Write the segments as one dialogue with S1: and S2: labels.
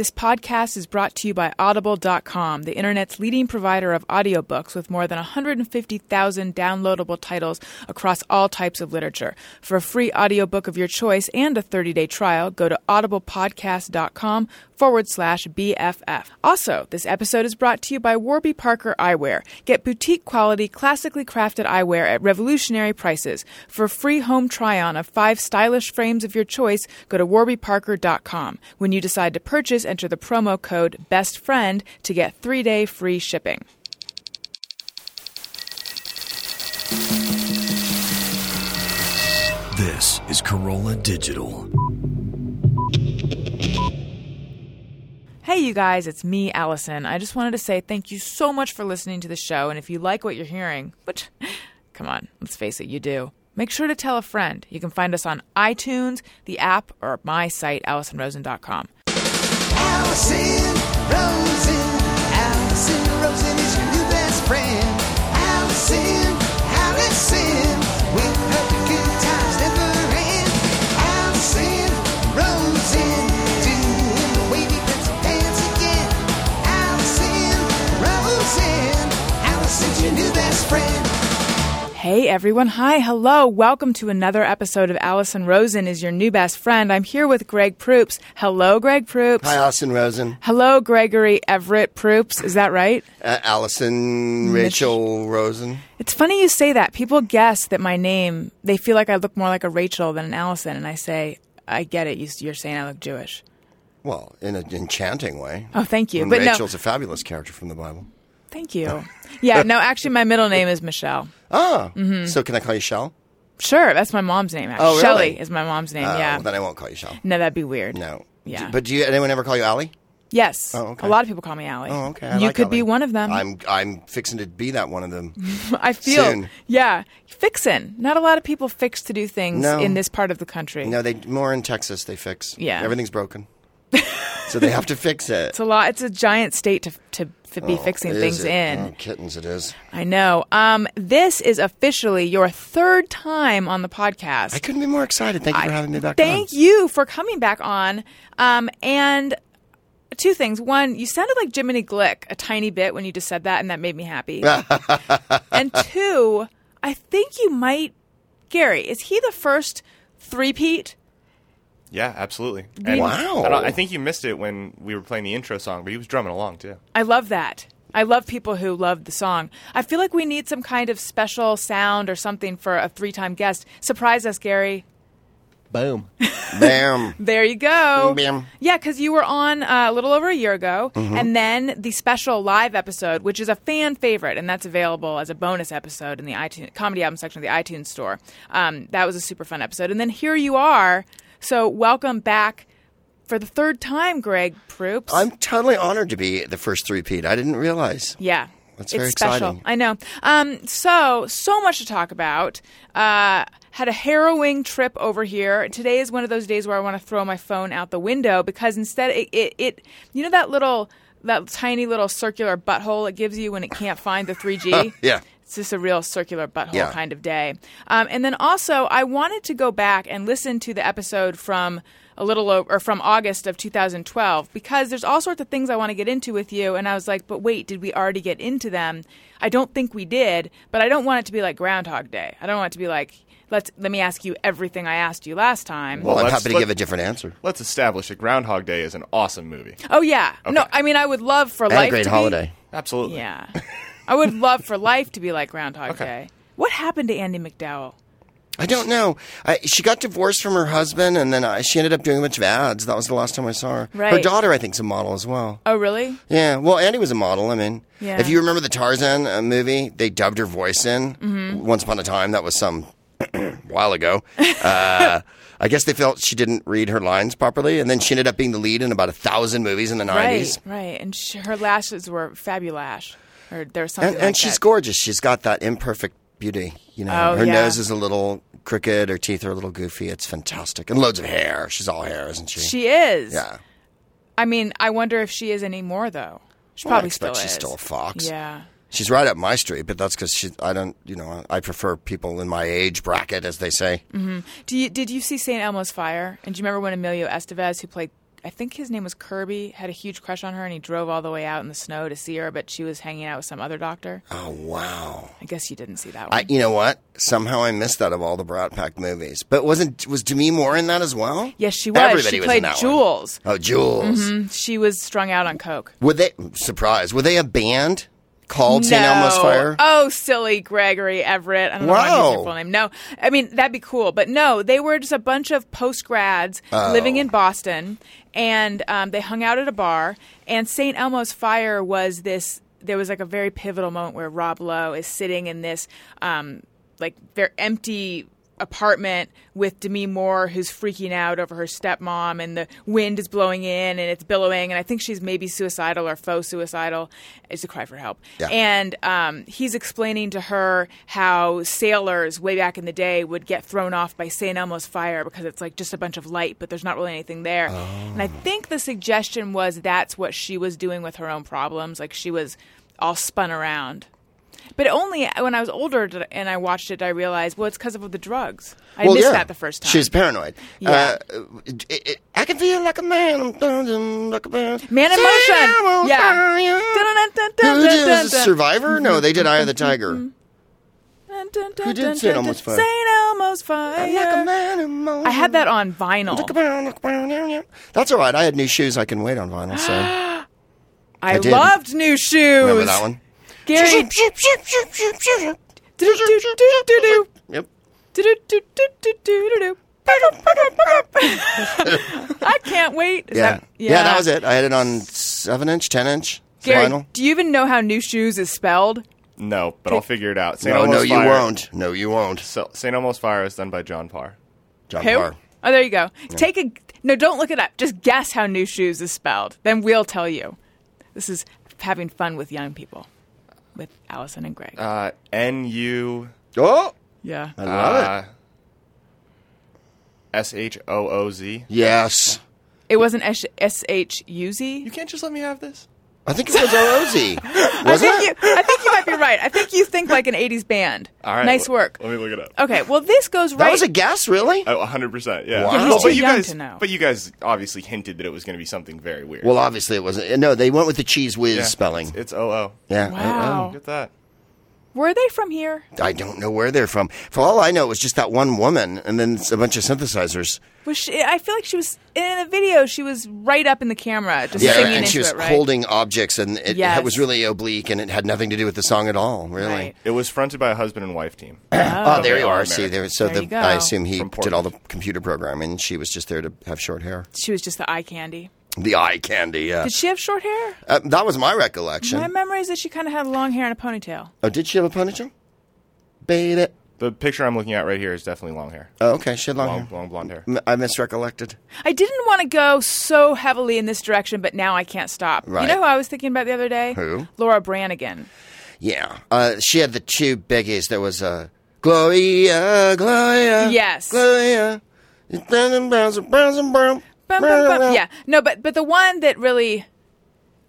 S1: This podcast is brought to you by Audible.com, the internet's leading provider of audiobooks with more than 150,000 downloadable titles across all types of literature. For a free audiobook of your choice and a 30-day trial, go to audiblepodcast.com forward slash BFF. Also, this episode is brought to you by Warby Parker Eyewear. Get boutique quality, classically crafted eyewear at revolutionary prices. For free home try-on of five stylish frames of your choice, go to warbyparker.com. When you decide to purchase, enter the promo code BESTFRIEND to get three-day free shipping.
S2: This is Carolla Digital.
S1: Hey, you guys, it's me, Allison. I just wanted to say thank you so much for listening to the show. And if you like what you're hearing, which, come on, let's face it, you do, make sure to tell a friend. You can find us on iTunes, the app, or my site, AllisonRosen.com.
S3: Allison Rosen.
S1: Hey, everyone. Hi. Hello. Welcome to another episode of Allison Rosen is your new best friend. I'm here with Greg Proops. Hello, Greg Proops.
S4: Hi, Allison Rosen.
S1: Hello, Gregory Everett Proops. Is that right?
S4: Uh, Allison Rachel Rosen.
S1: It's funny you say that. People guess that my name, they feel like I look more like a Rachel than an Allison. And I say, I get it. You- You're saying I look Jewish.
S4: Well, in an enchanting way.
S1: Oh, thank you.
S4: And
S1: But no,
S4: Rachel's a fabulous character from the Bible.
S1: Thank you. Yeah, no, actually, my middle name is Michelle.
S4: Ah, so can I call you Shell?
S1: Sure, that's my mom's name. Actually.
S4: Oh, really?
S1: Shelley is my mom's name.
S4: Oh,
S1: yeah.
S4: Then I won't call you Shell.
S1: no, that'd be weird.
S4: No.
S1: Yeah.
S4: D- But do you, anyone ever call you Allie?
S1: Yes.
S4: Oh, okay.
S1: A lot of people call me Allie.
S4: Oh, okay. I
S1: you
S4: like
S1: could be one of them.
S4: I'm I'm fixing to be that one of them.
S1: I feel.
S4: soon.
S1: Yeah. Fixin'. Not a lot of people fix to do things
S4: No.
S1: in this part of the country.
S4: no, they more in Texas. They fix.
S1: Yeah.
S4: Everything's broken. So they have to fix it.
S1: It's a lot. It's a giant state to to, to be fixing
S4: Oh, Is
S1: things
S4: it?
S1: in.
S4: Oh, kittens, it is.
S1: I know. Um, this is officially your third time on the podcast.
S4: I couldn't be more excited. Thank you for having me back.
S1: Thank
S4: on.
S1: you for coming back on. Um, and two things. One, you sounded like Jiminy Glick a tiny bit when you just said that, and that made me happy. and two, I think you might, Gary, is he the first three-peat?
S5: Yeah, absolutely. And
S4: Wow.
S5: I, don't- I think you missed it when we were playing the intro song, but he was drumming along too.
S1: I love that. I love people who love the song. I feel like we need some kind of special sound or something for a three-time guest. Surprise us, Gary.
S4: Boom. Bam.
S1: There you go.
S4: Bam.
S1: Yeah, because you were on uh, a little over a year ago,
S4: Mm-hmm.
S1: and then the special live episode, which is a fan favorite, and that's available as a bonus episode in the iTunes comedy album section of the iTunes store. Um, that was a super fun episode, and then here you are. So welcome back for the third time, Greg Proops.
S4: I'm totally honored to be the first three-peat. I didn't realize.
S1: Yeah.
S4: That's
S1: it's
S4: very
S1: special.
S4: exciting.
S1: I know. Um, so, so much to talk about. Uh, had a harrowing trip over here. Today is one of those days where I want to throw my phone out the window because instead it, it, it you know that little that tiny little circular butthole it gives you when it can't find the 3G?
S4: Yeah.
S1: It's just a real circular butthole
S4: Yeah.
S1: kind of day. Um, and then also, I wanted to go back and listen to the episode from a little over, or from August of 2012 because there's all sorts of things I want to get into with you. And I was like, but wait, did we already get into them? I don't think we did, but I don't want it to be like Groundhog Day. I don't want it to be like, let's let me ask you everything I asked you last time.
S4: Well, I'm happy to give a different answer.
S5: Let's establish that Groundhog Day is an awesome movie.
S1: oh yeah, no, I mean I would love for
S4: And
S1: life
S4: a great
S1: to be-
S4: holiday.
S5: Absolutely.
S1: Yeah. I would love for life to be like Groundhog
S5: Okay.
S1: Day. What happened to Andie MacDowell?
S4: I don't know. I, she got divorced from her husband, and then I, she ended up doing a bunch of ads. That was the last time I saw her. Her
S1: Right.
S4: daughter, I think, is a model as well.
S1: Oh, really?
S4: Yeah. Well, Andie was a model. I mean,
S1: Yeah.
S4: if you remember the Tarzan uh, movie, they dubbed her voice in
S1: Mm-hmm.
S4: once upon a time. That was some while ago. Uh, I guess they felt she didn't read her lines properly, and then she ended up being the lead in about a thousand movies in the nineties.
S1: Right, right. And sh her lashes were fabulash. Or there was something
S4: And,
S1: like
S4: and she's
S1: that.
S4: gorgeous. She's got that imperfect beauty. You know,
S1: Oh,
S4: her
S1: yeah.
S4: nose is a little crooked, her teeth are a little goofy. It's fantastic, and loads of hair. She's all hair, isn't she?
S1: She is.
S4: yeah.
S1: I mean, I wonder if she is anymore, though. She
S4: Well,
S1: probably still
S4: she's
S1: is.
S4: still a fox.
S1: Yeah.
S4: She's right up my street, but that's because she. I don't. You know, I prefer people in my age bracket, as they say. Mm-hmm.
S1: Do you did you see St. Elmo's Fire? And do you remember when Emilio Estevez, who played I think his name was Kirby, had a huge crush on her, and he drove all the way out in the snow to see her, but she was hanging out with some other doctor.
S4: Oh wow.
S1: I guess you didn't see that one.
S4: I, you know what? Somehow I missed that of all the Brat Pack movies. But wasn't was Demi Moore in that as well?
S1: yes, she was.
S4: Everybody
S1: she
S4: was
S1: played
S4: in that one.
S1: Jules.
S4: Oh, Jules. Mm-hmm.
S1: She was strung out on coke.
S4: Were they surprise? Were they a band called St. Elmo's Fire?
S1: Oh, silly Gregory Everett. I don't know why
S4: Wow.
S1: your full name. No, I mean that'd be cool, but no, they were just a bunch of post grads
S4: Oh.
S1: living in Boston, and um, they hung out at a bar. And St. Elmo's Fire was this. There was like a very pivotal moment where Rob Lowe is sitting in this um, like very empty apartment with Demi Moore, who's freaking out over her stepmom, and the wind is blowing in and it's billowing, and I think she's maybe suicidal or faux suicidal. It's a cry for help.
S4: Yeah.
S1: And um, he's explaining to her how sailors way back in the day would get thrown off by St. Elmo's fire because it's like just a bunch of light, but there's not really anything there. Oh. And I think the suggestion was that's what she was doing with her own problems. Like she was all spun around. But only when I was older and I watched it, I realized, well, it's because of the drugs. I
S4: well,
S1: missed
S4: yeah.
S1: that the first time.
S4: She's paranoid.
S1: Yeah.
S4: Uh, it, it, I can feel like a man. I'm like a man.
S1: Man in motion. Yeah.
S4: Who did Survivor? No, they did Eye of the Tiger.
S1: Who
S4: did St. Elmo's Fire?
S1: St. Elmo's Fire.
S4: Like.
S1: I had that on vinyl.
S4: Look around, look around, yeah, yeah. That's all right. I had Nu Shooz. I can wait on vinyl. So
S1: I,
S4: did.
S1: loved Nu Shooz.
S4: remember that one?
S1: Gary.
S4: Yep.
S1: I can't wait. Is
S4: Yeah.
S1: that-
S4: yeah. that was it. I had it on seven inch, ten inch
S1: Gary,
S4: vinyl.
S1: do you even know how Nu Shooz is spelled?
S5: No, but I'll figure it out. St.
S4: No,
S5: Elmo's
S4: no, you
S5: Fire-
S4: won't. No, you won't.
S5: So, St. Elmo's Fire is done by John Parr.
S4: John
S1: Who?
S4: Parr.
S1: Oh, there you go. Take a no. Don't look it up. Just guess how Nu Shooz is spelled. Then we'll tell you. This is having fun with young people, with Allison and Greg.
S5: Uh, N U
S4: Oh,
S1: yeah.
S4: I love it.
S5: uh, S H O O Z.
S4: Yes.
S1: It wasn't S H U Z.
S5: You can't just let me have this.
S4: I think it was O-O-Z.
S1: I
S4: Was
S1: think
S4: it?
S1: you. I think you might be right. I think you think like an '80s band.
S5: All right.
S1: Nice work.
S5: Let me look it up.
S1: Okay. Well, this goes right.
S4: That was a guess, really?
S5: Oh, 100%. Yeah.
S4: Wow.
S5: Well, but you guys,
S1: to know.
S5: But you guys obviously hinted that it was going to be something very weird.
S4: Well, obviously it wasn't. No, they went with the cheese whiz
S5: Yeah,
S4: spelling.
S5: It's, it's O O.
S4: yeah. I-
S1: Wow.
S5: Look at that.
S1: Were they from here?
S4: I, don't know where they're from. For all I know, it was just that one woman and then a bunch of synthesizers.
S1: Was she, I feel like she was in the video. She was right up in the camera, just
S4: Yeah,
S1: singing
S4: and
S1: into
S4: she was
S1: it. Right.
S4: holding objects, and it,
S1: Yes.
S4: it was really oblique, and it had nothing to do with the song at all. Really.
S1: Right.
S5: It was fronted by a husband and wife team.
S4: Oh, there you
S5: are
S4: are. See, there. So
S1: There
S4: the,
S1: you go.
S4: I assume he did all the computer programming. and She was just there to have short hair.
S1: She was just the eye candy.
S4: The eye candy. Yeah.
S1: Did she have short hair?
S4: Uh, that was my recollection.
S1: My memory is that she kind of had long hair and a ponytail.
S4: oh, did she have a ponytail? Baby.
S5: The picture I'm looking at right here is definitely long hair.
S4: Oh, okay. She had long,
S5: Long,
S4: hair.
S5: long blonde hair.
S4: I misrecollected.
S1: I didn't want to go so heavily in this direction, but now I can't stop.
S4: Right.
S1: You know who I was thinking about the other day?
S4: Who?
S1: Laura Branigan.
S4: Yeah. Uh, she had the two biggies. There was uh, Gloria, Gloria.
S1: Yes.
S4: Gloria. It's brown and brown and brown brown.
S1: Bum, bum, bum. Yeah, no, but but the one that really,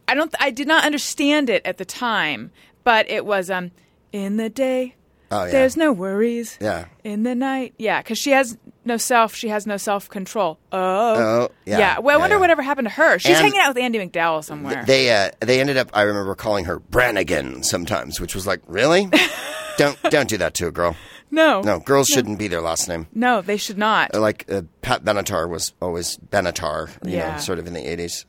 S1: I don't, I did not understand it at the time, but it was um, in the day,
S4: Oh, yeah.
S1: there's no worries.
S4: Yeah.
S1: In the night, yeah, because she has no self, she has no self control. Oh,
S4: Oh, yeah.
S1: Well, I
S4: Yeah,
S1: wonder
S4: yeah.
S1: whatever happened to her. She's
S4: And-
S1: hanging out with Andie MacDowell somewhere.
S4: They uh, they ended up. I remember calling her Branigan sometimes, which was like, really? don't don't do that to a girl.
S1: No,
S4: No, girls shouldn't be their last name.
S1: no, they should not.
S4: Uh, Like uh, Pat Benatar was always Benatar, you
S1: Yeah.
S4: know, sort of in the eighties.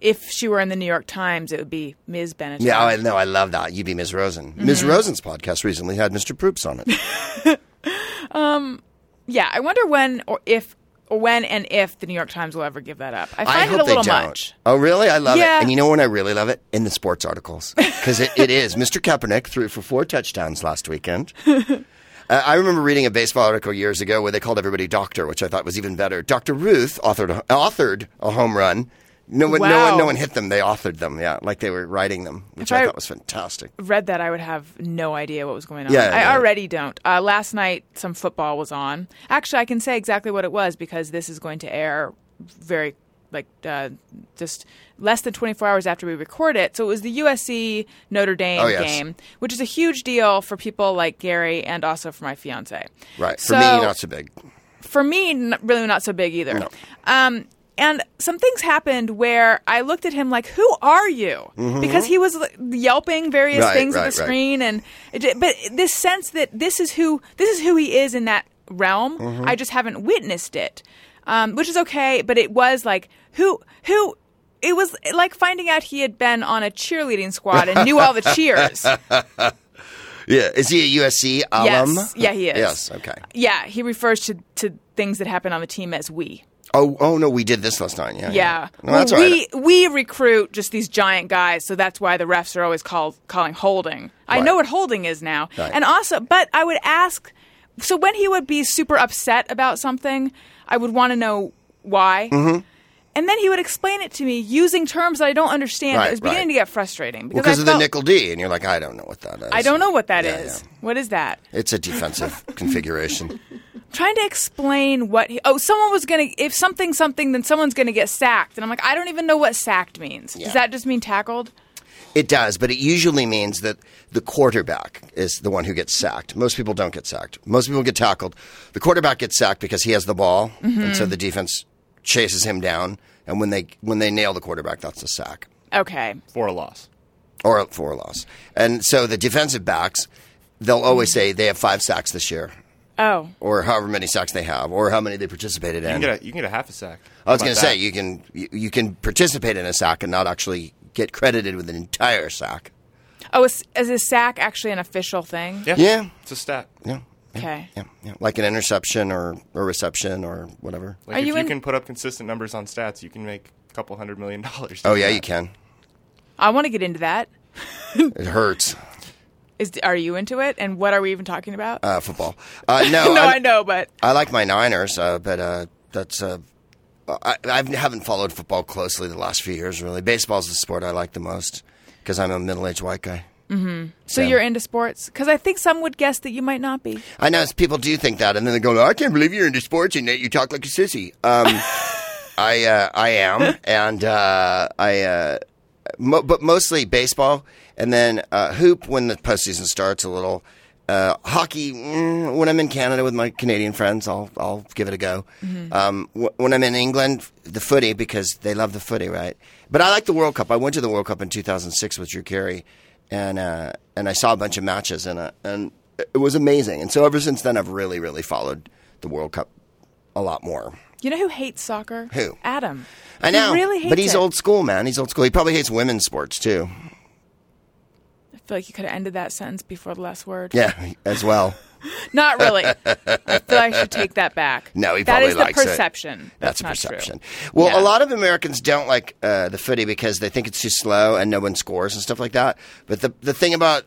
S1: if she were in the New York Times, it would be Ms. Benatar.
S4: Yeah, I know. I love that. You'd be Ms. Rosen. Ms.
S1: Mm-hmm.
S4: Rosen's podcast recently had Mr. Proops on it.
S1: um, yeah, I wonder when or if. When and if the New York Times will ever give that up. I find
S4: I
S1: it a little
S4: they don't.
S1: much.
S4: Oh, really? I love
S1: Yeah.
S4: it. And you know when I really love it? In the sports articles. Because it, it is. Mr. Kaepernick threw for four touchdowns last weekend. uh, I remember reading a baseball article years ago where they called everybody doctor, which I thought was even better. Dr. Ruth authored a, authored a home run. No one, no one, no one hit them. They authored them, yeah, like they were writing them, which I,
S1: I-
S4: thought was fantastic.
S1: read that, I would have no idea what was going on.
S4: Yeah,
S1: I
S4: yeah.
S1: already don't. Uh, last night, some football was on. Actually, I can say exactly what it was because this is going to air very, like, uh, just less than 24 hours after we record it. So it was the USC Notre Dame
S4: Oh, yes.
S1: game, which is a huge deal for people like Gary and also for my fiance.
S4: Right. For me, not so big.
S1: For me, n- really not so big either.
S4: No.
S1: Um, and some things happened where I looked at him like, "Who are you?" Because he was yelping various
S4: Mm-hmm. Right,
S1: things at
S4: right,
S1: the
S4: right.
S1: screen, and it, but this sense that this is who this is who he is in that realm.
S4: Mm-hmm.
S1: I just haven't witnessed it, um, which is okay. But it was like who who. It was like finding out he had been on a cheerleading squad and knew all the cheers.
S4: Yeah. Is he a USC alum?
S1: Yes. Yeah, he is.
S4: Yes. Okay.
S1: Yeah, he refers to, to things that happen on the team as we.
S4: Oh, oh no, we did this last night. Yeah.
S1: Yeah.
S4: No,
S1: Well,
S4: that's all
S1: we
S4: right.
S1: we recruit just these giant guys, so that's why the refs are always called calling holding. I
S4: Right.
S1: know what holding is now.
S4: Right.
S1: And also, but I would ask so when he would be super upset about something, I would want to know why.
S4: Mm-hmm.
S1: And then he would explain it to me using terms that I don't understand.
S4: Right,
S1: it was beginning
S4: right.
S1: to get frustrating because
S4: because
S1: I
S4: of the nickel D, and you're like, I don't know what that is.
S1: I don't know what that is.
S4: Yeah, yeah.
S1: What is that?
S4: It's a defensive configuration.
S1: trying to explain what he, oh someone was gonna if something something then someone's gonna get sacked and i'm like i don't even know what sacked means
S4: Yeah.
S1: does that just mean tackled
S4: It does, but it usually means that the quarterback is the one who gets sacked. Most people don't get sacked. Most people get tackled. The quarterback gets sacked because he has the ball, and so mm-hmm. the defense chases him down. And when they when they nail the quarterback, that's a sack
S1: okay
S5: for a loss.
S4: or for a loss. And so the defensive backs, they'll always say they have five sacks this year,
S1: oh
S4: or however many sacks they have, or how many they participated
S5: You
S4: in.
S5: can get a, you can get a half a sack.
S4: I was going to say you can you, you can participate in a sack and not actually get credited with an entire sack.
S1: oh is, is a sack actually an official thing
S5: Yeah.
S4: Yeah.
S5: It's a stat.
S4: Yeah.
S1: okay
S4: Yeah, yeah, like an interception or a reception or whatever.
S5: Like
S1: Are
S5: if
S1: you
S5: you,
S1: in-
S5: can put up consistent numbers on stats, you can make a couple hundred million dollars.
S4: Oh
S5: doing
S4: yeah,
S5: that.
S4: you can.
S1: i want to get into that
S4: It hurts.
S1: is are you into it and what are we even talking about
S4: Uh, football. Uh, no,
S1: no
S4: I'm-
S1: i know but
S4: I like my Niners, uh, but uh, that's. Uh, I, I haven't followed football closely the last few years. Really, baseball's the sport I like the most because I'm a middle-aged white guy.
S1: so you're into sports because i think some would guess that you might not be
S4: I know people do think that, and then they go, "I can't believe you're into sports and that you talk like a sissy." Um, I uh, I am, and uh, I uh, mo- but mostly baseball, and then uh, hoop when the postseason starts a little. Uh, hockey mm, when I'm in Canada with my Canadian friends, I'll I'll give it a go. Um, wh- when I'm in England, the footy because they love the footy, right? But I like the World Cup. I went to the World Cup in 2006 with Drew Carey, and uh, and I saw a bunch of matches, and uh, and it was amazing. And so ever since then, I've really really followed the World Cup a lot more.
S1: you know who hates soccer
S4: Who?
S1: adam
S4: I know,
S1: he really hates
S4: but he's
S1: it.
S4: old school, man. He's old school. He probably hates women's sports too.
S1: I feel like you could have ended that sentence before the last word
S4: Yeah, as well.
S1: Not really. I feel I should take that back.
S4: No, he
S1: That
S4: probably
S1: is the
S4: likes it.
S1: perception.
S4: That's,
S1: That's,
S4: perception.
S1: True.
S4: Well,
S1: Yeah.
S4: a lot of Americans don't like uh, the footy because they think it's too slow and no one scores and stuff like that. But the the thing about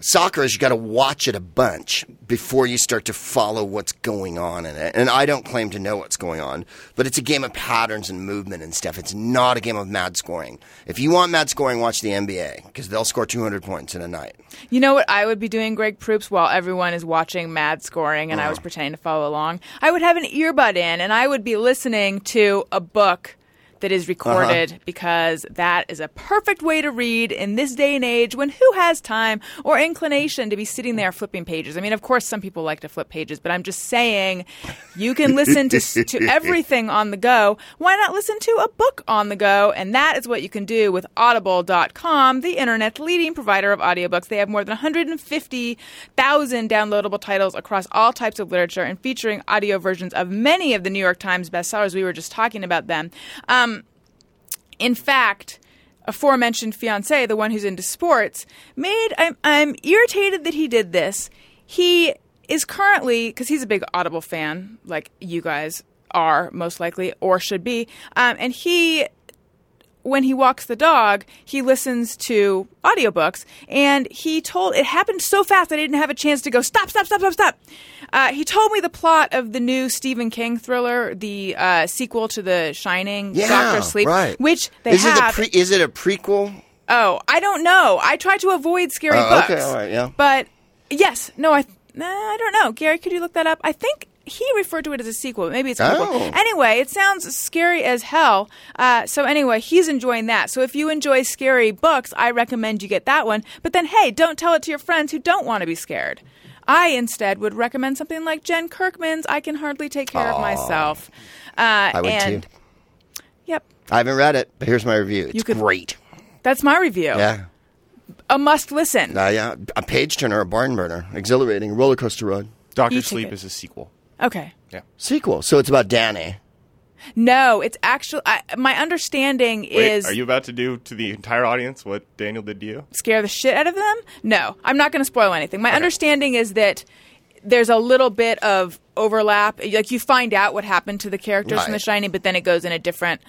S4: soccer is you got to watch it a bunch before you start to follow what's going on in it. And I don't claim to know what's going on, but it's a game of patterns and movement and stuff. It's not a game of mad scoring. If you want mad scoring, watch the NBA because they'll score 200 points in a night.
S1: You know what I would be doing, Greg Proops, while everyone is watching mad scoring and I
S4: Uh-huh.
S1: was pretending to follow along? I would have an earbud in and I would be listening to a book that is recorded
S4: Uh-huh.
S1: because that is a perfect way to read in this day and age when who has time or inclination to be sitting there flipping pages? I mean, of course, some people like to flip pages, but I'm just saying you can listen to, to everything on the go. Why not listen to a book on the go? And that is what you can do with audible.com, the internet's leading provider of audiobooks. They have more than 150,000 downloadable titles across all types of literature and featuring audio versions of many of the New York Times bestsellers. We were just talking about them. Um, in fact, aforementioned fiance, the one who's into sports, made. I'm, I'm irritated that he did this. He is currently because he's a big Audible fan, like you guys are most likely or should be, um, and he. When he walks the dog, he listens to audiobooks, and he told it happened so fast I didn't have a chance to go stop, stop, stop, stop, stop. Uh, he told me the plot of the new Stephen King thriller, the uh, sequel to The Shining,
S4: Yeah,
S1: Doctor Sleep,
S4: right.
S1: which they
S4: is
S1: have.
S4: it a pre- is it a prequel?
S1: oh, I don't know. I try to avoid scary
S4: Oh,
S1: books.
S4: okay, all right, yeah.
S1: But yes, no, I, nah, I don't know. Gary, could you look that up? I think he referred to it as a sequel. Maybe it's a prequel.
S4: Oh.
S1: Anyway, it sounds scary as hell. Uh, so anyway, he's enjoying that. So if you enjoy scary books, I recommend you get that one. But then, hey, don't tell it to your friends who don't want to be scared. I instead would recommend something like Jen Kirkman's "I Can Hardly Take Care of Myself." Uh,
S4: I would
S1: and
S4: too.
S1: Yep.
S4: I haven't read it, but here's my review. It's
S1: could-
S4: great.
S1: That's my review.
S4: Yeah.
S1: A must listen.
S4: Uh, yeah. A page turner, a barn burner, exhilarating roller coaster ride.
S5: Doctor Sleep is a sequel.
S1: Okay.
S5: Yeah.
S4: Sequel. So it's about Danny.
S1: No, it's actually I, my understanding
S5: Wait,
S1: is
S5: are you about to do to the entire audience what Daniel did to you?
S1: scare the shit out of them. No, I'm not going to spoil anything. My understanding is that there's a little bit of overlap. Like you find out what happened to the characters from The
S4: Right.
S1: Shining, but then it goes in a different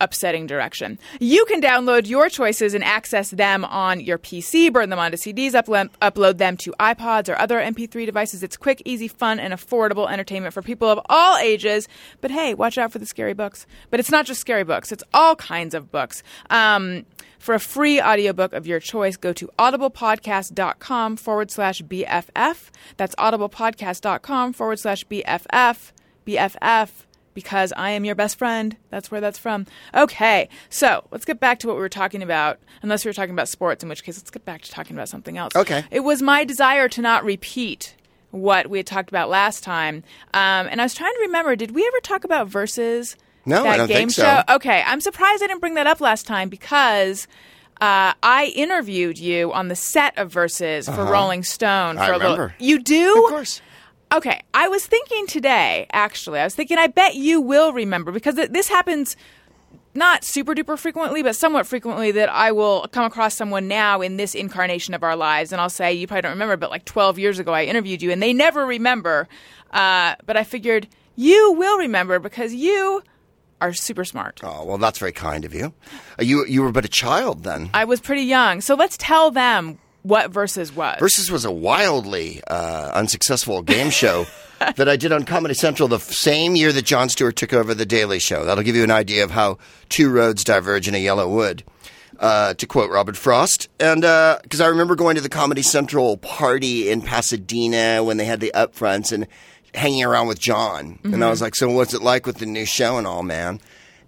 S1: upsetting direction. You can download your choices and access them on your PC, burn them onto CDs, upload, them to iPods or other MP3 devices. It's quick, easy, fun, and affordable entertainment for people of all ages. But hey, watch out for the scary books. But it's not just scary books, it's all kinds of books. Um, for a free audiobook of your choice, go to audiblepodcast.com forward slash BFF. That's audiblepodcast.com forward slash BFF. BFF because I am your best friend. That's where that's from. Okay, so let's get back to what we were talking about. Unless we were talking about sports, in which case let's get back to talking about something else.
S4: Okay.
S1: It was my desire to not repeat what we had talked about last time, um, and I was trying to remember. Did we ever talk about verses?
S4: No,
S1: that
S4: I don't
S1: game
S4: think so.
S1: show. Okay, I'm surprised I didn't bring that up last time because. Uh, I interviewed you on the set of Verses for Rolling Stone for
S4: Uh-huh. I
S1: a little.
S4: remember.
S1: You do?
S4: Of course.
S1: Okay, I was thinking today, actually, I was thinking, I bet you will remember because this happens not super duper frequently, but somewhat frequently that I will come across someone now in this incarnation of our lives, and I'll say, You probably don't remember, but like 12 years ago I interviewed you, and they never remember. Uh, but I figured you will remember because you are super smart.
S4: Oh, well, that's very kind of you. Uh, you you were but a child then.
S1: I was pretty young, so let's tell them what Versus was.
S4: Versus was a wildly uh, unsuccessful game show that I did on Comedy Central the same year that Jon Stewart took over The Daily Show. That'll give you an idea of how two roads diverge in a yellow wood. Uh, to quote Robert Frost, and because I remember going to the Comedy Central party in Pasadena when they had the upfronts and hanging around with Jon, and I was like, "So what's it like with the new show and all, man?"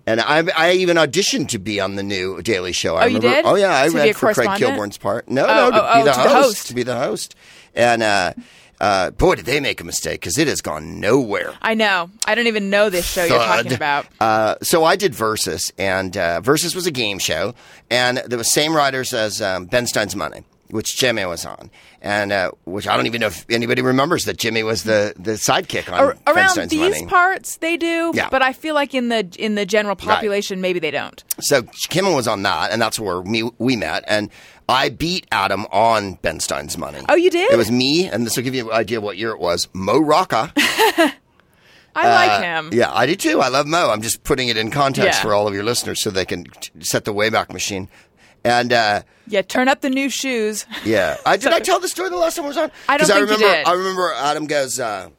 S4: And I, I even auditioned to be on the new Daily Show. I
S1: Oh, you
S4: remember,
S1: did?
S4: Oh yeah, I
S1: To
S4: read for Craig? Kilborn's part. No,
S1: Oh,
S4: no, to
S1: oh,
S4: be the
S1: oh, to the
S4: host,
S1: host.
S4: to be the host. And uh, uh, boy, did they make a mistake because it has gone nowhere.
S1: I know. I don't even know this show you're talking about.
S4: Uh, so I did Versus, and uh, Versus was a game show, and the same writers as um, Ben Stein's Money, which Jimmy was on, and uh, which I don't even know if anybody remembers that Jimmy was the, the sidekick on
S1: Ar- around these
S4: Money.
S1: parts they do
S4: Yeah.
S1: but i feel like in the in the general population maybe they don't
S4: So Kimmel was on that, and that's where me, we met. And I beat Adam on Ben Stein's Money.
S1: Oh, you did?
S4: It was me, and this will give you an idea of what year it was. Mo Rocca.
S1: i like him
S4: Uh, Yeah, I do too. I love Mo. I'm just putting it in context
S1: Yeah.
S4: for all of your listeners so they can t- set the Wayback Machine. And uh,
S1: yeah turn up the Nu Shooz
S4: yeah, I, did I tell the story the last time I was on?
S1: I don't think you
S4: remember,
S1: did.
S4: I remember Adam goes. Uh,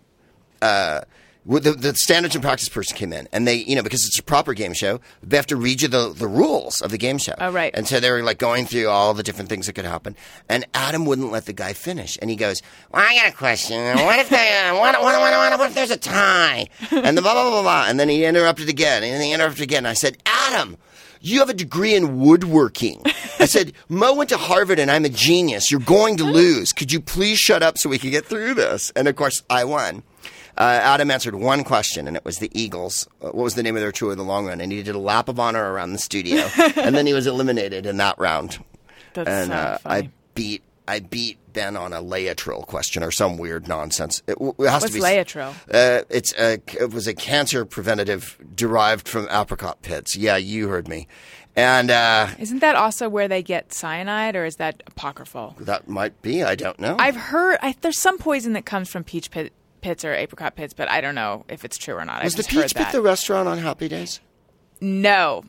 S4: uh, the, the standards and practice person came in, and they, you know, because it's a proper game show, they have to read you the, the rules of the game show.
S1: Oh, right.
S4: And so they were like going through all the different things that could happen. And Adam wouldn't let the guy finish. And he goes, Well, I got a question. What if, they, uh, what, what, what, what, if there's a tie? And the blah, blah, blah, blah, blah. And then he interrupted again. And then he interrupted again. I said, Adam, you have a degree in woodworking. I said, Mo went to Harvard and I'm a genius. You're going to lose. Could you please shut up so we can get through this? And of course, I won. Uh, Adam answered one question, and it was the Eagles. Uh, what was the name of their tour in the long run? And he did a lap of honor around the studio, and then he was eliminated in that round.
S1: that's
S4: And
S1: so
S4: uh,
S1: funny
S4: I beat I beat Ben on a Laetrile question or some weird nonsense. It, it has
S1: what's
S4: to be
S1: Laetrile?
S4: Uh, it's a, it was a cancer preventative derived from apricot pits. Yeah, you heard me. And uh,
S1: isn't that also where they get cyanide or is that apocryphal
S4: that might be. I don't know.
S1: i've heard I, there's some poison that comes from peach pit, pits or apricot pits but i don't know if it's true or not
S4: was the Peach Pit
S1: that.
S4: the restaurant on Happy Days?
S1: no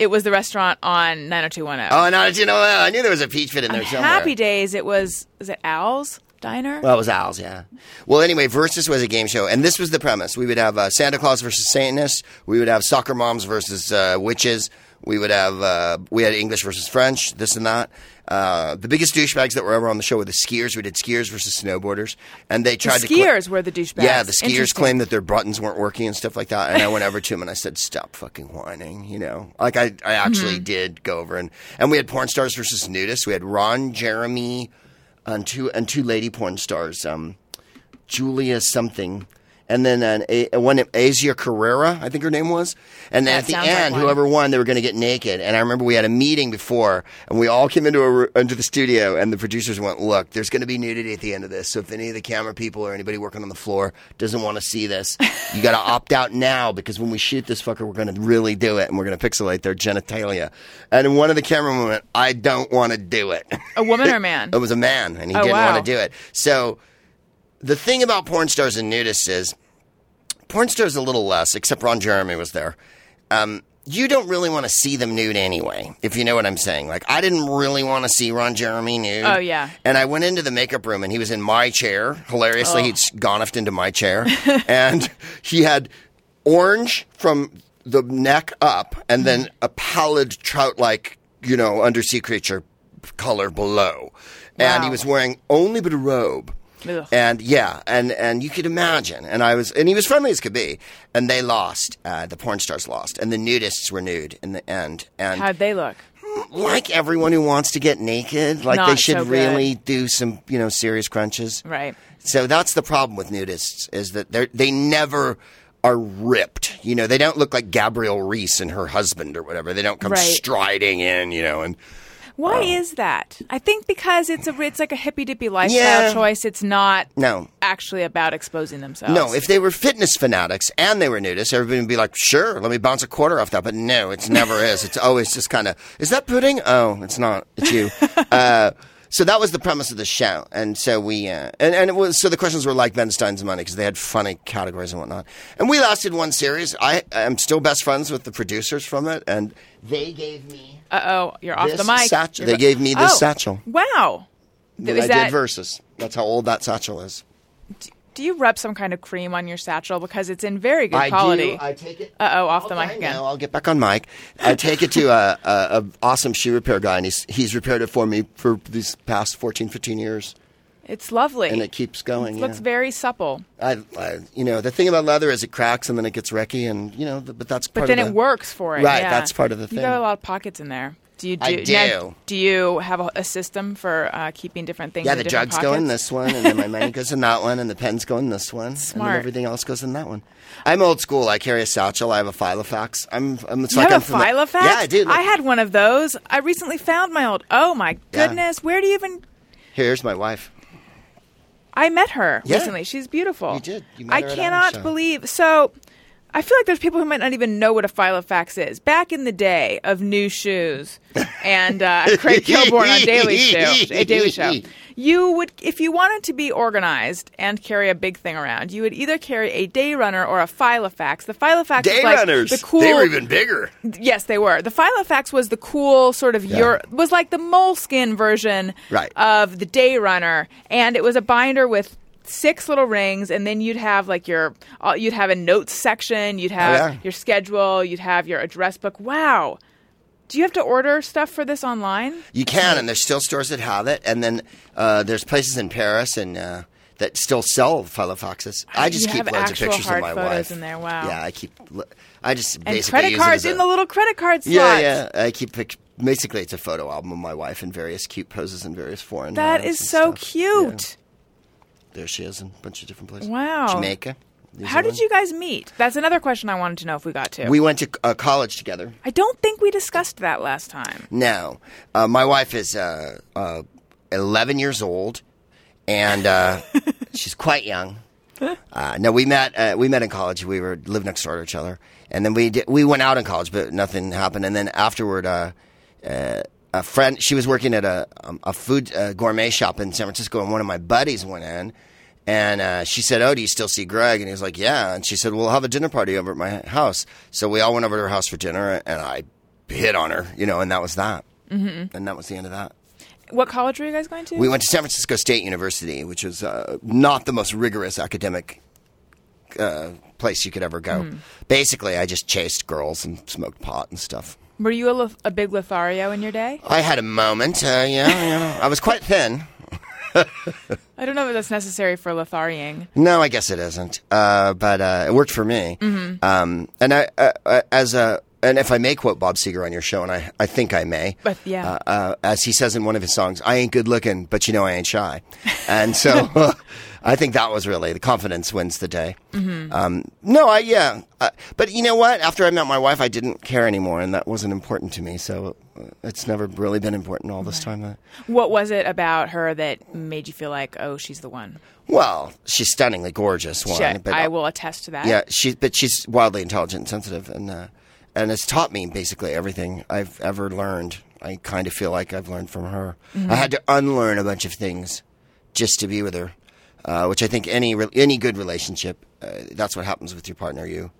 S1: it was the restaurant on 90210
S4: Oh, no, you know, I knew there was a Peach Pit in there
S1: on
S4: somewhere.
S1: happy days it was is it al's diner
S4: Well, it was Al's, yeah. Well, anyway, Versus was a game show, and this was the premise. We would have uh, Santa Claus versus Satanists. We would have soccer moms versus uh, witches. We would have uh, we had English versus French, this and that. Uh, the biggest douchebags that were ever on the show were the skiers. We did skiers versus snowboarders, and they
S1: the
S4: tried to cla-
S1: skiers were the douchebags
S4: yeah, the skiers claimed that their buttons weren't working and stuff like that. And I went over to him and I said, "Stop fucking whining," you know. Like I, I actually
S1: Mm-hmm.
S4: did go over and and we had porn stars versus nudists. We had Ron Jeremy and two and two lady porn stars, um, Julia something, and then an, a, uh, one Asia Carrera, I think her name was. And at the
S1: sounds like
S4: end, whoever won, they were going to get naked. And I remember we had a meeting before, and we all came into a, into the studio, and the producers went, "Look, there's going to be nudity at the end of this. So if any of the camera people or anybody working on the floor doesn't want to see this, you got to opt out now because when we shoot this fucker, we're going to really do it, and we're going to pixelate their genitalia." And one of the cameramen went, "I don't want to do it."
S1: A woman or a man?
S4: It was a man, and he
S1: Oh,
S4: didn't
S1: wow.
S4: want to do it. So the thing about porn stars and nudists is porn stars a little less, except Ron Jeremy was there. Um, you don't really want to see them nude anyway, if you know what I'm saying. Like, I didn't really want to see Ron Jeremy nude.
S1: Oh, yeah.
S4: And I went into the makeup room, and he was in my chair. Hilariously,
S1: Oh.
S4: he'd gonifed into my chair, and he had orange from the neck up, and then a pallid trout-like, you know, undersea creature color below. And he was wearing only but a robe.
S1: Ugh.
S4: And yeah, and and you could imagine. And I was, and he was friendly as could be. And they lost. Uh, the porn stars lost, and the nudists were nude in the end. And
S1: How'd they look?
S4: like everyone who wants to get naked, like they should
S1: so
S4: really do some, you know, serious crunches.
S1: Right.
S4: So that's the problem with nudists is that they they never are ripped. You know, they don't look like Gabrielle Reece and her husband or whatever. They don't come
S1: Right.
S4: striding in, you know, and
S1: Why is that? I think because it's a it's like a hippy dippy lifestyle
S4: Yeah.
S1: choice. It's not
S4: no.
S1: actually about exposing themselves.
S4: No, if they were fitness fanatics and they were nudists, everybody would be like, sure, let me bounce a quarter off that. But no, it never is. It's always just kind of, is that pudding? Oh, it's not. It's you. uh, so that was the premise of the show. And so we, uh, and, and it was, so the questions were like Ben Stein's Money because they had funny categories and whatnot. And we lasted one series. I am still best friends with the producers from it. And they gave me,
S1: uh oh, you're off the mic.
S4: satchel- they gave me this
S1: Oh,
S4: satchel.
S1: Wow.
S4: when
S1: Is
S4: I
S1: that-
S4: did verses. That's how old that satchel is.
S1: Do you rub some kind of cream on your satchel because it's in very good
S4: I
S1: quality?
S4: do. I take it.
S1: Uh oh, off the mic again.
S4: Now, I'll get back on mic. I take it to a, a, a awesome shoe repair guy, and he's he's repaired it for me for these past 14, 15 years,
S1: it's lovely.
S4: and it keeps going.
S1: It looks
S4: yeah.
S1: very supple.
S4: I, I, you know, the thing about leather is it cracks and then it gets wrecky, and you know, but that's
S1: But
S4: part
S1: then
S4: of
S1: it
S4: the,
S1: works for it.
S4: Right,
S1: yeah.
S4: that's part of the thing.
S1: You got a lot of pockets in there. Do you do?
S4: I
S1: now,
S4: do.
S1: do you have a, a system for uh, keeping different things?
S4: Yeah,
S1: in
S4: the drugs go in
S1: pockets?
S4: this one, and then my money goes in that one, and the pens go in this one, and then everything else goes in that one. I'm old school. I carry a satchel. I have a Filofax. I'm. I'm it's
S1: You
S4: like
S1: have
S4: I'm
S1: a
S4: the-
S1: Filofax?
S4: Yeah, I do.
S1: I had one of those. I recently found my old. Oh my
S4: Yeah.
S1: goodness! Where do you even?
S4: Here's my wife.
S1: I met her
S4: Yeah.
S1: recently. She's beautiful.
S4: You did. You met
S1: I cannot believe. So, I feel like there's people who might not even know what a Filofax is. Back in the day of Nu Shooz and uh, Craig Kilborn on Daily Show, a Daily Show, you would, if you wanted to be organized and carry a big thing around, you would either carry a day runner or a Filofax. The Filofax
S4: Day
S1: is like
S4: runners.
S1: the cool.
S4: They were even bigger.
S1: Yes, they were. The Filofax was the cool sort of your was like the moleskin version
S4: Right.
S1: of the Day Runner, and it was a binder with six little rings, and then you'd have like your uh, you'd have a notes section, you'd have
S4: Oh, yeah.
S1: your schedule, you'd have your address book. Wow. Do you have to order stuff for this online?
S4: You can, and there's still stores that have it, and then uh, there's places in Paris and uh, that still sell Filofaxes. I just
S1: You
S4: keep loads of pictures of my
S1: photos
S4: wife.
S1: in there, wow.
S4: Yeah, I keep. I just
S1: And
S4: basically
S1: credit
S4: use it
S1: cards
S4: as
S1: in
S4: a-
S1: the little credit card slots.
S4: Yeah, yeah. I keep pic- basically it's a photo album of my wife in various cute poses in various foreign.
S1: That
S4: and
S1: so
S4: stuff.
S1: cute.
S4: There she is in a bunch of different places.
S1: Wow.
S4: Jamaica. New
S1: How did you guys meet? That's another question I wanted to know if we got to.
S4: We went to uh, college together.
S1: I don't think we discussed that last time.
S4: No, uh, my wife is uh, uh, 11 years old, and uh, she's quite young. Uh, no, we met. Uh, we met in college. We were lived next door to each other, and then we did, we went out in college, but nothing happened. And then afterward, uh, uh, a friend. She was working at a um, a food uh, gourmet shop in San Francisco, and one of my buddies went in. And uh, she said, "Oh, do you still see Greg?" And he was like, "Yeah." And she said, "We'll have a dinner party over at my house." So we all went over to her house for dinner, and I hit on her, you know, and that was that. Mm-hmm. And that was the end of that.
S1: What college were you guys going to?
S4: We went to San Francisco State University, which was uh, not the most rigorous academic uh, place you could ever go.
S1: Hmm.
S4: Basically, I just chased girls and smoked pot and stuff.
S1: Were you a, a big Lothario in your day?
S4: I had a moment, uh, yeah, yeah. I was quite thin.
S1: I don't know if that's necessary for Lotharioing.
S4: No, I guess it isn't. Uh, but uh, it worked for me.
S1: Mm-hmm.
S4: Um, and I, uh, uh, as a and if I may quote Bob Seger on your show, and I, I think I may,
S1: But, yeah.
S4: uh, uh, as he says in one of his songs, "I ain't good looking, but you know I ain't shy," and so I think that was really the confidence wins the day.
S1: Mm-hmm.
S4: Um, no, I yeah, uh, but you know what? After I met my wife, I didn't care anymore, and that wasn't important to me. So uh, it's never really been important all this time. Uh,
S1: What was it about her that made you feel like, oh, she's the one?
S4: well, she's stunningly gorgeous. One, but
S1: I will attest to that.
S4: Yeah, she but she's wildly intelligent and sensitive, and uh, and it's taught me basically everything I've ever learned. I kind of feel like I've learned from her. I had to unlearn a bunch of things just to be with her, uh, which I think any re- any good relationship uh, that's what happens with your partner. You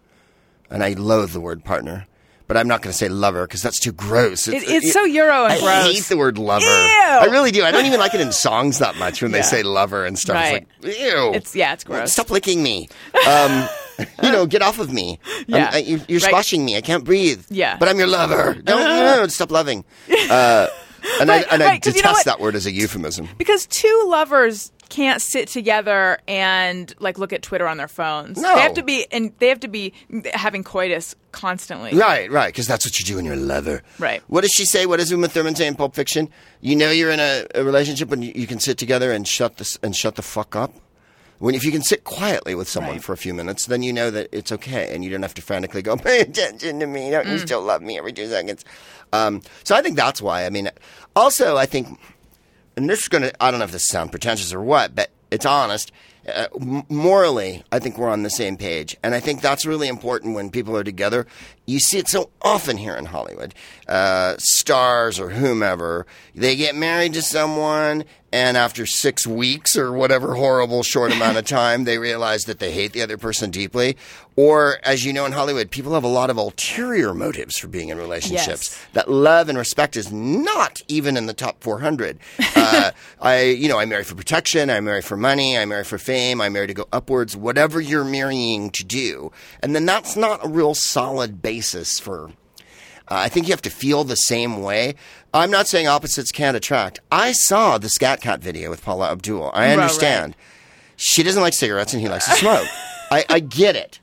S4: and I loathe the word partner. But I'm not going to say lover because that's too gross.
S1: It- it's so Euro and
S4: I
S1: gross.
S4: hate the word lover.
S1: Ew.
S4: I really do. I don't even like it in songs that much when they say lover and stuff.
S1: Right.
S4: It's like, ew.
S1: It's- yeah, it's gross.
S4: Stop licking me. Um, you know, get off of me.
S1: Yeah.
S4: I- you, you're
S1: Right.
S4: squashing me. I can't breathe.
S1: Yeah.
S4: But I'm your lover. Don't no, stop loving. Uh, and I, and I
S1: right, 'cause you know
S4: detest that word as a euphemism.
S1: Because two lovers can't sit together and like look at Twitter on their phones.
S4: No.
S1: They have to be and they have to be having coitus constantly.
S4: Right, right, because that's what you do when you're a lover.
S1: Right.
S4: What does she say? What does Uma Thurman say in Pulp Fiction? You know you're in a, a relationship when you, you can sit together and shut this and shut the fuck up. When if you can sit quietly with someone
S1: Right.
S4: for a few minutes, then you know that it's okay, and you don't have to frantically go pay attention to me. Don't you
S1: Mm.
S4: still love me every two seconds? Um, so I think that's why. I mean, also I think and this is going to, I don't know if this sounds pretentious or what, but it's honest. Uh, morally, I think we're on the same page. And I think that's really important when people are together. You see it so often here in Hollywood. Uh, stars or whomever, they get married to someone, and after six weeks or whatever horrible short amount of time, they realize that they hate the other person deeply. Or, as you know in Hollywood, people have a lot of ulterior motives for being in relationships
S1: Yes.
S4: that love and respect is not even in the top 400. Uh, I, you know, I marry for protection. I marry for money. I marry for fame. I marry to go upwards. Whatever you're marrying to do, and then that's not a real solid basis for. Uh, I think you have to feel the same way. I'm not saying opposites can't attract. I saw the Skat Kat video with Paula Abdul. I
S1: right.
S4: understand. She doesn't like cigarettes and he likes to smoke. I, I get it.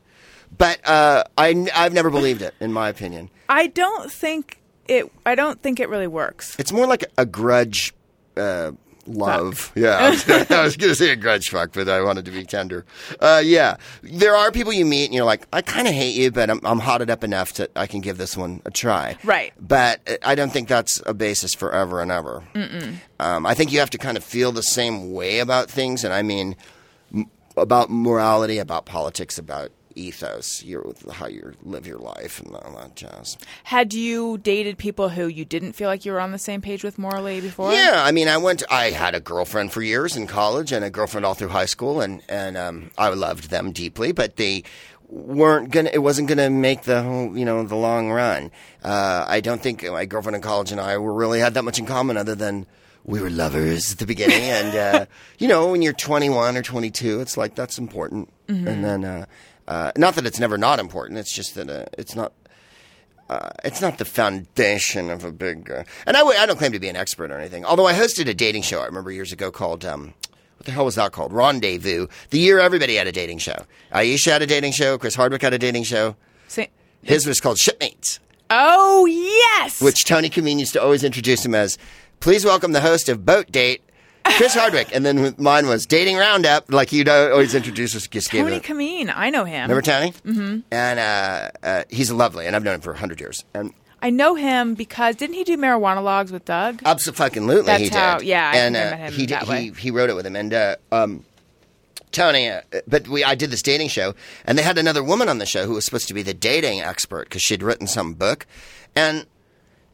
S4: But uh, I, I've never believed it, in my opinion.
S1: I don't think it I don't think it really works.
S4: It's more like a grudge uh, love. Yeah, I was, was going to say a grudge fuck, but I wanted to be tender. Uh, yeah, there are people you meet and you're like, I kind of hate you, but I'm, I'm hotted up enough that I can give this one a try.
S1: Right.
S4: But uh, I don't think that's a basis forever and ever. Um, I think you have to kind of feel the same way about things, and I mean m- about morality, about politics, about ethos, your how you live your life, and all that jazz.
S1: Had you dated people who you didn't feel like you were on the same page with morally before?
S4: Yeah, I mean, I went. I had a girlfriend for years in college, and a girlfriend all through high school, and and um, I loved them deeply, but they weren't gonna. It wasn't gonna make the whole, you know, the long run. Uh, I don't think my girlfriend in college and I were really had that much in common, other than we were lovers at the beginning, and uh, you know, when you're 21 or 22, it's like that's important, and then. Uh, uh, not that it's never not important. It's just that uh, it's not uh, it's not the foundation of a big. Uh, and I, w- I don't claim to be an expert or anything. Although I hosted a dating show, I remember years ago called. Um, what the hell was that called? Rendez-View. The year everybody had a dating show. Aisha had a dating show. Chris Hardwick had a dating show. His was called Shipmates,
S1: oh yes.
S4: which Tony Camin used to always introduce him as. Please welcome the host of Boat Date, Chris Hardwick. And then mine was Dating Roundup, like you'd always introduce us. Just
S1: Tony. Camin, I know him.
S4: Remember Tony? Mm-hmm. And uh, uh, he's lovely, and I've known him for hundred years. And
S1: I know him because didn't he do Marijuana-Logues with Doug?
S4: Absolutely,
S1: That's
S4: he
S1: how-
S4: did.
S1: yeah, I
S4: and uh,
S1: him
S4: he did, he he wrote it with him, and uh, um, Tony. Uh, but we I did this dating show, and they had another woman on the show who was supposed to be the dating expert because she'd written some book, and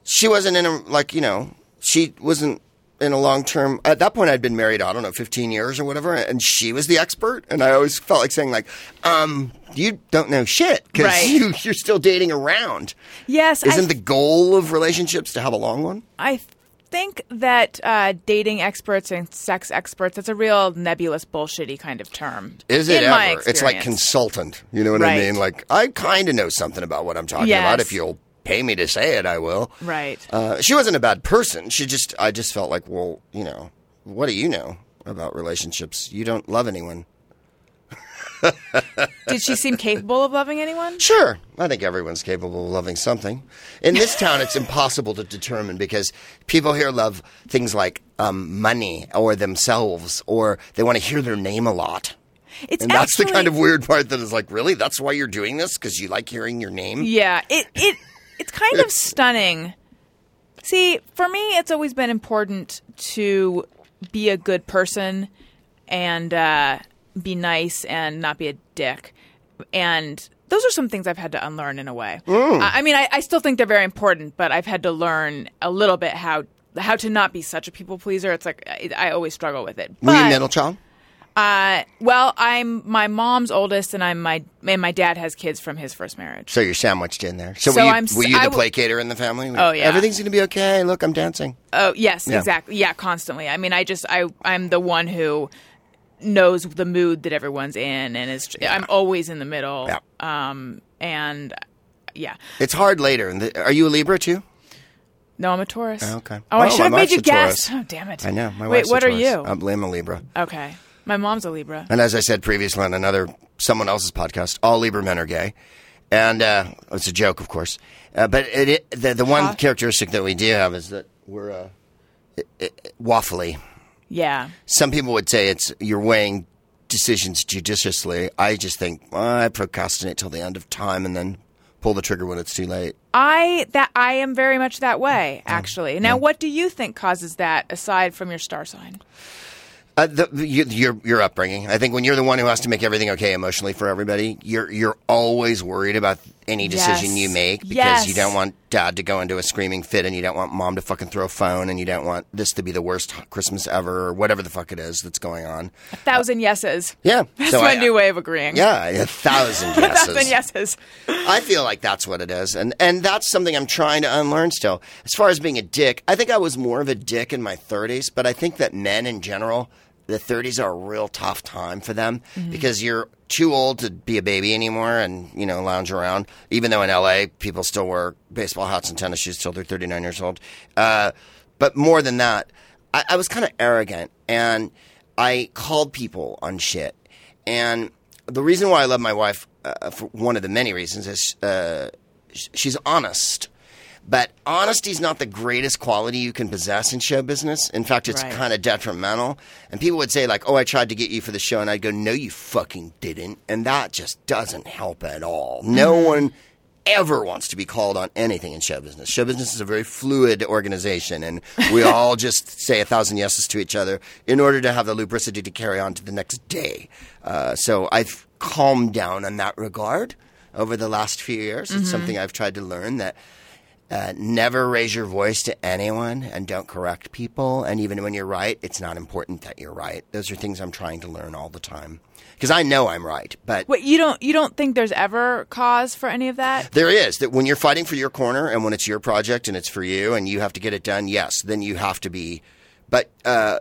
S4: she wasn't in a like you know she wasn't in a long term. At that point, I'd been married. I don't know, fifteen years or whatever, and she was the expert, and I always felt like saying like, um. You don't know shit because
S1: Right.
S4: you, you're still dating around.
S1: Yes,
S4: Isn't the goal of relationships to have a long one?
S1: I think that uh, dating experts and sex experts that's a real nebulous bullshitty kind of term.
S4: Is it ever? It's like consultant. You know what I mean? Like I kind of know something about what I'm talking
S1: Yes.
S4: about. If you'll pay me to say it, I will.
S1: Right.
S4: Uh, she wasn't a bad person. She just, I just felt like, well, you know, what do you know about relationships? You don't love anyone.
S1: Did she seem capable of loving anyone?
S4: Sure, I think everyone's capable of loving something. In this town, it's impossible to determine because people here love things like um, money or themselves, or they want to hear their name a lot.
S1: It's
S4: And that's
S1: actually,
S4: the kind of weird part that is like, really? That's why you're doing this? Because you like hearing your name?
S1: Yeah, it it it's kind of stunning. See, for me, it's always been important to be a good person and uh, be nice and not be a dick. And those are some things I've had to unlearn in a way. I, I mean, I, I still think they're very important, but I've had to learn a little bit how how to not be such a people pleaser. It's like I, I always struggle with it.
S4: Were you
S1: But-
S4: middle child?
S1: Uh, well, I'm my mom's oldest, and I'm my and my dad has kids from his first marriage.
S4: So you're sandwiched in there. So,
S1: So
S4: were you,
S1: I'm
S4: were you
S1: I
S4: the
S1: w-
S4: placater in the family?
S1: Oh, yeah.
S4: Everything's going to be okay. Look, I'm dancing.
S1: Oh yes,
S4: Yeah.
S1: exactly. Yeah, constantly. I mean, I just I I'm the one who knows the mood that everyone's in, and is I'm always in the middle.
S4: Yeah.
S1: Um, and yeah,
S4: It's hard later. And Are you a Libra too?
S1: no, I'm a Taurus.
S4: Okay.
S1: Oh, I
S4: Oh,
S1: should have made you guess.
S4: Taurus.
S1: Oh, damn it.
S4: I know. My
S1: Wait,
S4: wife's a
S1: what are you?
S4: I'm I'm a Libra.
S1: okay, my mom's a Libra.
S4: And as I said previously on another someone else's podcast, all Libra men are gay, and uh, it's a joke, of course. Uh, but it, it, the the one
S1: Huh?
S4: characteristic that we do have is that we're uh, i- i- waffly.
S1: Yeah.
S4: Some people would say it's you're weighing decisions judiciously. I just think well, I procrastinate till the end of time and then pull the trigger when it's too late.
S1: I that I am very much that way actually. Now, what do you think causes that aside from your star sign?
S4: Uh, the, you, your your upbringing. I think when you're the one who has to make everything okay emotionally for everybody, you're you're always worried about any decision
S1: Yes.
S4: you make because
S1: Yes.
S4: you don't want dad to go into a screaming fit, and you don't want mom to fucking throw a phone, and you don't want this to be the worst Christmas ever, or whatever the fuck it is that's going on.
S1: A thousand yeses.
S4: Yeah,
S1: That's
S4: so
S1: my
S4: I-
S1: new way of agreeing.
S4: Yeah, a thousand yeses.
S1: A thousand yeses.
S4: I feel like that's what it is, and and that's something I'm trying to unlearn still. As far as being a dick, I think I was more of a dick in my 30s, but I think that men in general, the 30s are a real tough time for them mm-hmm. because you're too old to be a baby anymore and you know lounge around. Even though in LA people still wear baseball hats and tennis shoes till they're 39 years old, uh, but more than that, I, I was kind of arrogant and I called people on shit and the reason why I love my wife, uh, for one of the many reasons, is uh, she's honest. But honesty is not the greatest quality you can possess in show business. In fact, it's
S1: Right.
S4: kind of detrimental. And people would say, like, oh, I tried to get you for the show. And I'd go, no, you fucking didn't. And that just doesn't help at all. No one ever wants to be called on anything in show business. Show business is a very fluid organization, and we all just say a thousand yeses to each other in order to have the lubricity to carry on to the next day. Uh, so I've calmed down in that regard over the last few years. It's something I've tried to learn that. Uh, never raise your voice to anyone and don't correct people. And even when you're right, it's not important that you're right. Those are things I'm trying to learn all the time. Because I know I'm right, but
S1: Wait, you don't you don't think there's ever cause for any of that?
S4: There is that when you're fighting for your corner and when it's your project and it's for you and you have to get it done. Yes, then you have to be. But uh,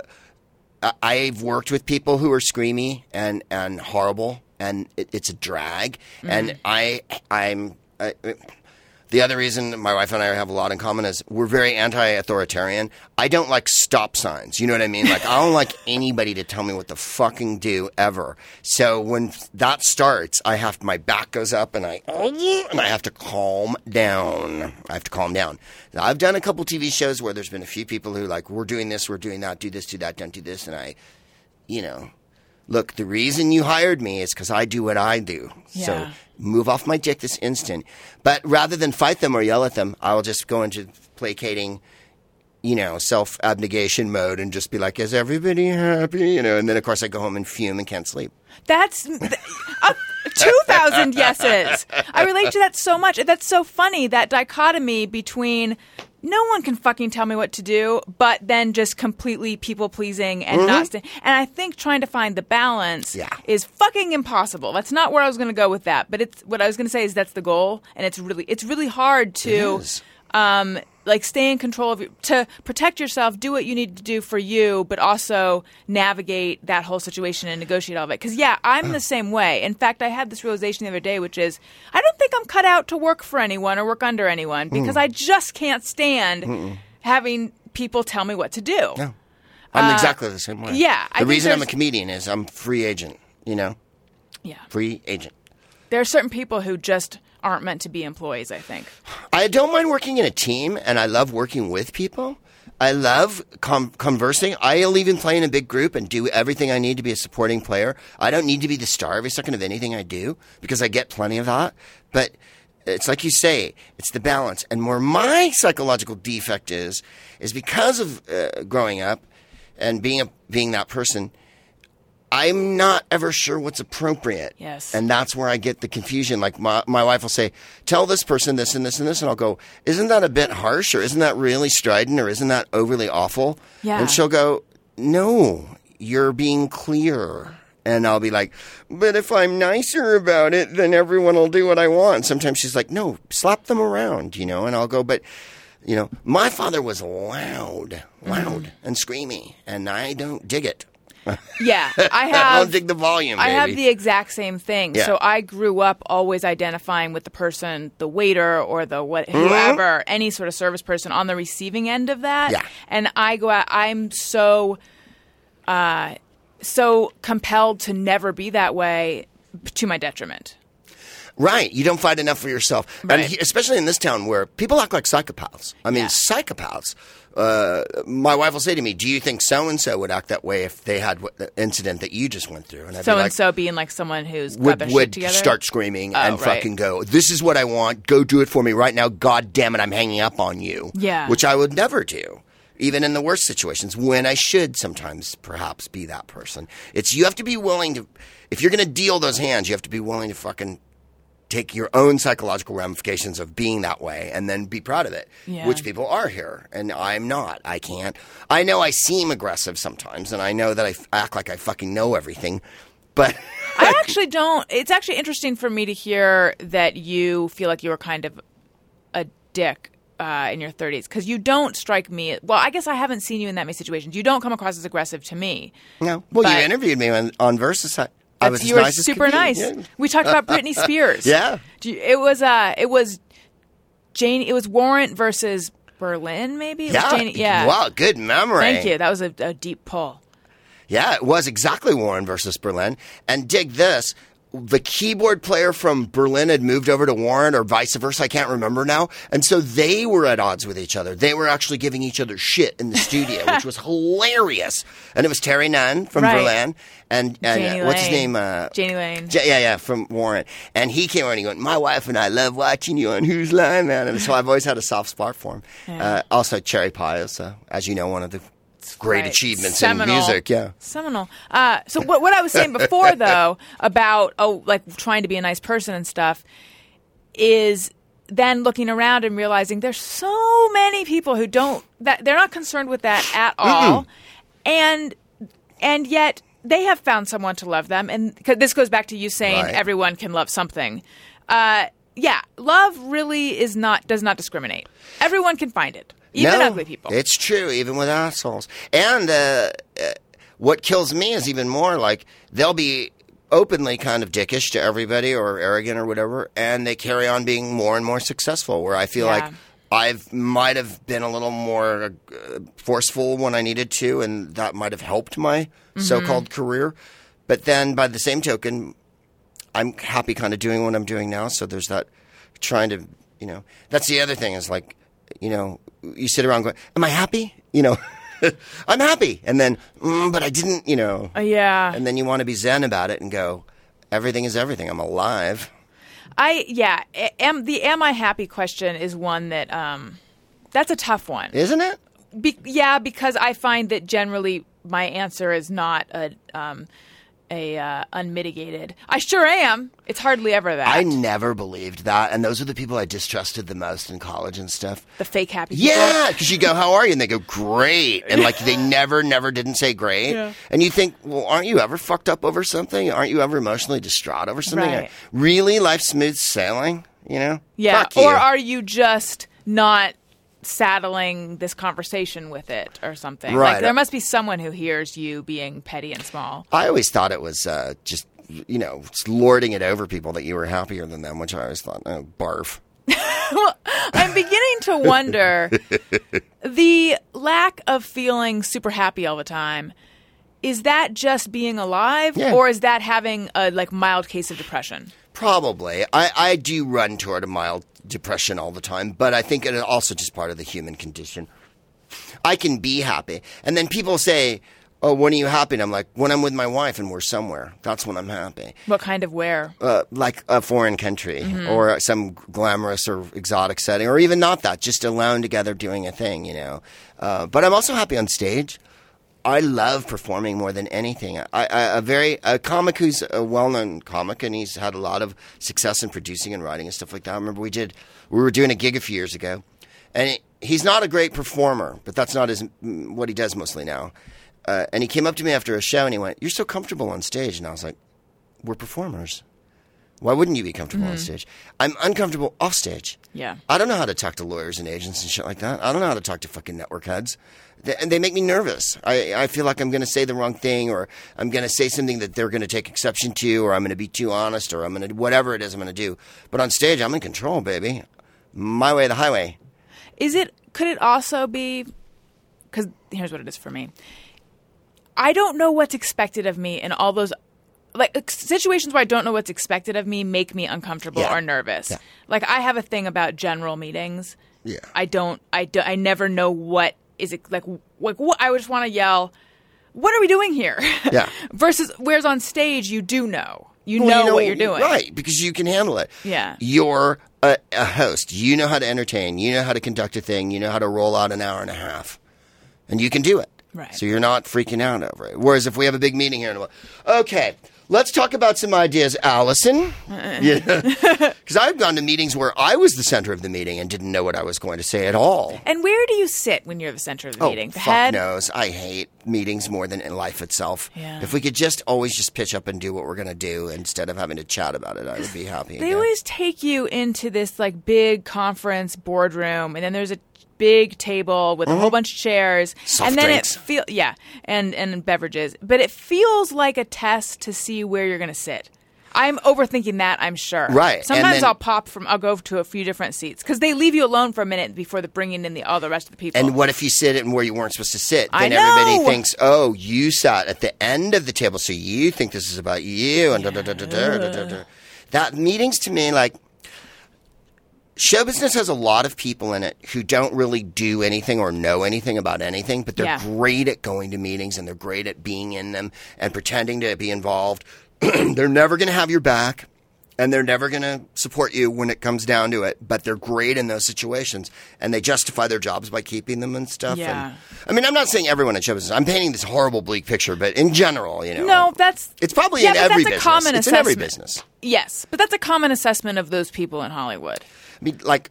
S4: I've worked with people who are screamy and and horrible, and it, it's a drag. And I I'm. I, the other reason my wife and I have a lot in common is we're very anti-authoritarian. I don't like stop signs. You know what I mean? Like I don't like anybody to tell me what to fucking do ever. So when that starts, I have my back goes up and I and I have to calm down. I have to calm down. Now, I've done a couple TV shows where there's been a few people who like we're doing this, we're doing that, do this, do that, don't do this, and I, you know, look, the reason you hired me is because I do what I do. So move off my dick this instant. But rather than fight them or yell at them, I'll just go into placating, you know, self abnegation mode and just be like, is everybody happy? You know, and then of course I go home and fume and can't sleep.
S1: That's uh, two thousand yeses. I relate to that so much. That's so funny. That dichotomy between no one can fucking tell me what to do, but then just completely people pleasing and not. St- and I think trying to find the balance
S4: Mm-hmm. Yeah.
S1: is fucking impossible. That's not where I was going to go with that. But it's what I was going to say is that's the goal, and it's really it's really hard to um, like stay in control of your, to protect yourself, do what you need to do for you, but also navigate that whole situation and negotiate all of it. Because yeah, I'm the same way. In fact, I had this realization the other day, which is I don't think I'm cut out to work for anyone or work under anyone because I just can't stand having people tell me what to do.
S4: I'm exactly the same way.
S1: Uh, yeah,
S4: the
S1: think
S4: reason I'm a comedian is I'm free agent, you know?
S1: Yeah.
S4: Free agent.
S1: There are certain people who just aren't meant to be employees, I think.
S4: I don't mind working in a team, and I love working with people. I love com- conversing. I'll even play in a big group and do everything I need to be a supporting player. I don't need to be the star every second of anything I do because I get plenty of that. But it's like you say, it's the balance. And where my psychological defect is, is because of uh, growing up and being a, being that person. I'm not ever sure what's appropriate.
S1: Yes.
S4: And that's where I get the confusion. Like my, my wife will say, tell this person this and this and this. And I'll go, isn't that a bit harsh or isn't that really strident or isn't that overly awful?
S1: Yeah.
S4: And she'll go, no, you're being clear. And I'll be like, but if I'm nicer about it, then everyone will do what I want. Sometimes she's like, no, slap them around, you know? And I'll go, but, you know, my father was loud, loud
S1: Mm-hmm.
S4: and screamy, and I don't dig it.
S1: Yeah, I
S4: I
S1: have.
S4: don't dig the volume,
S1: I have the exact same thing.
S4: Yeah.
S1: So I grew up always identifying with the person, the waiter or the what,
S4: Mm-hmm.
S1: whoever, any sort of service person on the receiving end of that.
S4: Yeah.
S1: And I go out. I'm so, uh, so compelled to never be that way, to my detriment.
S4: Right. You don't fight enough for yourself. And he, especially in this town where people act like psychopaths. I mean,
S1: Yeah.
S4: psychopaths. Uh, my wife will say to me, Do you think so and so would act that way if they had what, the incident that you just went through? And
S1: So and so being like someone who's
S4: would,
S1: shit
S4: would start screaming
S1: Oh,
S4: and
S1: right.
S4: fucking go, This is what I want. Go do it for me right now. God damn it, I'm hanging up on you.
S1: Yeah.
S4: Which I would never do. Even in the worst situations, when I should sometimes perhaps be that person. It's you have to be willing to, if you're going to deal those hands, you have to be willing to fucking take your own psychological ramifications of being that way and then be proud of it,
S1: Yeah.
S4: which people are here. And I'm not. I can't. I know I seem aggressive sometimes, and I know that I f- act like I fucking know everything, but.
S1: I actually don't. It's actually interesting for me to hear that you feel like you were kind of a dick uh, in your 30s because you don't strike me. Well, I guess I haven't seen you in that many situations. You don't come across as aggressive to me.
S4: No. Well,
S1: But-
S4: you interviewed me on, on Versus. I, was
S1: you were super nice.
S4: Yeah.
S1: We talked about Britney Spears.
S4: Yeah.
S1: It was uh, it was Jane. It was Warrant versus Berlin, maybe. It
S4: Yeah.
S1: Jane, yeah.
S4: Wow, good memory.
S1: Thank you. That was a, a deep pull.
S4: Yeah, it was exactly Warrant versus Berlin. And dig this. The keyboard player from Berlin had moved over to Warrant or vice versa. I can't remember now. And so they were at odds with each other. They were actually giving each other shit in the studio, which was hilarious. And it was Terry Nunn from
S1: Right.
S4: Berlin and, and uh, what's his name? Uh,
S1: Jani Lane.
S4: J- yeah, yeah, from Warrant. And he came over and he went, My wife and I love watching you on Whose Line, man. And so I've always had a soft spot for him. Uh, also, Cherry Pie is, uh, as you know, one of the great
S1: Right.
S4: achievements
S1: Seminal.
S4: in music. Yeah.
S1: Seminal. Uh, so what, what I was saying before, though, about oh, like trying to be a nice person and stuff, is then looking around and realizing there's so many people who don't that they're not concerned with that at all, and and yet they have found someone to love them, and 'cause this goes back to you saying
S4: Right.
S1: everyone can love something. Uh, yeah, love really is not does not discriminate. Everyone can find it, even
S4: No,
S1: ugly people.
S4: It's true, even with assholes. And uh, uh, what kills me is even more like they'll be openly kind of dickish to everybody or arrogant or whatever, and they carry on being more and more successful. Where I feel
S1: Yeah.
S4: like I've might have been a little more uh, forceful when I needed to, and that might have helped my
S1: Mm-hmm.
S4: so-called career. But then, by the same token, I'm happy kind of doing what I'm doing now. So there's that trying to, you know, that's the other thing is like, you know, you sit around going, am I happy? You know, I'm happy. And then, mm, but I didn't, you know,
S1: Uh, yeah,
S4: and then you want to be zen about it and go, everything is everything. I'm alive.
S1: I yeah, am the am I happy question is one that um that's a tough one.
S4: Isn't it?
S1: Be, yeah, because I find that generally my answer is not a um a uh, unmitigated. I sure am. It's hardly ever that.
S4: I never believed that. And those are the people I distrusted the most in college and stuff.
S1: the fake happy.
S4: Yeah, because you go, "How are you?" and they go, "Great," and like they never, never didn't say great.
S1: Yeah.
S4: And you think, "Well, aren't you ever fucked up over something? Aren't you ever emotionally distraught over something?
S1: Right.
S4: Really, life smooth sailing? You know?
S1: Yeah.
S4: You.
S1: Or are you just not saddling this conversation with it or something?
S4: Right.
S1: Like there must be someone who hears you being petty and small.
S4: I always thought it was uh, just you know lording it over people that you were happier than them, which I always thought, oh, barf.
S1: I'm beginning to wonder the lack of feeling super happy all the time. is that just being alive,
S4: Yeah.
S1: or is that having a like mild case of depression?
S4: Probably. I, I do run toward a mild depression all the time, but I think it is also just part of the human condition. I can be happy. And then people say, Oh, when are you happy? And I'm like, When I'm with my wife and we're somewhere. That's when I'm happy.
S1: What kind of where?
S4: Uh, like a foreign country or some glamorous or exotic setting, or even not that, just alone together doing a thing, you know. Uh, but I'm also happy on stage. I love performing more than anything. I, I, a very a comic who's a well-known comic, and he's had a lot of success in producing and writing and stuff like that. I remember we did we were doing a gig a few years ago, and he, he's not a great performer, but that's not his mm, what he does mostly now. Uh, and he came up to me after a show and he went, "You're so comfortable on stage," and I was like, "We're performers. Why wouldn't you be comfortable on stage? I'm uncomfortable off stage.
S1: Yeah.
S4: I don't know how to talk to lawyers and agents and shit like that. I don't know how to talk to fucking network heads. They, and they make me nervous. I, I feel like I'm going to say the wrong thing or I'm going to say something that they're going to take exception to or I'm going to be too honest or I'm going to whatever it is I'm going to do. But on stage, I'm in control, baby. My way, the highway.
S1: Is it? Could it also be? Because here's what it is for me. I don't know what's expected of me in all those like situations where I don't know what's expected of me make me uncomfortable
S4: Yeah.
S1: or nervous.
S4: Yeah.
S1: Like I have a thing about general meetings.
S4: Yeah.
S1: I don't. I do, I never know what is it like. Like what I would just want to yell. What are we doing here?
S4: Yeah.
S1: Versus whereas on stage you do know. You
S4: Well,
S1: know,
S4: you
S1: what you're doing.
S4: Right, because you can handle it.
S1: Yeah.
S4: You're a, a host. You know how to entertain. You know how to conduct a thing. You know how to roll out an hour and a half. And you can do it.
S1: Right.
S4: So you're not freaking out over it. Whereas if we have a big meeting here in a while. Okay, let's talk about some ideas, Allison. Uh-uh. Because I've gone to meetings where I was the center of the meeting and didn't know what I was going to say at all.
S1: And where do you sit when you're the center of the
S4: Oh,
S1: meeting? The
S4: fuck
S1: head.
S4: knows. I hate meetings more than in life itself.
S1: Yeah.
S4: If we could just always just pitch up and do what we're going to do instead of having to chat about it, I would be happy.
S1: They
S4: again.
S1: always take you into this like big conference boardroom, and then there's a big table with a whole uh-huh. bunch of chairs.
S4: Soft
S1: and then
S4: drinks.
S1: it feel yeah, and and beverages. But it feels like a test to see where you're going to sit. I'm overthinking that. I'm sure.
S4: Right, and
S1: Sometimes
S4: then-
S1: I'll pop from. I'll go to a few different seats because they leave you alone for a minute before they're bringing in the all the rest of the people.
S4: And what if you sit in where you weren't supposed to sit?
S1: I
S4: Then everybody thinks, oh, you sat at the end of the table, so you think this is about you. And da, da, da, da, da, da, da, da. that meetings to me, like show business has a lot of people in it who don't really do anything or know anything about anything, but they're
S1: Yeah.
S4: great at going to meetings and they're great at being in them and pretending to be involved. they're never going to have your back. And they're never going to support you when it comes down to it, but they're great in those situations, and they justify their jobs by keeping them and stuff.
S1: Yeah.
S4: And, I mean, I'm not saying everyone in show business. I'm painting this horrible, bleak picture, but in general, you know,
S1: no, that's
S4: it's probably
S1: yeah,
S4: in
S1: but
S4: every
S1: that's
S4: business.
S1: a common
S4: it's in every business.
S1: yes, but that's a common assessment of those people in Hollywood.
S4: I like,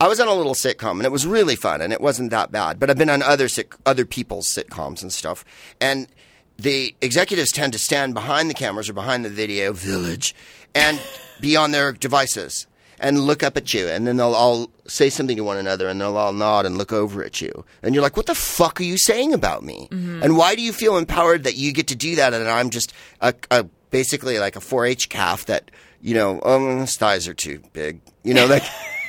S4: I was on a little sitcom and it was really fun and it wasn't that bad. But I've been on other sit- other people's sitcoms and stuff, and the executives tend to stand behind the cameras or behind the video village and be on their devices and look up at you, and then they'll all say something to one another, and they'll all nod and look over at you, and you're like, "What the fuck are you saying about me? And why do you feel empowered that you get to do that, and I'm just a, a basically like a 4-H calf that you know, um, his thighs are too big, you know, like."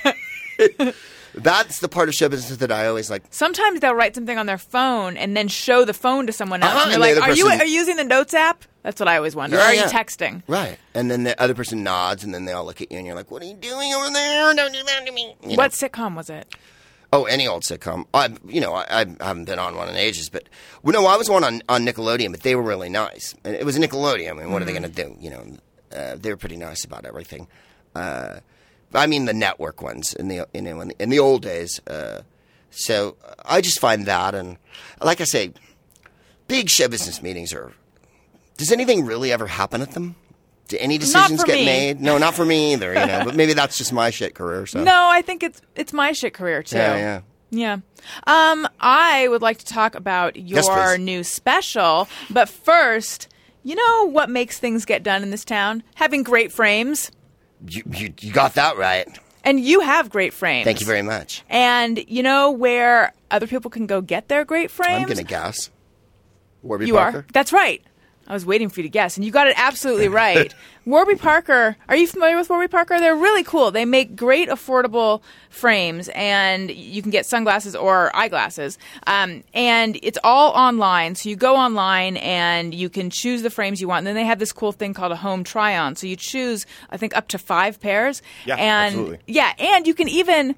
S4: That's the part of show business that I always like.
S1: Sometimes they'll write something on their phone and then show the phone to someone else.
S4: Uh-huh,
S1: and
S4: and
S1: they're
S4: the
S1: like,
S4: other
S1: "Are you
S4: person-
S1: are you using the notes app?" That's what I always wonder.
S4: Yeah,
S1: are you texting?
S4: Right. And then the other person nods, and then they all look at you, and you're like, "What are you doing over there? Don't do that to me." You know?
S1: What sitcom was it?
S4: Oh, any old sitcom. I, you know, I, I haven't been on one in ages, but well, no, I was one on, on Nickelodeon, but they were really nice. And it was Nickelodeon. I mean, what are they
S1: Mm-hmm.
S4: going to do? You know, uh, they were pretty nice about everything. Uh, I mean, the network ones in the you know in the, in the old days. Uh, so I just find that, and like I say, big show business meetings are. Does anything really ever happen at them? Do any decisions get
S1: me.
S4: made? No, not for me either. You know, but maybe that's just my shit career. So
S1: No, I think it's it's my shit career too.
S4: yeah, yeah.
S1: Yeah. Um, I would like to talk about your
S4: Yes,
S1: new special, but first, you know what makes things get done in this town? Having great frames.
S4: You, you, you got that right.
S1: And you have great frames.
S4: Thank you very much.
S1: And you know where other people can go get their great frames?
S4: I'm going to guess. Warby
S1: You
S4: Parker.
S1: are. That's right. I was waiting for you to guess, and you got it absolutely right. Warby Parker. Are you familiar with Warby Parker? They're really cool. They make great affordable frames, and you can get sunglasses or eyeglasses. Um, and it's all online. So you go online and you can choose the frames you want. And then they have this cool thing called a home try on. So you choose, I think, up to five pairs.
S5: Yeah,
S1: and
S5: absolutely.
S1: yeah, and you can even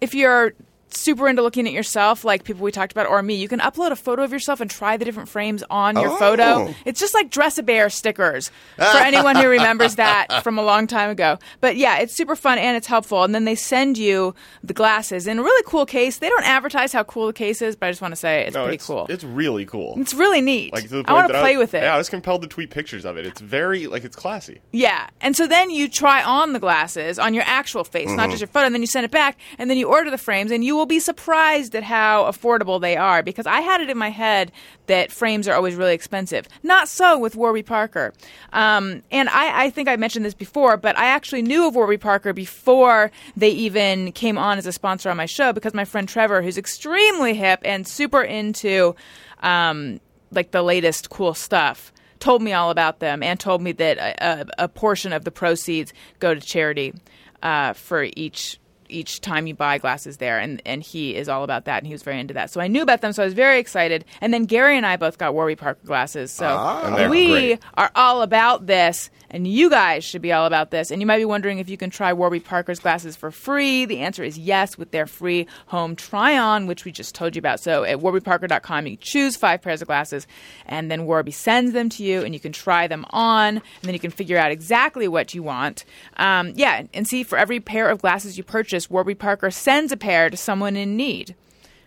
S1: if you're super into looking at yourself, like people we talked about, or me, you can upload a photo of yourself and try the different frames on your
S4: Oh.
S1: photo. It's just like Dress a Bear stickers for anyone who remembers that from a long time ago. But yeah, it's super fun and it's helpful. And then they send you the glasses in a really cool case. They don't advertise how cool the case is, but I just want to say it's
S5: No,
S1: pretty
S5: it's,
S1: cool.
S5: It's really cool.
S1: It's really neat.
S5: like to the point
S1: I want to play
S5: was-
S1: with it.
S5: Yeah, I was compelled to tweet pictures of it. It's very like it's classy.
S1: Yeah. And so then you try on the glasses on your actual face, not mm-hmm. just your photo, and then you send it back, and then you order the frames, and you will be surprised at how affordable they are. Because I had it in my head that frames are always really expensive. Not so with Warby Parker. Um, and I, I think I mentioned this before, but I actually knew of Warby Parker before they even came on as a sponsor on my show because my friend Trevor, who's extremely hip and super into um, like the latest cool stuff, told me all about them and told me that a, a, a portion of the proceeds go to charity uh, for each each time you buy glasses there and and he is all about that and he was very into that. So i knew about them so i was very excited. And then gary and i both got warby parker glasses so
S5: ah. they're
S1: we
S5: great.
S1: are all about this and you guys should be all about this. And you might be wondering if you can try warby parker's glasses for free. The answer is yes with their free home try on which we just told you about. So at warbyparker.com you choose five pairs of glasses and then warby sends them to you and you can try them on and then you can figure out exactly what you want. Um, yeah and see for every pair of glasses you purchase warby parker sends a pair to someone in need.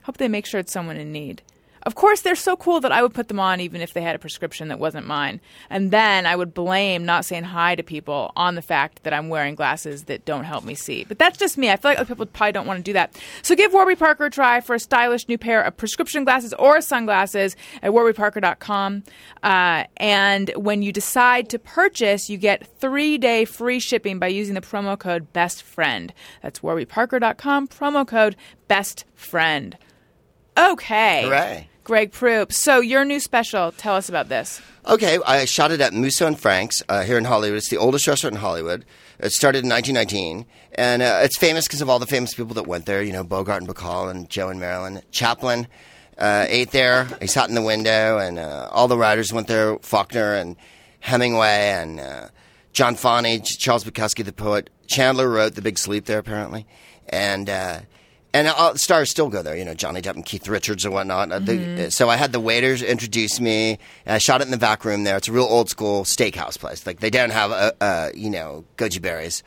S1: Hope they make sure it's someone in need of course, they're so cool that I would put them on even if they had a prescription that wasn't mine. And then I would blame not saying hi to people on the fact that I'm wearing glasses that don't help me see. But that's just me. I feel like other people probably don't want to do that. So give Warby Parker a try for a stylish new pair of prescription glasses or sunglasses at warbyparker.com. Uh, and when you decide to purchase, you get three day free shipping by using the promo code BESTFRIEND. That's warbyparker.com, promo code BESTFRIEND. Okay.
S4: Hooray.
S1: Greg Proops. So your new special, tell us about this.
S4: Okay, I shot it at Musso and Frank's uh, here in Hollywood. It's the oldest restaurant in Hollywood. It started in 1919, and uh, it's famous because of all the famous people that went there. You know, Bogart and Bacall and Joe and Marilyn. Chaplin uh, ate there. He sat in the window, and uh, all the writers went there. Faulkner and Hemingway and uh, John Fante, Charles Bukowski, the poet. Chandler wrote The Big Sleep there, apparently, and. And uh, stars still go there, you know, Johnny Depp and Keith Richards and whatnot. Uh, the- uh, so I had the waiters introduce me. And I shot it in the back room there. It's a real old school steakhouse place. Like they don't have, uh, uh, you know, goji berries.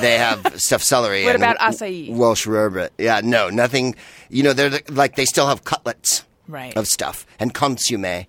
S4: They have stuffed celery.
S1: What
S4: and
S1: about acai?
S4: Welsh rarebit. Yeah, no, nothing. You know, they're the- like they still have cutlets
S1: Right.
S4: of stuff and consomme.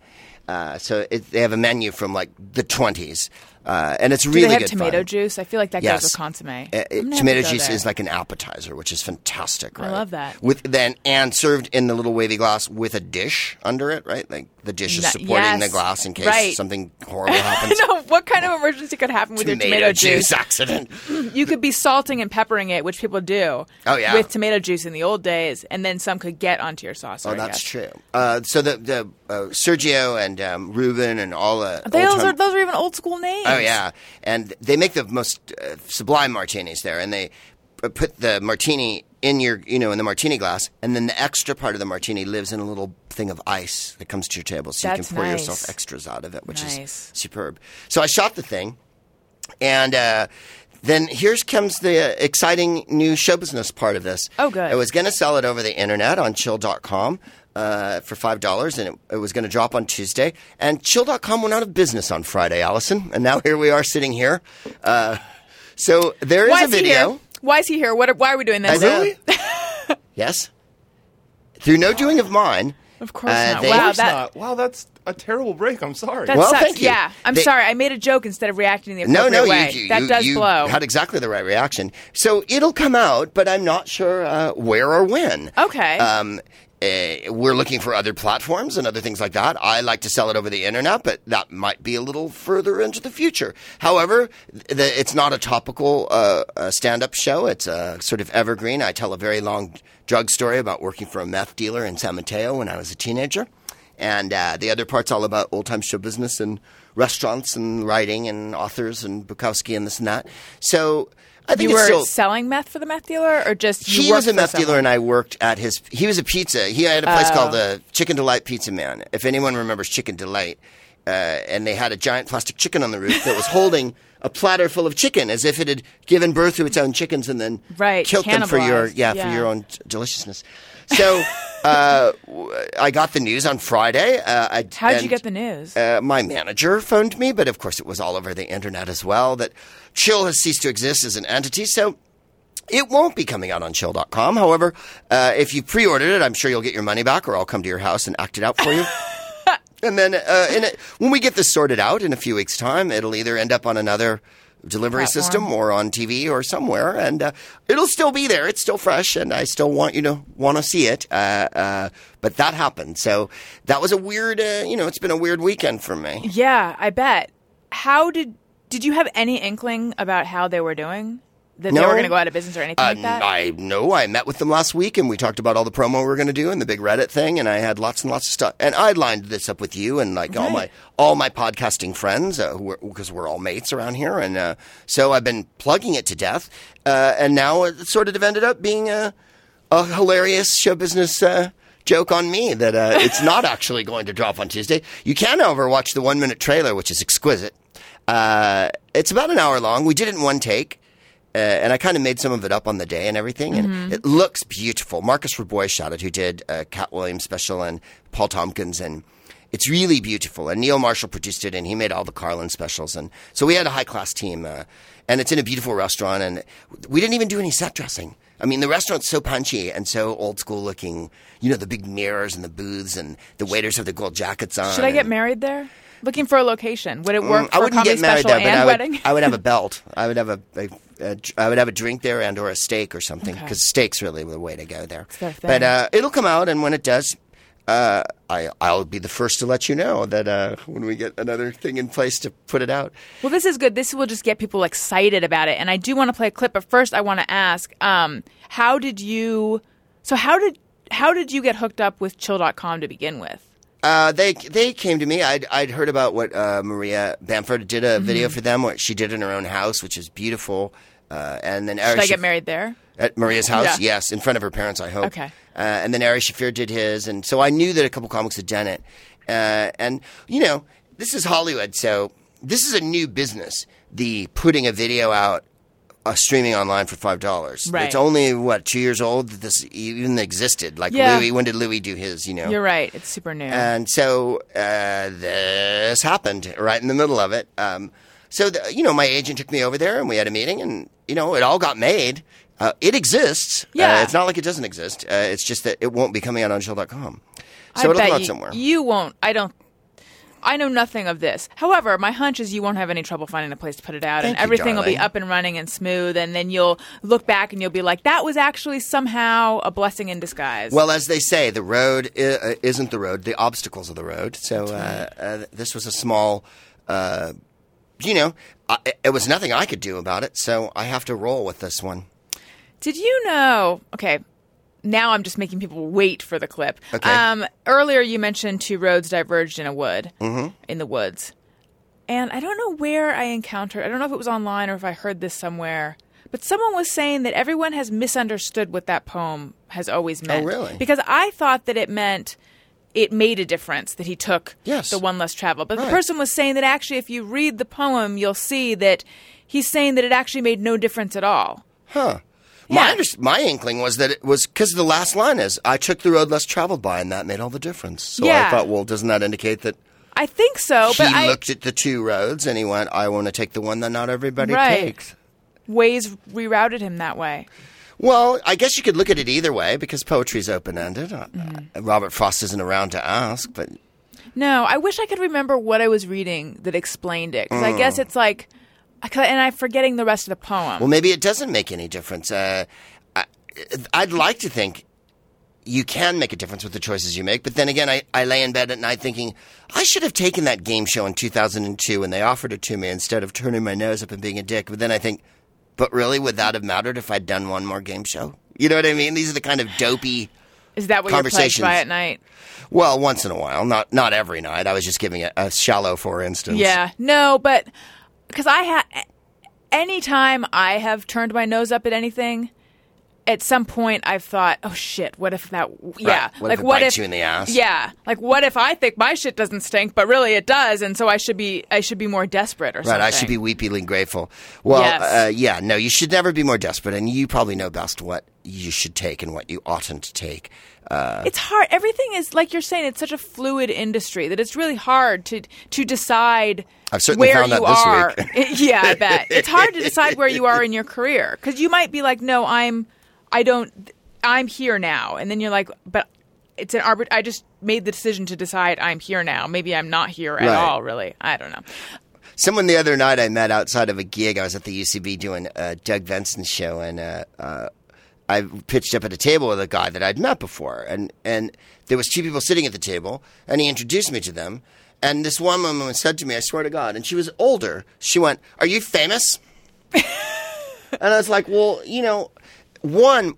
S4: Uh, so it, they have a menu from like the twenties, uh, and it's
S1: Do
S4: really
S1: they have
S4: good
S1: tomato
S4: fun.
S1: juice? I feel like that
S4: Yes.
S1: goes with consomme.
S4: Uh, it- tomato
S1: to
S4: juice
S1: there.
S4: is like an appetizer, which is fantastic. Right?
S1: I love that.
S4: With then and served in the little wavy glass with a dish under it, right? Like the dish is
S1: No-
S4: supporting
S1: yes.
S4: the glass in case
S1: Right.
S4: something horrible happens.
S1: know what kind of emergency could happen with your tomato juice.
S4: accident.
S1: You could be salting and peppering it, which people do.
S4: Oh, yeah.
S1: with tomato juice in the old days, and then some could get onto your sauce.
S4: Oh, that's true. Uh, so the the uh, Sergio and um, Ruben and all the
S1: Those are those are even old school names.
S4: Oh yeah, and they make the most uh, sublime martinis there, and they put the martini in your, you know, in the martini glass, and then the extra part of the martini lives in a little thing of ice that comes to your table, so
S1: That's
S4: you can pour
S1: nice.
S4: yourself extras out of it, which
S1: Nice.
S4: is superb. So I shot the thing, and. Uh, then here comes the exciting new show business part of this.
S1: Oh, good.
S4: I was going to sell it over the internet on chill.com uh, for $5, and it, it was going to drop on Tuesday. And chill.com went out of business on Friday, Allison. And now here we are sitting here. Uh, so there is
S1: Why
S4: a
S1: is he
S4: video.
S1: Why is he here? What? Are, why are we doing this?
S4: I know. yes. Through no doing of mine.
S1: Of course
S4: uh,
S1: not.
S4: they-
S1: Wow, that
S5: not. Wow, that's a terrible break. I'm sorry.
S1: that
S4: Well,
S1: sucks.
S4: thank you.
S1: Yeah, I'm
S4: They-
S1: sorry. I made a joke instead of reacting to the
S4: No,
S1: appropriate
S4: no,
S1: way.
S4: you, you,
S1: that
S4: you,
S1: does
S4: you
S1: blow.
S4: had exactly the right reaction. So it'll come out, but I'm not sure uh, where or when.
S1: Okay.
S4: Um, uh, we're looking for other platforms and other things like that. I like to sell it over the internet, but that might be a little further into the future. However, the, it's not a topical uh, uh, stand-up show. It's a sort of evergreen. I tell a very long drug story about working for a meth dealer in San Mateo when I was a teenager. and uh, the other part's all about old time show business and restaurants and writing and authors and Bukowski and this and that. So I think
S1: You were
S4: still.
S1: selling meth for the meth dealer, or just you
S4: he was a meth dealer, and I worked at his. He was a pizza. He had a place
S1: Oh.
S4: called the Chicken Delight Pizza Man. If anyone remembers Chicken Delight, uh, and they had a giant plastic chicken on the roof that was holding a platter full of chicken, as if it had given birth to its own chickens and then
S1: Right,
S4: killed them for your
S1: cannibalized,
S4: yeah, for your own deliciousness. So uh, I got the news on Friday. Uh, I,
S1: How did you get the news?
S4: uh, my manager phoned me, but of course it was all over the internet as well that Chill has ceased to exist as an entity. So it won't be coming out on chill.com. However, uh, if you pre ordered it, I'm sure you'll get your money back or I'll come to your house and act it out for you. and then uh, it, when we get this sorted out in a few weeks' time, it'll either end up on another delivery
S1: Platform.
S4: system or on TV or somewhere, and uh, it'll still be there. It's still fresh, and I still want you to want to see it. Uh, uh, but that happened, so that was a weird. Uh, you know, it's been a weird weekend for me.
S1: yeah, I bet. How did did you have any inkling about how they were doing? That they
S4: No.
S1: were going to go out of business or anything
S4: Uh,
S1: like that?
S4: I know. I met with them last week, and we talked about all the promo we were going to do and the big Reddit thing, and I had lots and lots of stuff. And I lined this up with you and like all my all my podcasting friends, uh, because we're all mates around here, and uh, so I've been plugging it to death. Uh, and now it sort of ended up being a, a hilarious show business. Uh, Joke on me that uh, it's not actually going to drop on Tuesday. You can, however, watch the one minute trailer, which is exquisite. Uh, it's about an hour long. We did it in one take. Uh, and I kind of made some of it up on the day and everything, and it looks beautiful. Marcus Raboy shot it, who did uh, Katt Williams special and Paul Tompkins, and it's really beautiful. And Neil Marshall produced it, and he made all the Carlin specials, and so we had a high class team. Uh, and it's in a beautiful restaurant, and we didn't even do any set dressing. I mean, the restaurant's so punchy and so old school looking. You know, the big mirrors and the booths, and the waiters have the gold jackets on.
S1: Should I get
S4: and-
S1: married there? Looking for a location. Would it work
S4: Mm, I wouldn't get married
S1: special
S4: there, but I would. I would have a belt. I would have a, a, a I would have a drink there and or a steak or something
S1: Okay.
S4: because steak's really the way to go there. But uh, it'll come out, and when it does, uh, I I'll be the first to let you know that uh, when we get another thing in place to put it out.
S1: Well, this is good. This will just get people excited about it. And I do want to play a clip, but first I want to ask, um, how did you so how did how did you get hooked up with chill.com to begin with?
S4: Uh, they they came to me. I'd I'd heard about what uh, Maria Bamford did a
S1: Mm-hmm.
S4: video for them. What she did in her own house, which is beautiful. Uh, and then
S1: Should
S4: Eric
S1: I get
S4: Shaf-
S1: married there?
S4: At Maria's house,
S1: Yeah.
S4: yes, in front of her parents, I hope.
S1: Okay.
S4: Uh, and then Ari Shaffir did his, and so I knew that a couple comics had done it. Uh, and you know, this is Hollywood, so this is a new business. The putting a video out, uh, streaming online for five dollars.
S1: Right.
S4: It's only what two years old that this even existed. Like
S1: Yeah.
S4: Louis, when did Louis do his? You know.
S1: You're right. It's super new.
S4: And so uh, this happened right in the middle of it. Um, so the, you know, my agent took me over there, and we had a meeting, and you know, it all got made. Uh, it exists.
S1: Yeah.
S4: Uh, it's not like it doesn't exist. Uh, it's just that it won't be coming out on chill.com. So
S1: I
S4: it'll
S1: bet
S4: come out
S1: you,
S4: somewhere.
S1: you won't. I don't. I know nothing of this. However, my hunch is you won't have any trouble finding a place to put it out,
S4: Thank
S1: and
S4: you,
S1: everything will be up and running and smooth. And then you'll look back and you'll be like, "That was actually somehow a blessing in disguise."
S4: well, as they say, the road I- uh, isn't the road; the obstacles are the road. So uh, uh, this was a small, uh, you know, I, it was nothing I could do about it. So I have to roll with this one.
S1: Did you know? Okay, now I'm just making people wait for the clip.
S4: Okay.
S1: Um, earlier you mentioned two roads diverged in a wood, mm-hmm. in the woods, and I don't know where I encountered. I don't know if it was online or if I heard this somewhere. But someone was saying that everyone has misunderstood what that poem has always meant.
S4: Oh, really?
S1: Because I thought that it meant it made a difference that he took
S4: Yes.
S1: the one less travel. But the person was saying that actually, if you read the poem, you'll see that he's saying that it actually made no difference at all.
S4: Huh. My,
S1: Yeah.
S4: under- my inkling was that it was because the last line is, I took the road less traveled by, and that made all the difference. So
S1: Yeah.
S4: I thought, well, doesn't that indicate that
S1: I think so,
S4: he
S1: but I,
S4: looked at the two roads and he went, I want to take the one that not everybody
S1: Right.
S4: takes?
S1: Ways rerouted him that way.
S4: Well, I guess you could look at it either way because poetry's open ended.
S1: Mm-hmm.
S4: Robert Frost isn't around to ask, but
S1: No, I wish I could remember what I was reading that explained it. Because I
S4: Mm.
S1: guess it's like, I and I'm forgetting the rest of the poem.
S4: well, maybe it doesn't make any difference. Uh, I, I'd like to think you can make a difference with the choices you make, but then again, I, I lay in bed at night thinking, I should have taken that game show in 2002 when they offered it to me instead of turning my nose up and being a dick. But then I think, but really, would that have mattered if I'd done one more game show? You know what I mean? These are the kind of dopey
S1: Is that what you're plagued
S4: conversations.
S1: by at night?
S4: Well, once in a while, not not every night. I was just giving a, a shallow for instance.
S1: Yeah, no, but because I had anytime I have turned my nose up at anything, at some point I've thought, oh shit, what if that? Yeah,
S4: What
S1: like
S4: if it
S1: what
S4: bites
S1: if
S4: you in the ass?
S1: Yeah, like what if I think my shit doesn't stink, but really it does, and so I should be I should be more desperate or
S4: Right,
S1: something.
S4: Right, I should be weepily grateful. Well,
S1: Yes.
S4: uh, yeah, no, you should never be more desperate, and you probably know best what you should take and what you oughtn't to take. Uh,
S1: It's hard. Everything is like you're saying. It's such a fluid industry that it's really hard to to decide.
S4: I've certainly
S1: where
S4: found that
S1: you
S4: this
S1: are.
S4: week.
S1: yeah, I bet it's hard to decide where you are in your career because you might be like, no, I'm, I don't, I'm here now, and then you're like, but it's an arbit. I just made the decision to decide I'm here now. Maybe I'm not here at
S4: Right.
S1: all. Really, I don't know.
S4: Someone the other night I met outside of a gig. I was at the UCB doing a Doug Benson show, and uh, uh, I pitched up at a table with a guy that I'd met before, and and there was two people sitting at the table, and he introduced me to them. And this one woman said to me, "I swear to God," and she was older. She went, "Are you famous?" and I was like, "Well, you know, one."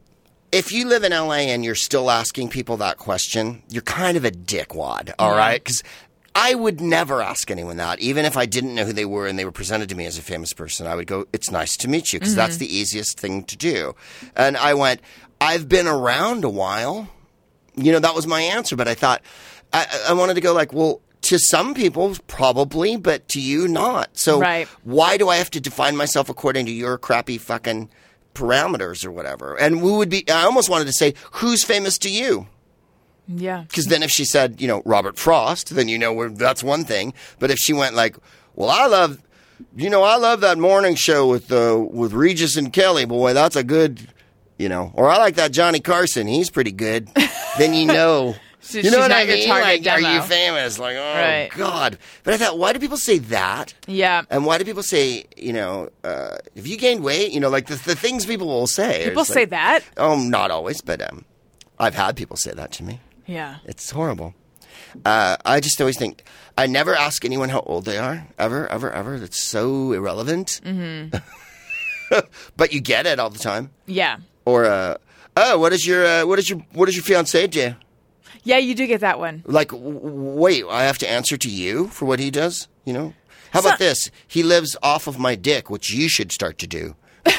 S4: If you live in LA and you're still asking people that question, you're kind of a dickwad, all right? Because I would never ask anyone that, even if I didn't know who they were and they were presented to me as a famous person. I would go, "It's nice to meet you," because that's mm-hmm. the easiest thing to do. And I went, "I've been around a while." You know, that was my answer. But I thought I, I wanted to go like, well, to some people probably, but to you not. So
S1: Right.
S4: why do I have to define myself according to your crappy fucking parameters or whatever? And who would be? I almost wanted to say, who's famous to you?
S1: Yeah,
S4: Because then if she said, you know, Robert Frost, then you know that's one thing. But if she went like, well, I love, you know, I love that morning show with uh, with Regis and Kelly. Boy, that's a good, you know, or I like that Johnny Carson. He's pretty good. then you know.
S1: So
S4: you know what I mean? Like, are you famous? Like, oh
S1: Right.
S4: God! But I thought, why do people say that?
S1: yeah.
S4: And why do people say, you know, uh, have you gained weight? You know, like the, the things people will say.
S1: People say
S4: like-
S1: that.
S4: Oh, not always, but um, I've had people say that to me.
S1: Yeah.
S4: It's horrible. Uh, I just always think I never ask anyone how old they are, ever, ever, ever. That's so irrelevant. Mm-hmm. but you get it all the time.
S1: Yeah.
S4: Or uh, oh, what is your uh, what is your what does your fiance do?
S1: Yeah, you do get that one.
S4: Like, w- w- wait, I have to answer to you for what he does. You know, how
S1: So-
S4: about this? He lives off of my dick, which you should start to do.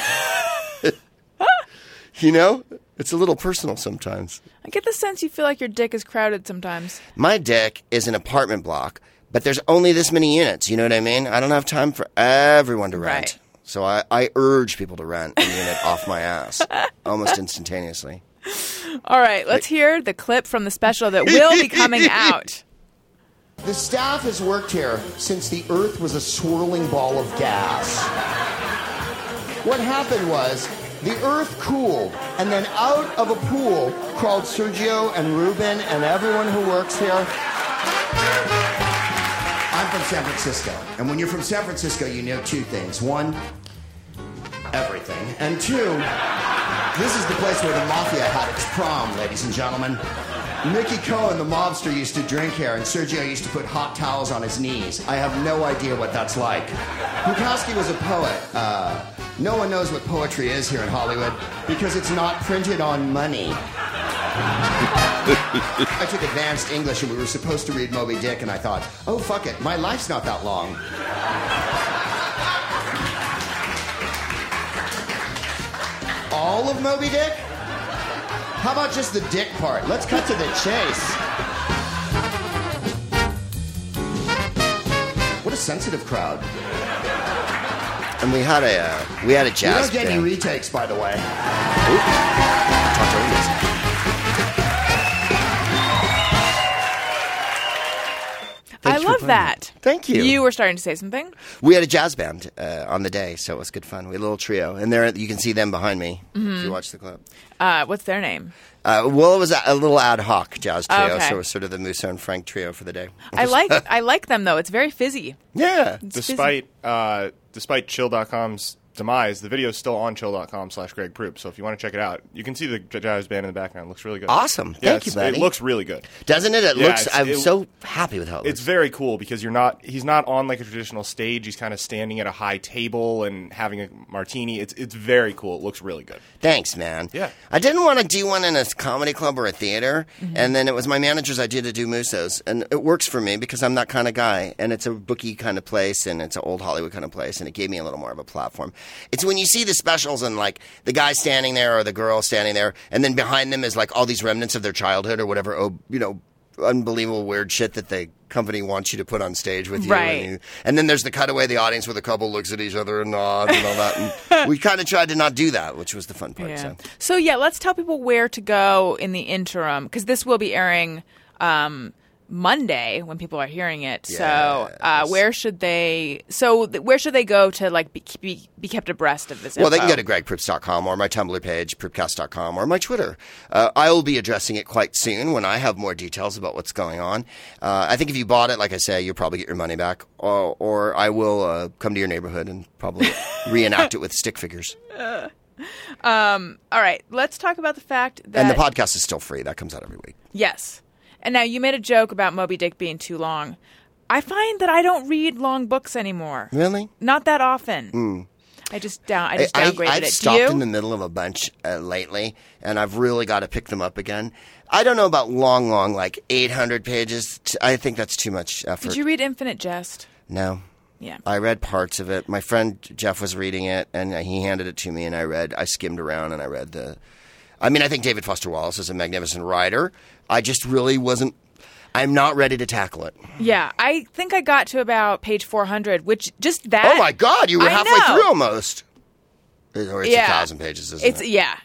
S4: you know, it's a little personal sometimes.
S1: I get the sense you feel like your dick is crowded sometimes.
S4: My deck is an apartment block, but there's only this many units. You know what I mean? I don't have time for everyone to rent.
S1: Right.
S4: So I, I urge people to rent a unit off my ass almost instantaneously.
S1: All right, let's hear the clip from the special that will be coming out.
S6: The staff has worked here since the Earth was a swirling ball of gas. What happened was the Earth cooled, and then out of a pool crawled Sergio and Ruben and everyone who works here. I'm from San Francisco, and when you're from San Francisco, you know two things. One, everything, and two, this is the place where the mafia had its prom, ladies and gentlemen. Mickey Cohen, the mobster, used to drink here, and Sergio used to put hot towels on his knees. I have no idea what that's like. Bukowski was a poet. Uh, no one knows what poetry is here in Hollywood because it's not printed on money. I took advanced English and we were supposed to read Moby Dick, and I thought, oh, fuck it, my life's not that long. All of Moby Dick? How about just the dick part? Let's cut to the chase. What a sensitive crowd.
S4: And we had a uh, we had a
S6: You
S4: jazz
S6: don't get
S4: band.
S6: any retakes, by the way.
S4: Talked over.
S1: I love that.
S4: Thank you.
S1: You were starting to say something.
S4: We had a jazz band uh, on the day, so it was good fun. We had a little trio, and there you can see them behind me
S1: Mm-hmm.
S4: if you watch the clip.
S1: Uh, what's their name?
S4: Uh, well, it was a, a little ad hoc jazz trio,
S1: Okay.
S4: so it was sort of the Musso and Frank trio for the day.
S1: I like I like them though. It's very fizzy.
S4: Yeah,
S1: It's fizzy.
S5: Despite uh, despite Chill.com's demise, the video is still on chill.com slash Greg Proops. So if you want to check it out, you can see the jazz band in the background. It looks really good.
S4: Awesome.
S5: Yeah,
S4: Thank you, buddy.
S5: It looks really good.
S4: Doesn't it? It
S5: Yeah,
S4: looks. I'm
S5: it-
S4: so happy with how it looks.
S5: It's very cool because you're not. He's not on like a traditional stage. He's kind of standing at a high table and having a martini. It's it's very cool. It looks really good.
S4: Thanks, man.
S5: Yeah.
S4: I didn't want to do one in a comedy club or a theater,
S5: Mm-hmm.
S4: and then it was my manager's idea to do Musso's, and it works for me because I'm that kind of guy, and it's a bookie kind of place, and it's an old Hollywood kind of place, and it gave me a little more of a platform. It's when you see the specials and like the guy standing there or the girl standing there, and then behind them is like all these remnants of their childhood or whatever, oh, you know, unbelievable weird shit that the company wants you to put on stage with you.
S1: Right.
S4: And, you, and then there's the cutaway, the audience where the couple looks at each other and nods and all that. And we kind of tried to not do that, which was the fun part.
S1: Yeah.
S4: So.
S1: So yeah, let's tell people where to go in the interim because this will be airing um, Monday when people are hearing it. So uh, where should they? So th- where should they go to like be, be, be kept abreast of this?
S4: Well, they can go to gregproops.com or my Tumblr page, proopcast.com, or my Twitter. Uh, I will be addressing it quite soon when I have more details about what's going on. Uh, I think if you bought it, like I say, you'll probably get your money back, or, or I will uh, come to your neighborhood and probably reenact it with stick figures.
S1: All right, let's talk about the fact that
S4: And the podcast is still free. That comes out every week.
S1: Yes. And now you made a joke about Moby Dick being too long. I find that I don't read long books anymore.
S4: Really?
S1: Not that often. I just down. I just
S4: I,
S1: downgraded
S4: I've
S1: it.
S4: stopped
S1: Do you?
S4: in the middle of a bunch uh, lately, and I've really got to pick them up again. I don't know about long, long, like 800 pages. T- I think that's too much effort.
S1: Did you read Infinite Jest?
S4: no.
S1: Yeah.
S4: I read parts of it. My friend Jeff was reading it, and he handed it to me, and I read. I skimmed around, and I read the. I mean, I think David Foster Wallace is a magnificent writer. I just really wasn't. I'm not ready to tackle it.
S1: Yeah, I think I got to about page 400, which just that.
S4: Oh my God! You were
S1: I
S4: halfway
S1: know.
S4: through almost. Or it's
S1: Yeah.
S4: a thousand pages, isn't
S1: It's
S4: it?
S1: yeah,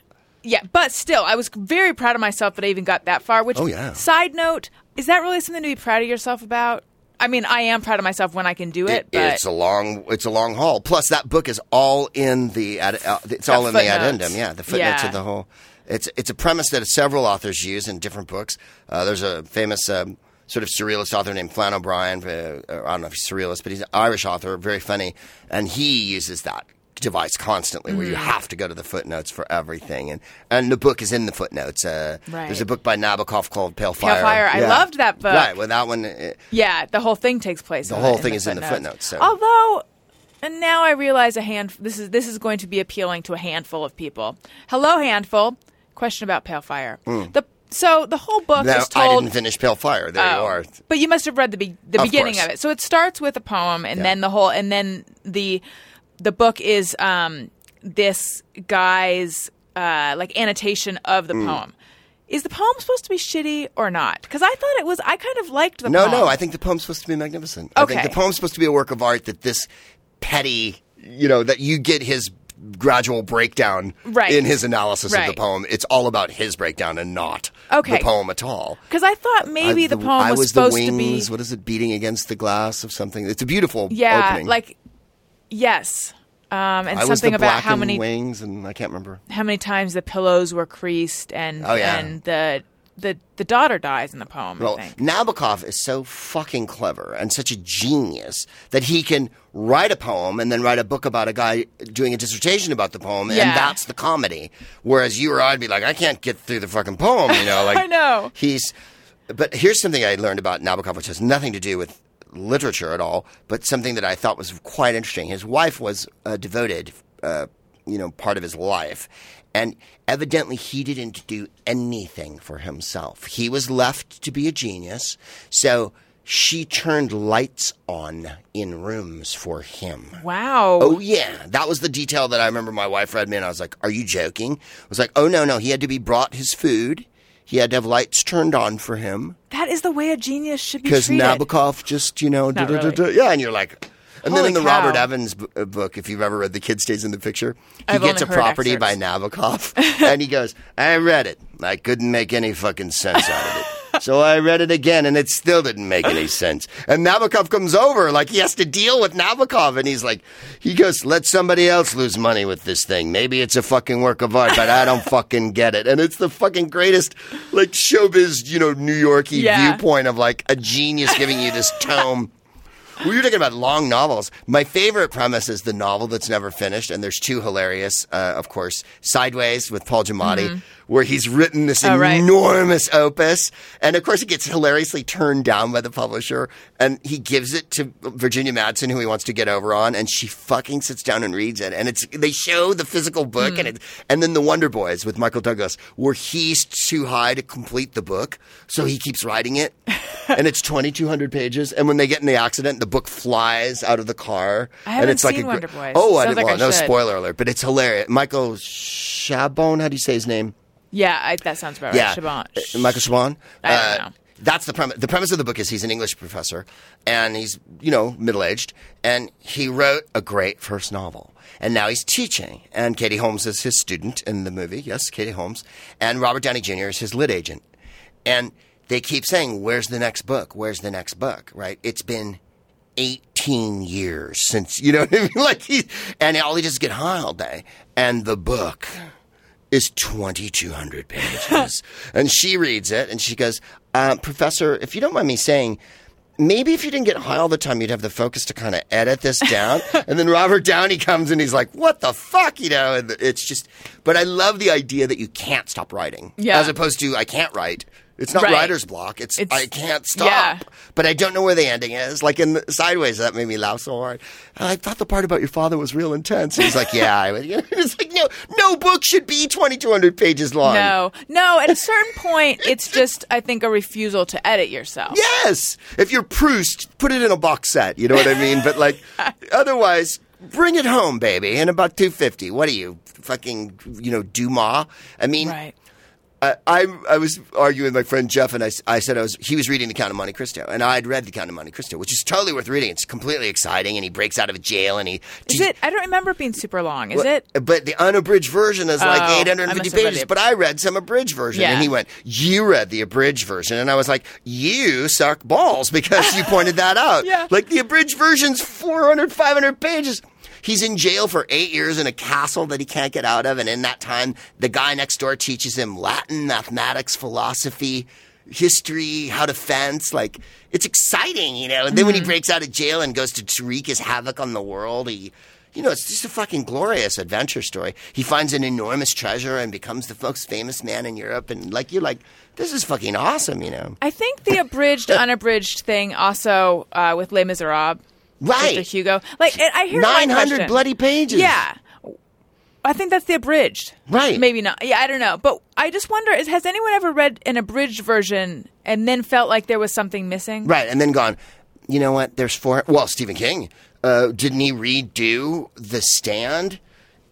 S1: yeah. But still, I was very proud of myself that I even got that far. Which,
S4: Oh, yeah.
S1: Side note: Is that really something to be proud of yourself about? I mean, I am proud of myself when I can do it,
S4: It-
S1: but
S4: it's a long it's a long haul. Plus, that book is all in the uh, it's all in the addendum. Yeah, the footnotes
S1: Yeah.
S4: of the whole. It's it's a premise that several authors use in different books. Uh, there's a famous um, sort of surrealist author named Flann O'Brien. Uh, I don't know if he's surrealist, but he's an Irish author, very funny, and he uses that device constantly where
S1: Mm.
S4: you have to go to the footnotes for everything and and the book is in the footnotes uh,
S1: Right.
S4: there's a book by Nabokov called Pale Fire Pale
S1: Fire, I loved that book.
S4: right well that one uh,
S1: yeah, the whole thing takes place.
S4: The
S1: in
S4: whole
S1: in
S4: thing is in the
S1: footnotes.
S4: footnotes, so-
S1: Although, and now I realize a hand. This is this is going to be appealing to a handful of people. Hello, handful. Question about Pale Fire. The so the whole book
S4: now,
S1: is told.
S4: I didn't finish Pale Fire there you
S1: Oh.
S4: are
S1: But you must have read the be- the
S4: Of
S1: beginning
S4: course.
S1: of it. So it starts with a poem, and
S4: Yeah.
S1: then the whole, and then the the book is um, this guy's uh, like annotation of the
S4: Hmm.
S1: poem. Is the poem supposed to be shitty or not? Because I thought it was. I kind of liked the
S4: No,
S1: poem.
S4: no. I think the poem's supposed to be magnificent. I think
S1: Okay.
S4: the poem's supposed to be a work of art that this petty, you know, that you get his gradual breakdown
S1: Right.
S4: in his analysis of the poem. It's all about his breakdown and not
S1: Okay.
S4: the poem at all.
S1: Because I thought maybe
S4: I-
S1: the poem
S4: I
S1: was,
S4: was
S1: supposed
S4: the wings.
S1: to be.
S4: What is it? Beating against the glass of something. It's a beautiful
S1: yeah,
S4: opening.
S1: like yes, um, and
S4: I
S1: something
S4: the
S1: about how many
S4: wings, and I can't remember.
S1: how many times the pillows were creased, and
S4: Oh, yeah.
S1: and the the the daughter dies in the poem.
S4: Well,
S1: I think.
S4: Nabokov is so fucking clever and such a genius that he can write a poem and then write a book about a guy doing a dissertation about the poem,
S1: Yeah.
S4: and that's the comedy. Whereas you or I'd be like, I can't get through the fucking poem, you know? Like,
S1: I know.
S4: He's. But here's something I learned about Nabokov, which has nothing to do with literature at all, but something that I thought was quite interesting. His wife was uh, devoted, uh, you know, part of his life. And evidently, he didn't do anything for himself. He was left to be a genius. So she turned lights on in rooms for him.
S1: Wow.
S4: Oh yeah, that was the detail that I remember. My wife read me, and I was like, "Are you joking?" I was like, "Oh no, no." He had to be brought his food. He had to have lights turned on for him
S1: That is the way a genius should be treated. because.
S4: Nabokov just you know, da-da-da-da. yeah, and you're like. And
S1: Holy
S4: then in the
S1: cow.
S4: Robert Evans b- uh, book, if you've ever read The Kid Stays in the Picture, he
S1: I've
S4: gets a property by. Nabokov, and he goes, "I read it. I couldn't make any fucking sense out of it." So I read it again, and it still didn't make any sense. And Nabokov comes over, like he has to deal with Nabokov, and he's like, he goes, "Let somebody else lose money with this thing. Maybe it's a fucking work of art, but I don't fucking get it." And it's the fucking greatest, like showbiz, you know, New Yorky
S1: Yeah.
S4: viewpoint of like a genius giving you this tome. We were talking about long novels. My favorite premise is the novel that's never finished, and there's two hilarious, uh, of course, Sideways with Paul Giamatti, where he's written this.
S1: Oh, right.
S4: enormous opus, and of course it gets hilariously turned down by the publisher, and he gives it to Virginia Madsen, who he wants to get over on, and she fucking sits down and reads it, and it's they show the physical book,
S1: Mm.
S4: and it, and then the Wonder Boys with Michael Douglas, where he's too high to complete the book, so he keeps writing it, and it's 2,200 pages, and when they get in the accident, the book flies out of the car,
S1: I
S4: and it's like a,
S1: Wonder Boys.
S4: Oh, I didn't
S1: like
S4: want
S1: I
S4: no spoiler alert, but it's hilarious. Michael Chabon, how do you say his name?
S1: Yeah, I, that sounds about
S4: Yeah,
S1: right. Chabon.
S4: Uh, Michael Chabon.
S1: I don't
S4: Uh,
S1: know.
S4: That's the premise. The premise of the book is he's an English professor, and he's you know middle aged, and he wrote a great first novel, and now he's teaching. And Katie Holmes is his student in the movie. Yes, Katie Holmes, and Robert Downey Jr. is his lit agent, and they keep saying, "Where's the next book? Where's the next book?" Right? It's been 18 years since, you know what I mean? Like he, and all he does is get high all day. And the book is 2,200 pages. and she reads it and she goes, uh, Professor, if you don't mind me saying, maybe if you didn't get high all the time, you'd have the focus to kind of edit this down. and then Robert Downey comes and he's like, what the fuck? You know, and it's just, but I love the idea that you can't stop writing.
S1: Yeah.
S4: As opposed to, I can't write. It's not
S1: Right.
S4: writer's block. It's,
S1: It's-
S4: I can't stop.
S1: yeah.
S4: But I don't know where the ending is. Like in the Sideways, that made me laugh so hard. I thought the part about your father was real intense. He's like, yeah. I would- It's like, no, no book should be 2,200 pages long.
S1: No, no. At a certain point, it's just I think a refusal to edit yourself.
S4: Yes. If you're Proust, put it in a box set. You know what I mean? But like, otherwise, bring it home, baby. And about 250. What are you? Fucking, you know, Dumas? I mean,
S1: Right.
S4: I, I I was arguing with my friend Jeff, and I, I said I was he was reading The Count of Monte Cristo, and I'd read The Count of Monte Cristo, which is totally worth reading. It's completely exciting, and he breaks out of a jail, and he
S1: Is it? I don't remember it being super long. Is
S4: Well,
S1: it?
S4: But the unabridged version is like
S1: Oh,
S4: 850
S1: must have read
S4: pages. But I read some abridged version,
S1: Yeah.
S4: and he went, "You read the abridged version," and I was like, "You suck balls because you pointed that out."
S1: Yeah.
S4: like the abridged version's 400, 500 pages. He's in jail for eight years in a castle that he can't get out of, and in that time, the guy next door teaches him Latin, mathematics, philosophy, history, how to fence. Like it's exciting, you know. And then when he
S1: Mm-hmm.
S4: breaks out of jail and goes to wreak his havoc on the world, he you know, it's just a fucking glorious adventure story. He finds an enormous treasure and becomes the most famous man in Europe. And like, you're like, this is fucking awesome, you know?
S1: I think the abridged, unabridged thing also uh, with Les Miserables,
S4: Right.
S1: Mr. Hugo. Like, I hear
S4: 900 bloody pages.
S1: Yeah. I think that's the abridged.
S4: Right.
S1: Maybe not. Yeah, I don't know. But I just wonder is, has anyone ever read an abridged version and then felt like there was something missing?
S4: Right. And then gone, you know what? There's four. Well, Stephen King, uh, didn't he redo The Stand?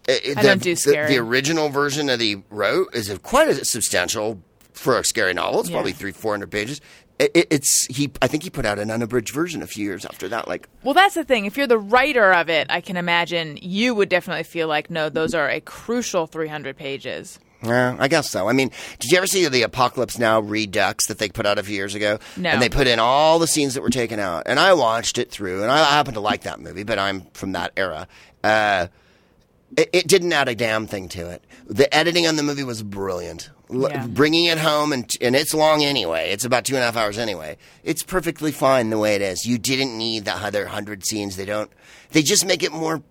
S4: Uh, the,
S1: don't do scary.
S4: The, original version that he wrote is a, quite a substantial for a scary novel. It's
S1: Yeah.
S4: probably three, four hundred pages. It, it, it's he. I think he put out an unabridged version a few years after that. Like,
S1: Well, that's the thing. If you're the writer of it, I can imagine you would definitely feel like, no, those are a crucial 300 pages.
S4: Yeah, I guess so. I mean, did you ever see the Apocalypse Now Redux that they put out a few years ago?
S1: No.
S4: And they put in all the scenes that were taken out. And I watched it through, and I happen to like that movie, but I'm from that era. Uh, it, it didn't add a damn thing to it. The editing on the movie was brilliant.
S1: Yeah.
S4: Bringing it home, and, and it's long anyway. It's about two and a half hours anyway. It's perfectly fine the way it is. You didn't need the other hundred scenes. They don't. They just make it more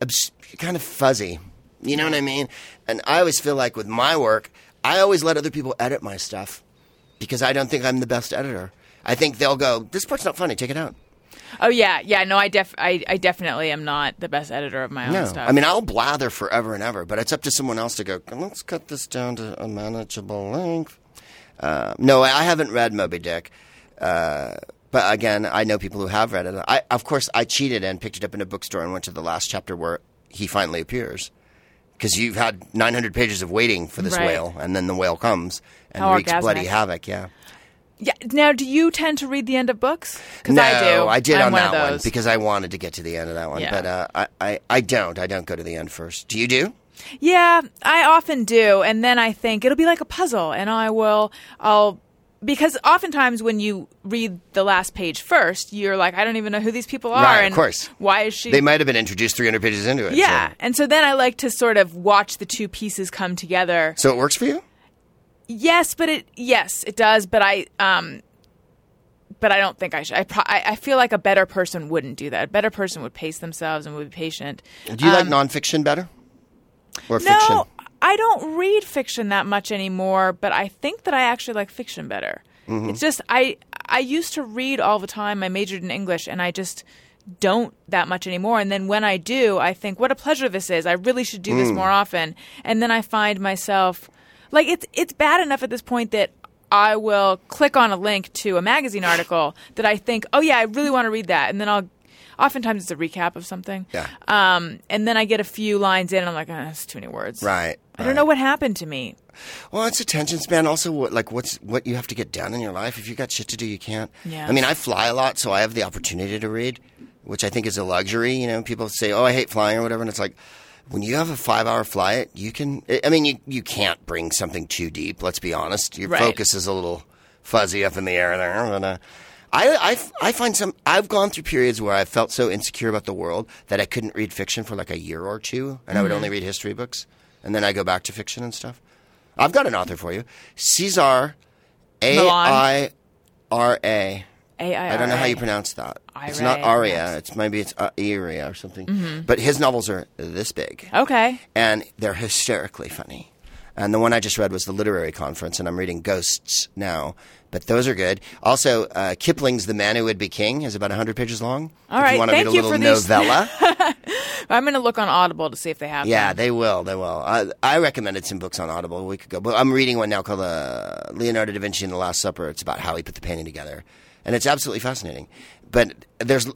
S4: obs- kind of fuzzy. You know what I mean? And I always feel like with my work, I always let other people edit my stuff because I don't think I'm the best editor. I think they'll go, "This part's not funny. Take it out."
S1: Oh, yeah. Yeah. No, I, def- I, I definitely am not the best editor of my own
S4: No,
S1: stuff.
S4: I mean I'll blather forever and ever, but it's up to someone else to go. Let's cut this down to a manageable length. Uh, no, I haven't read Moby Dick, uh, but again, I know people who have read it. I, of course, I cheated and picked it up in a bookstore and went to the last chapter where he finally appears. Because you've had 900 pages of waiting for this
S1: Right.
S4: whale, and then the whale comes and
S1: How
S4: wreaks bloody havoc. Yeah.
S1: Yeah. Now, do you tend to read the end of books?
S4: No,
S1: I do.
S4: I did
S1: I'm
S4: on
S1: one
S4: that one because I wanted to get to the end of that one.
S1: Yeah.
S4: But uh, I, I, I don't. I don't go to the end first. Do you do?
S1: Yeah, I often do, and then I think it'll be like a puzzle, and I will, I'll, because oftentimes when you read the last page first, you're like, I don't even know who these people are,
S4: Right, of course.
S1: why is she?
S4: They might have been introduced 300 pages into it. so-
S1: yeah, and so then I like to sort of watch the two pieces come together.
S4: So it works for you?
S1: Yes, but it yes, it does, but I um but I don't think I should. I, pro- I I feel like a better person wouldn't do that. A better person would pace themselves and would be patient.
S4: Do you like nonfiction better? Or
S1: Um, No,
S4: fiction?
S1: I don't read fiction that much anymore, but I think that I actually like fiction better.
S4: Mm-hmm.
S1: It's just I I used to read all the time. I majored in English and I just don't that much anymore. And then when I do, I think what a pleasure this is. I really should do
S4: Mm.
S1: this more often. And then I find myself like it's it's bad enough at this point that I will click on a link to a magazine article that I think, "Oh yeah, I really want to read that." And then I'll oftentimes it's a recap of something.
S4: Yeah.
S1: Um, and then I get a few lines in, and I'm like, oh, that's too many words.
S4: Right.
S1: I don't know what happened to me.
S4: Well, it's attention span. Also, what, like what's what you have to get done in your life. If you got shit to do, you can't.
S1: Yeah.
S4: I mean, I fly a lot, so I have the opportunity to read, which I think is a luxury. You know, people say, "Oh, I hate flying" or whatever, and it's like when you have a five-hour flight, you can. I mean, you you can't bring something too deep. Let's be honest. Your
S1: Right.
S4: focus is a little fuzzy up in the air there. But, uh, I, I, I find some. I've gone through periods where I felt so insecure about the world that I couldn't read fiction for like a year or two, and I would only read history books, and then I go back to fiction and stuff. I've got an author for you, Cesar, A I R A.
S1: A-I-R-A.
S4: I don't know how you pronounce that. It's not aria. It's maybe it's uh, Iria or something. But his novels are this big,
S1: Okay.
S4: and they're hysterically funny. And the one I just read was the literary conference, and I'm reading Ghosts now. But those are good. Also, uh, Kipling's *The Man Who Would Be King* is about 100 pages long.
S1: All
S4: if
S1: right,
S4: you want to read a little novella.
S1: I'm going to look on Audible to see if they have
S4: Yeah,
S1: them.
S4: they will. They will. I, I recommended some books on Audible a week ago, but I'm reading one now called uh, Leonardo da Vinci and the Last Supper. It's about how he put the painting together, and it's absolutely fascinating. But there's,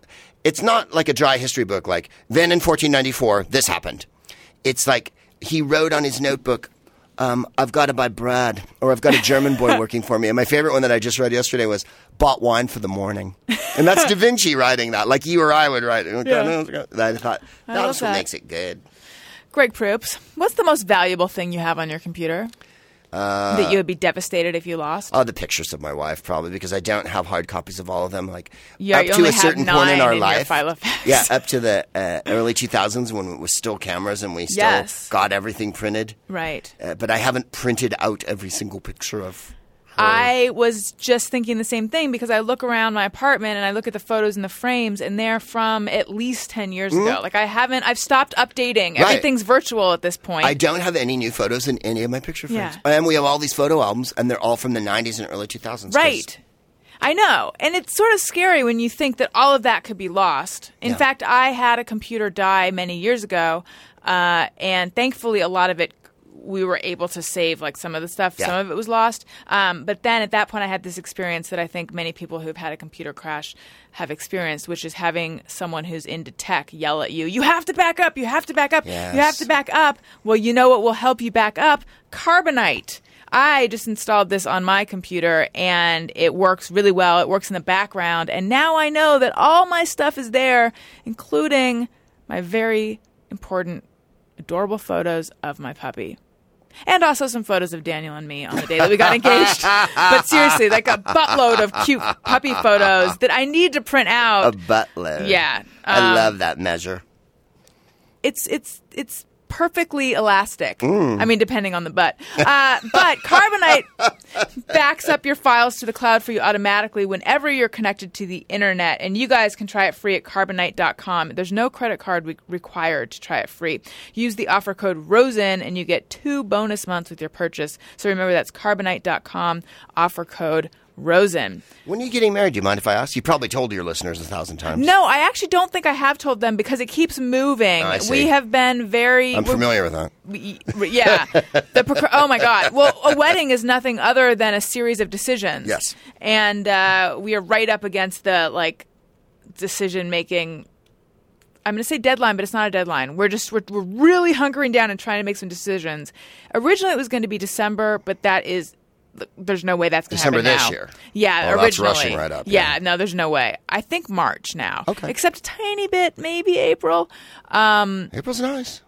S4: it's not like a dry history book. Like then in 1494, this happened. It's like he wrote on his notebook. Um, I've got to buy bread, or I've got a German boy working for me. And my favorite one that I just read yesterday was bought wine for the morning, and that's Da Vinci writing that, like you or I would write. it.
S1: Yeah.
S4: I thought that's what
S1: that.
S4: makes it good.
S1: Greg Proops, what's the most valuable thing you have on your computer that you would be devastated if you lost?
S4: Oh, the pictures of my wife, probably because I don't have hard copies of all of them. Like
S1: Yeah,
S4: up to a certain point in our
S1: in
S4: life, yeah, up to the uh, early 2000s when it was still cameras and we still
S1: Yes.
S4: got everything printed.
S1: right.
S4: Uh, but I haven't printed out every single picture of.
S1: I was just thinking the same thing because I look around my apartment and I look at the photos and the frames, and they're from at least 10 years ago. Like, I haven't, I've stopped updating.
S4: Mm-hmm. Right.
S1: Everything's virtual at this point.
S4: I don't have any new photos in any of my picture frames,
S1: Yeah.
S4: and we have all these photo albums, and they're all from the 90s and early 2000s.
S1: Right. I know. And it's sort of scary when you think that all of that could be lost. In
S4: Yeah.
S1: fact, I had a computer die many years ago, uh, and thankfully, a lot of it we were able to save like some of the stuff
S4: Yeah.
S1: some of it was lost um, but then at that point i had this experience that i think many people who've had a computer crash have experienced which is having someone who's into tech yell at you you have to back up you have to back up you have to back up well you know what will help you back up carbonite I just installed this on my computer and it works really well. It works in the background. And now I know that all my stuff is there, including my very important, adorable photos of my puppy. And also some photos of Daniel and me on the day that we got engaged. but seriously, like a buttload of cute puppy photos that I need to print out.
S4: A buttload.
S1: Yeah,
S4: I
S1: um,
S4: love that measure.
S1: it's it's it's perfectly elastic.
S4: Mm.
S1: I mean, depending on the butt. Uh, but Carbonite backs up your files to the cloud for you automatically whenever you're connected to the internet. And you guys can try it free at carbonite.com. There's no credit card re- required to try it free. Use the offer code ROSEN and you get two bonus months with your purchase. So remember that's carbonite.com, offer code ROSEN.
S4: When are you getting married? Do you mind if I ask? You probably told your listeners a thousand times.
S1: No, I actually don't think I have told them because it keeps moving.
S4: Oh,
S1: we have been very.
S4: I'm familiar with that.
S1: Y- yeah. The oh my God. Well, a wedding is nothing other than a series of decisions.
S4: Yes.
S1: And uh, we are right up against the like decision making. I'm going to say deadline, but it's not a deadline. We're just we're, we're really hunkering down and trying to make some decisions. Originally, it was going to be December, but that is there's no way that's going to
S4: December
S1: happen
S4: this
S1: now.
S4: year.
S1: Yeah,
S4: Oh, that's
S1: originally.
S4: rushing right up,
S1: Yeah,
S4: yeah.
S1: no, there's no way. I think March now.
S4: Okay.
S1: Except a tiny bit, maybe April. Um,
S4: April's nice.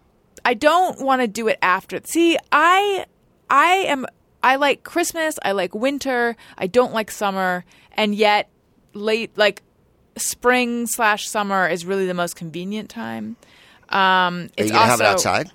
S1: I don't want to do it after. See, I I am I like Christmas, I like winter, I don't like summer, and yet late like spring slash summer is really the most convenient time. Um,
S4: Are you gonna have it outside?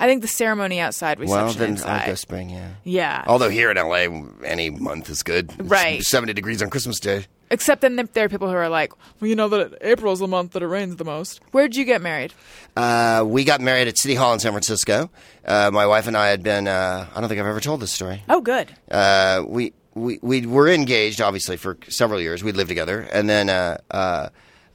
S1: I think the ceremony outside, reception
S4: Well, then
S1: inside.
S4: I'll go spring. Yeah.
S1: yeah.
S4: Although here in LA, any month is good. It's
S1: Right.
S4: 70 degrees on Christmas Day.
S1: Except then there are people who are like, well, you know that April's the month that it rains the most. Where'd you get married?
S4: Uh, we got married at City Hall in San Francisco. Uh, my wife and I had been. Uh, I don't think I've ever told this story.
S1: Oh, good.
S4: Uh, we we we were engaged, obviously, for several years. We'd lived together, and then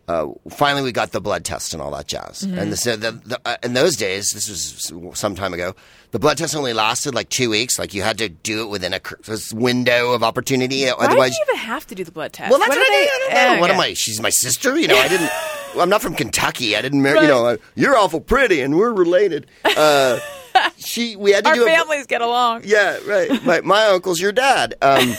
S4: uh, finally we got the blood test and all that jazz. And the, the, the, uh, in those days, this was some time ago. The blood test only lasted like two weeks. Like you had to do it within a window of opportunity.
S1: Why
S4: Otherwise,
S1: do you even have to do the blood test?
S4: well, that's
S1: What
S4: what, I,
S1: they-
S4: I don't know. What
S1: Okay.
S4: am I? She's my sister. You know, I didn't. well, I'm not from Kentucky. I didn't marry. You know, uh, you're awful pretty, and we're related. Uh, she. We had to
S1: Our
S4: do a-
S1: families get along.
S4: yeah, right. My, my uncle's your dad. Um,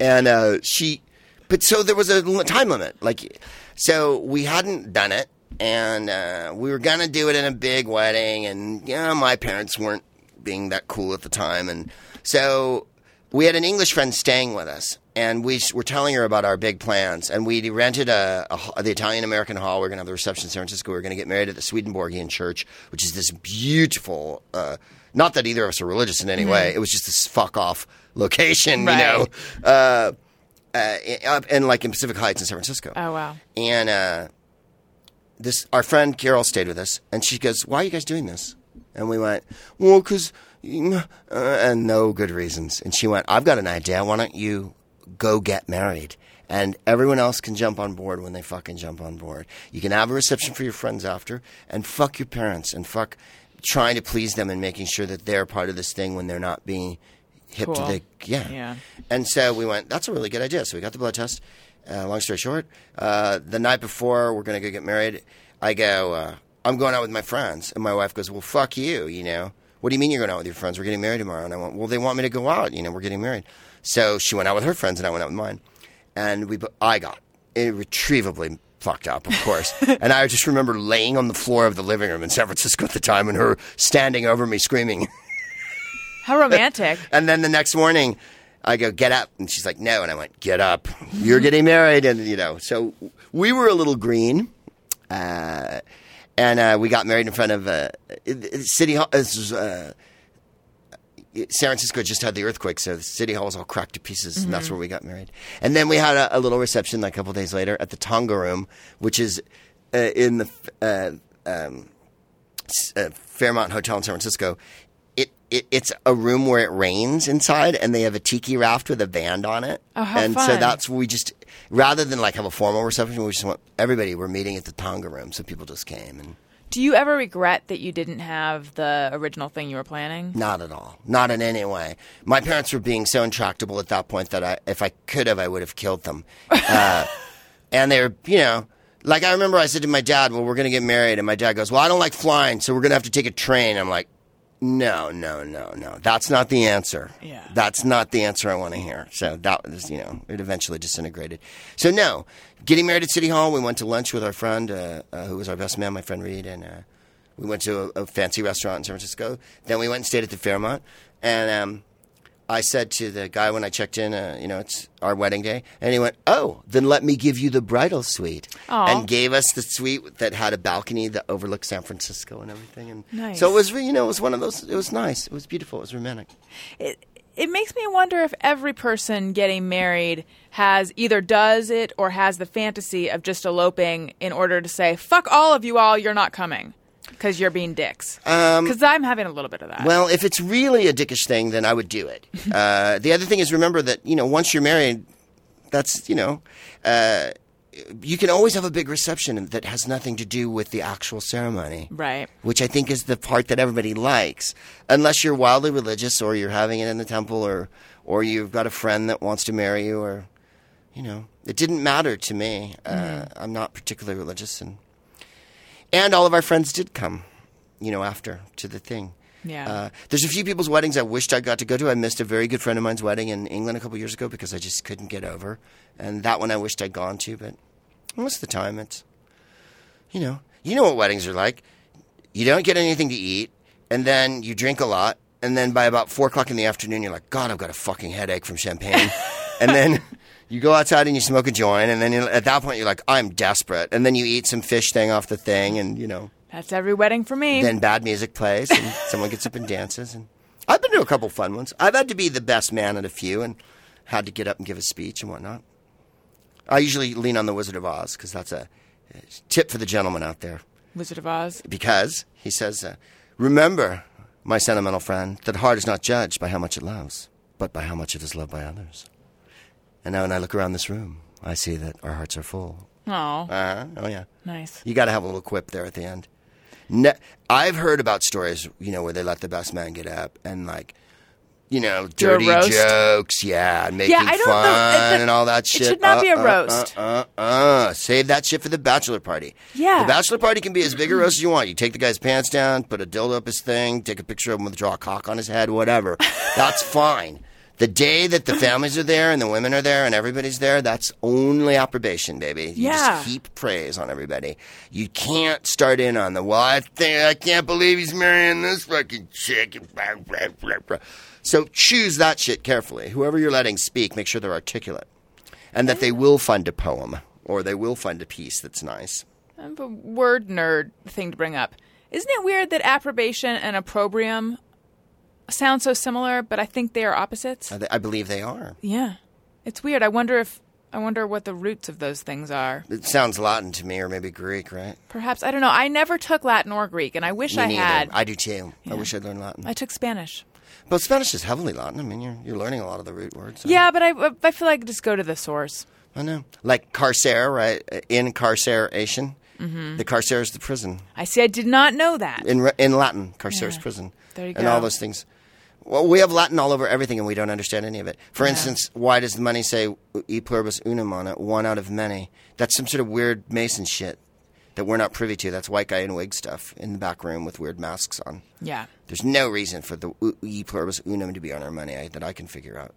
S4: and uh, she, but so there was a time limit. Like, so we hadn't done it, and uh, we were gonna do it in a big wedding, and yeah, my parents weren't being that cool at the time, and so we had an English friend staying with us. And we were telling her about our big plans, and we rented a, a the Italian American Hall. We are going to have the reception in San Francisco. We are going to get married at the Swedenborgian Church, which is this beautiful. Uh, not that either of us are religious in any way. It was just this fuck off location, you know, uh, uh, up in like in Pacific Heights in San Francisco.
S1: Oh, wow.
S4: And uh, this, our friend Carol stayed with us, and she goes, "Why are you guys doing this?" And we went, "Well, because," uh, and no good reasons. And she went, "I've got an idea. Why don't you go get married?" And everyone else can jump on board when they fucking jump on board. You can have a reception for your friends after, and fuck your parents, and fuck trying to please them and making sure that they're part of this thing when they're not being hip to the yeah.
S1: Yeah.
S4: And so we went, that's a really good idea. So we got the blood test. Uh, long story short, uh, the night before we're going to go get married, I go, uh, I'm going out with my friends. And my wife goes, well, fuck you, you know. What do you mean you're going out with your friends? We're getting married tomorrow. And I went, well, they want me to go out. You know, we're getting married. So she went out with her friends and I went out with mine. And we, I got irretrievably fucked up, of course. and I just remember laying on the floor of the living room in San Francisco at the time and her standing over me screaming.
S1: How romantic.
S4: And then the next morning, I go, get up. And she's like, no. And I went, get up. You're getting married. And, you know, so we were a little green. Uh, and uh, we got married in front of uh, it- it- City Hall. Uh, San Francisco just had the earthquake, so the City Hall was all cracked to pieces, and that's where we got married. And then we had a, a little reception like, a couple days later at the Tonga Room, which is uh, in the uh, um, uh, Fairmont Hotel in San Francisco. It, it it's a room where it rains inside, and they have a tiki raft with a band on it.
S1: Oh, how
S4: and so
S1: fun.
S4: that's we just rather than like have a formal reception, we just want everybody. We're meeting at the Tonga Room, so people just came and.
S1: Do you ever regret that you didn't have the original thing you were planning?
S4: Not at all. Not in any way. My parents were being so intractable at that point that I, if I could have, I would have killed them. Uh, and they were, you know, like I remember I said to my dad, well, we're going to get married. And my dad goes, well, I don't like flying, so we're going to have to take a train. I'm like, no, no, no, no. That's not the answer.
S1: Yeah.
S4: That's not the answer I want to hear. So that was, you know, it eventually disintegrated. So no, getting married at City Hall, we went to lunch with our friend, uh, uh, who was our best man, my friend Reed, and uh, we went to a, a fancy restaurant in San Francisco. Then we went and stayed at the Fairmont. And um, I said to the guy when I checked in, uh, you know, it's our wedding day. And he went, Oh, then let me give you the bridal suite.
S1: Aw.
S4: And gave us the suite that had a balcony that overlooked San Francisco and everything. And
S1: Nice.
S4: So it was, you know, it was one of those, it was nice. It was beautiful. It was romantic.
S1: It, it makes me wonder if every person getting married has either does it or has the fantasy of just eloping in order to say, fuck all of you all, you're not coming. Because you're being dicks. Because I'm having a little bit of that.
S4: Um, Well, if it's really a dickish thing, then I would do it. uh, the other thing is remember that you know once you're married, that's you know, uh, you can always have a big reception that has nothing to do with the actual ceremony,
S1: right.
S4: which I think is the part that everybody likes, unless you're wildly religious or you're having it in the temple or or you've got a friend that wants to marry you or you know, it didn't matter to me. Uh, I'm not particularly religious and. And all of our friends did come, you know, after to the thing.
S1: Yeah.
S4: Uh, there's a few people's weddings I wished I got to go to. I missed a very good friend of mine's wedding in England a couple years ago because I just couldn't get over. And that one I wished I'd gone to, but most of the time it's, you know, you know what weddings are like. You don't get anything to eat, and then you drink a lot, and then by about four o'clock in the afternoon, you're like, God, I've got a fucking headache from champagne. and then you go outside and you smoke a joint, and then at that point you're like, I'm desperate. And then you eat some fish thing off the thing, and you know,
S1: That's every wedding for me.
S4: then bad music plays and someone gets up and dances and I've been to a couple fun ones. I've had to be the best man at a few and had to get up and give a speech and whatnot. I usually lean on the Wizard of Oz because that's a, a tip for the gentleman out there.
S1: Wizard of Oz.
S4: Because he says, uh, "Remember, my sentimental friend, that heart is not judged by how much it loves, but by how much it is loved by others." And now, when I look around this room, I see that our hearts are full.
S1: Oh,
S4: Uh-huh. Oh yeah.
S1: nice.
S4: You got to have a little quip there at the end. Ne- I've heard about stories, you know, where they let the best man get up and like, you know, dirty jokes, yeah, and making
S1: Yeah, I don't
S4: fun
S1: It- the-
S4: and all that shit.
S1: it should not be a
S4: Uh, uh,
S1: roast.
S4: Uh, uh, uh. Save that shit for the bachelor party.
S1: Yeah.
S4: the bachelor party can be as big a roast as you want. You take the guy's pants down, put a dildo up his thing, take a picture of him with a draw a cock on his head, whatever. That's fine. The day that the families are there and the women are there and everybody's there, that's only approbation, baby. You
S1: Yeah.
S4: just heap praise on everybody. You can't start in on the well. I think I can't believe he's marrying this fucking chick. So choose that shit carefully. Whoever you're letting speak, make sure they're articulate, and that they will find a poem or they will find a piece that's nice.
S1: I have a word nerd thing to bring up. Isn't it weird that approbation and opprobrium sound so similar, but I think they are opposites?
S4: I, I believe they are.
S1: yeah, it's weird. I wonder if I wonder what the roots of those things are.
S4: It sounds Latin to me, or maybe Greek, right?
S1: Perhaps I don't know. I never took Latin or Greek, and I wish
S4: Me
S1: I
S4: neither.
S1: had.
S4: I do too. I wish I'd learned Latin.
S1: I took Spanish.
S4: but Spanish is heavily Latin. I mean, you're you're learning a lot of the root words. so-
S1: Yeah, but I I feel like I just go to the source.
S4: I know. Like carcer, right? Incarceration. Mm-hmm. The carcer is the prison.
S1: I see. I did not know that.
S4: in in Latin, carcer is prison,
S1: There you
S4: and
S1: go.
S4: all those things. Well, we have Latin all over everything, and we don't understand any of it. For instance, why does the money say "e pluribus unum" on it? One out of many. That's some sort of weird Mason shit that we're not privy to. That's white guy in wig stuff in the back room with weird masks on.
S1: yeah.
S4: There's no reason for the "u- "e pluribus unum" to be on our money I, that I can figure out.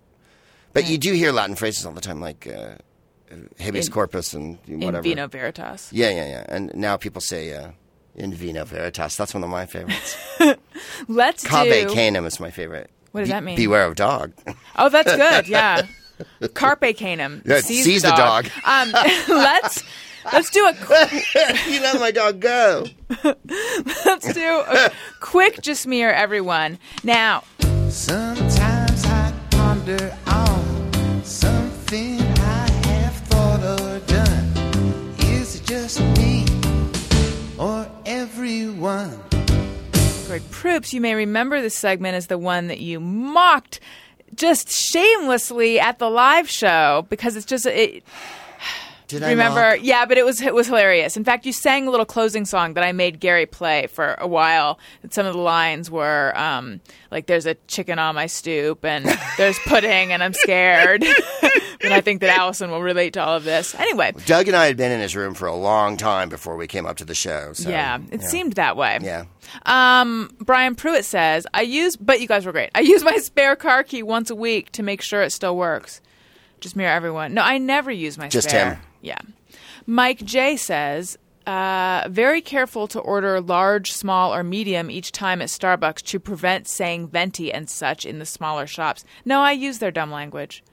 S4: But you do hear Latin phrases all the time, like uh, uh, habeas
S1: In-
S4: corpus and whatever.
S1: In vino veritas.
S4: Yeah, yeah, yeah. And now people say uh, in vino veritas. That's one of my favorites.
S1: Let's
S4: Cave
S1: do.
S4: canem is my favorite.
S1: What does
S4: Be-
S1: that mean?
S4: Beware of dog.
S1: Oh, that's good. Yeah. Carpe canem.
S4: Yeah,
S1: seize,
S4: seize the dog.
S1: Um, let's let's do a qu-
S4: you let my dog go.
S1: let's do a quick just mirror everyone. Now,
S3: Sometimes I ponder on everyone?
S1: Greg Proops, you may remember this segment as the one that you mocked just shamelessly at the live show because it's just it,
S4: Did I
S1: remember?
S4: mock?
S1: yeah but it was it was hilarious. In fact you sang a little closing song that i made gary play for a while. And some of the lines were um, like there's a chicken on my stoop and there's pudding and i'm scared. And i think that allison will relate to all of this. Anyway.
S4: Doug and I had been in his room for a long time before we came up to the show. So,
S1: yeah it seemed that way.
S4: Yeah.
S1: um, brian pruitt says i use but you guys were great. I use my spare car key once a week to make sure it still works. Just mirror everyone. No i never use my
S4: Just
S1: spare.
S4: him.
S1: Yeah mike j says uh, very careful to order large, small, or medium each time at Starbucks to prevent saying venti and such in the smaller shops. No, I use their dumb language.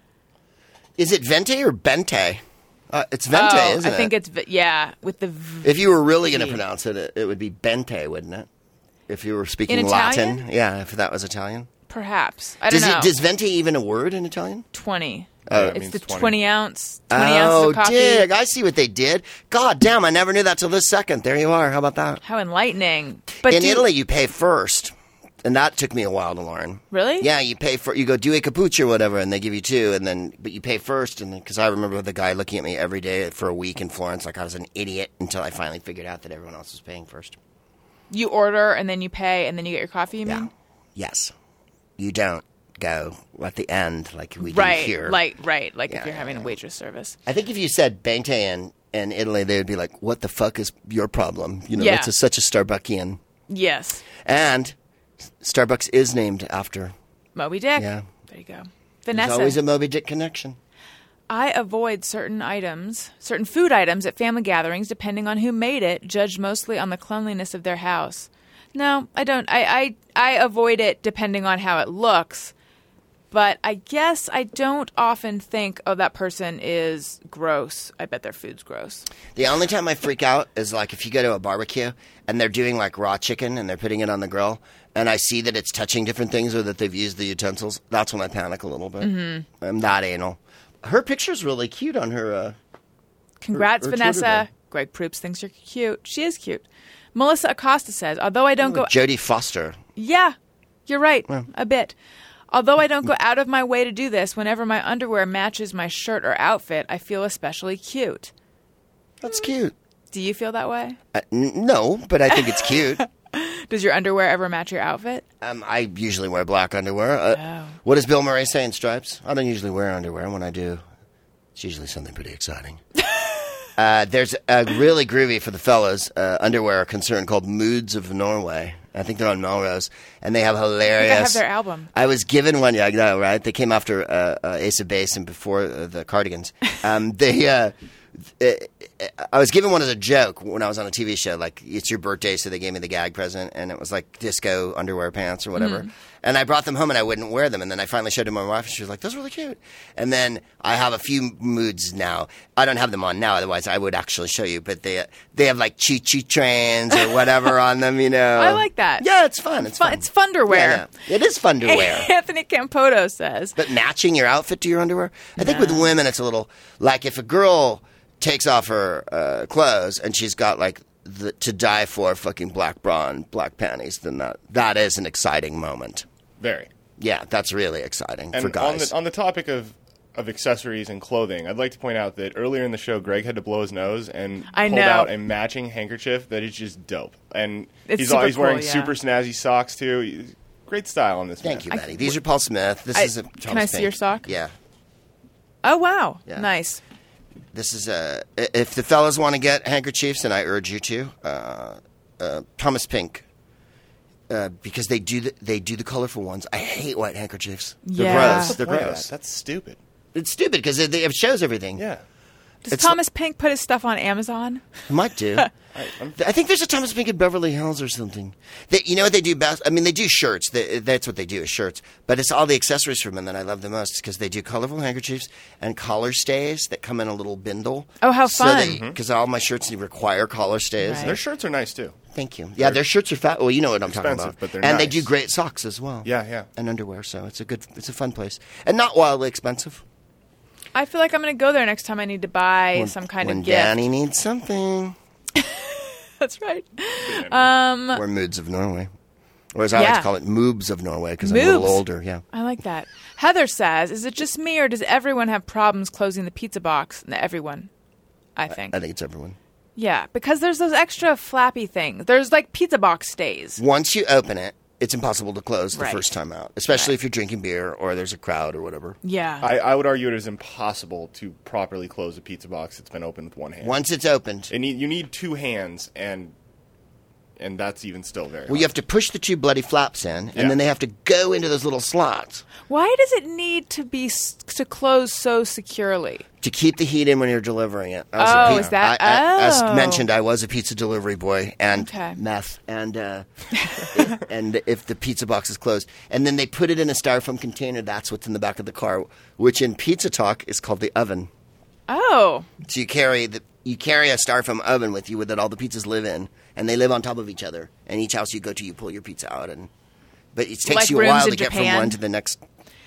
S4: Is it Vente or Bente? Uh, it's Vente,
S1: oh,
S4: isn't
S1: I think
S4: it?
S1: it's v- yeah with the v-
S4: If you were really going to pronounce it, it, it would be Bente, wouldn't it? If you were speaking
S1: In
S4: Latin. Yeah, if that was Italian.
S1: Perhaps I don't
S4: Does,
S1: know
S4: it, does Vente even a word in Italian?
S1: twenty.
S5: Oh,
S1: it's the
S5: 20.
S1: 20 ounce, 20
S4: oh,
S1: coffee.
S4: dig. I see what they did. God damn, I never knew that till this second. There you are. How about that?
S1: How enlightening! But
S4: in
S1: do-
S4: Italy, you pay first. And that took me a while to learn.
S1: Really?
S4: Yeah, you pay for you go do a cappuccio or whatever, and they give you two, and then but you pay first, and because I remember the guy looking at me every day for a week in Florence, like I was an idiot until I finally figured out that everyone else was paying first.
S1: you order and then you pay and then you get your coffee. You
S4: Yeah.
S1: mean
S4: Yes. You don't go at the end like we
S1: right?
S4: do here.
S1: Like right, like
S4: Yeah,
S1: if you're
S4: yeah,
S1: having a waitress service.
S4: I think if you said Bente in, in Italy, they would be like, "What the fuck is your problem?" You know,
S1: Yeah.
S4: that's a, such a Starbuckian.
S1: Yes,
S4: And Starbucks is named after.
S1: Moby Dick.
S4: Yeah.
S1: There you go.
S4: There's
S1: Vanessa.
S4: always a Moby Dick connection.
S1: I avoid certain items, certain food items at family gatherings, depending on who made it, judged mostly on the cleanliness of their house. No, I don't. I, I, I avoid it depending on how it looks. But I guess I don't often think, oh, that person is gross. I bet their food's gross.
S4: The only time I freak out is like if you go to a barbecue and they're doing like raw chicken and they're putting it on the grill, and I see that it's touching different things or that they've used the utensils. That's when I panic a little bit. Mm-hmm. I'm that anal. Her picture's really cute on her uh,
S1: Congrats,
S4: or
S1: Vanessa. Greg Proops thinks you're cute. She is cute. Melissa Acosta says, although I don't go.
S4: Jodie Foster.
S1: Yeah, you're right. A bit. Although I don't go out of my way to do this, whenever my underwear matches my shirt or outfit, I feel especially cute.
S4: That's cute.
S1: Do you feel that way?
S4: Uh, n- no, but I think it's cute.
S1: Does your underwear ever match your outfit?
S4: Um, I usually wear black underwear. Uh,
S1: Oh.
S4: What does Bill Murray say in Stripes? I don't usually wear underwear. and When I do, it's usually something pretty exciting. uh, there's a really groovy for the fellas uh, underwear concern called Moods of Norway. I think they're on Melrose, and they have hilarious.
S1: I have their album.
S4: I was given one. Yeah, I know, right? They came after uh, uh, Ace of Base and before uh, the Cardigans. Um, they. Uh, uh, I was given one as a joke when I was on a TV show. Like, it's your birthday, so they gave me the gag present, and it was like disco underwear pants or whatever.
S1: Mm-hmm.
S4: And I brought them home, and I wouldn't wear them. And then I finally showed them to my wife, and she was like, "Those are really cute." And then I have a few moods now. I don't have them on now, otherwise I would actually show you. But they they have like choo choo trains or whatever on them. You know,
S1: I like that.
S4: Yeah, it's fun. It's
S1: Fun-
S4: fun.
S1: it's funderwear.
S4: Yeah, yeah. It is fun to wear.
S1: Anthony Campoto says,
S4: But matching your outfit to your underwear, I think with women it's a little like if a girl takes off her uh, clothes and she's got like the, to die for fucking black bra and black panties, then that that is an exciting moment.
S5: Very.
S4: Yeah, that's really exciting
S5: And
S4: for
S5: on
S4: guys.
S5: the, on the topic of, of accessories and clothing, I'd like to point out that earlier in the show, Greg had to blow his nose and
S1: I
S5: pulled
S1: know.
S5: out a matching handkerchief that is just dope. And
S1: It's
S5: he's
S1: super
S5: always wearing
S1: cool, yeah.
S5: super snazzy socks too. He's- Great style on this.
S4: Thank you,
S5: man.
S4: Betty. These are Paul Smith. This
S1: I-
S4: is a
S1: can
S4: Thomas
S1: I see
S4: Pink.
S1: your sock?
S4: Yeah.
S1: "Oh wow,
S4: Yeah.
S1: nice."
S4: This is a. If the fellas want to get handkerchiefs, and I urge you to, uh, uh, Thomas Pink, uh, because they do the, they do the colorful ones. I hate white handkerchiefs. They're
S1: Yeah.
S4: gross.
S5: The
S4: They're gross.
S5: that? That's stupid.
S4: It's stupid because it, it shows everything.
S5: Yeah.
S1: Does
S4: It's-
S1: Thomas Pink put his stuff on Amazon?
S4: Might do. I think there's a Thomas Pink in Beverly Hills or something. They, you know what they do best? I mean, they do shirts. They, that's what they do is shirts. But it's all the accessories for men that I love the most because they do colorful handkerchiefs and collar stays that come in a little bindle.
S1: Oh, how fun. Mm-hmm.
S4: Because all my shirts require collar stays.
S1: Right.
S5: Their shirts are nice too.
S4: Thank you. Yeah, their shirts are fat. Well, you know what I'm talking about.
S5: but they're
S4: and they do great socks as well.
S5: Yeah, yeah.
S4: And underwear, so it's a good, it's a fun place, and not wildly expensive.
S1: I feel like I'm going to go there next time I need to buy some kind
S4: when
S1: of gift.
S4: Danny needs something,
S1: That's right.
S4: Um, or moods of Norway, or as I like to call it, moobs of Norway, because I'm a little older. Yeah.
S1: I like that. Heather says, "Is it just me, or does everyone have problems closing the pizza box?" Everyone, I think.
S4: I think it's everyone.
S1: yeah, because there's those extra flappy things. There's like pizza box stays.
S4: Once you open it, it's impossible to close the
S1: Right.
S4: first time out, especially
S1: Right.
S4: if you're drinking beer or there's a crowd or whatever.
S1: Yeah.
S5: I, I would argue it is impossible to properly close a pizza box that's been opened with one hand.
S4: Once it's opened,
S5: It need, you need two hands, and and that's even still very.
S4: well, you have to push the two bloody flaps in, and
S5: Yeah.
S4: then they have to go into those little slots
S1: Why does it need to be to close so securely?
S4: to keep the heat in when you're delivering it. I
S1: Oh,
S4: a pi-
S1: is that-
S4: I- I- As
S1: oh.
S4: mentioned, I was a pizza delivery boy and
S1: Okay.
S4: meth, and uh, if, and if the pizza box is closed, and then they put it in a styrofoam container, that's what's in the back of the car, which in pizza talk is called the oven.
S1: Oh,
S4: So you carry the you carry a styrofoam oven with you that all the pizzas live in, and they live on top of each other. And each house you go to, you pull your pizza out, and but it takes
S1: Like
S4: you a while to get from one to the next.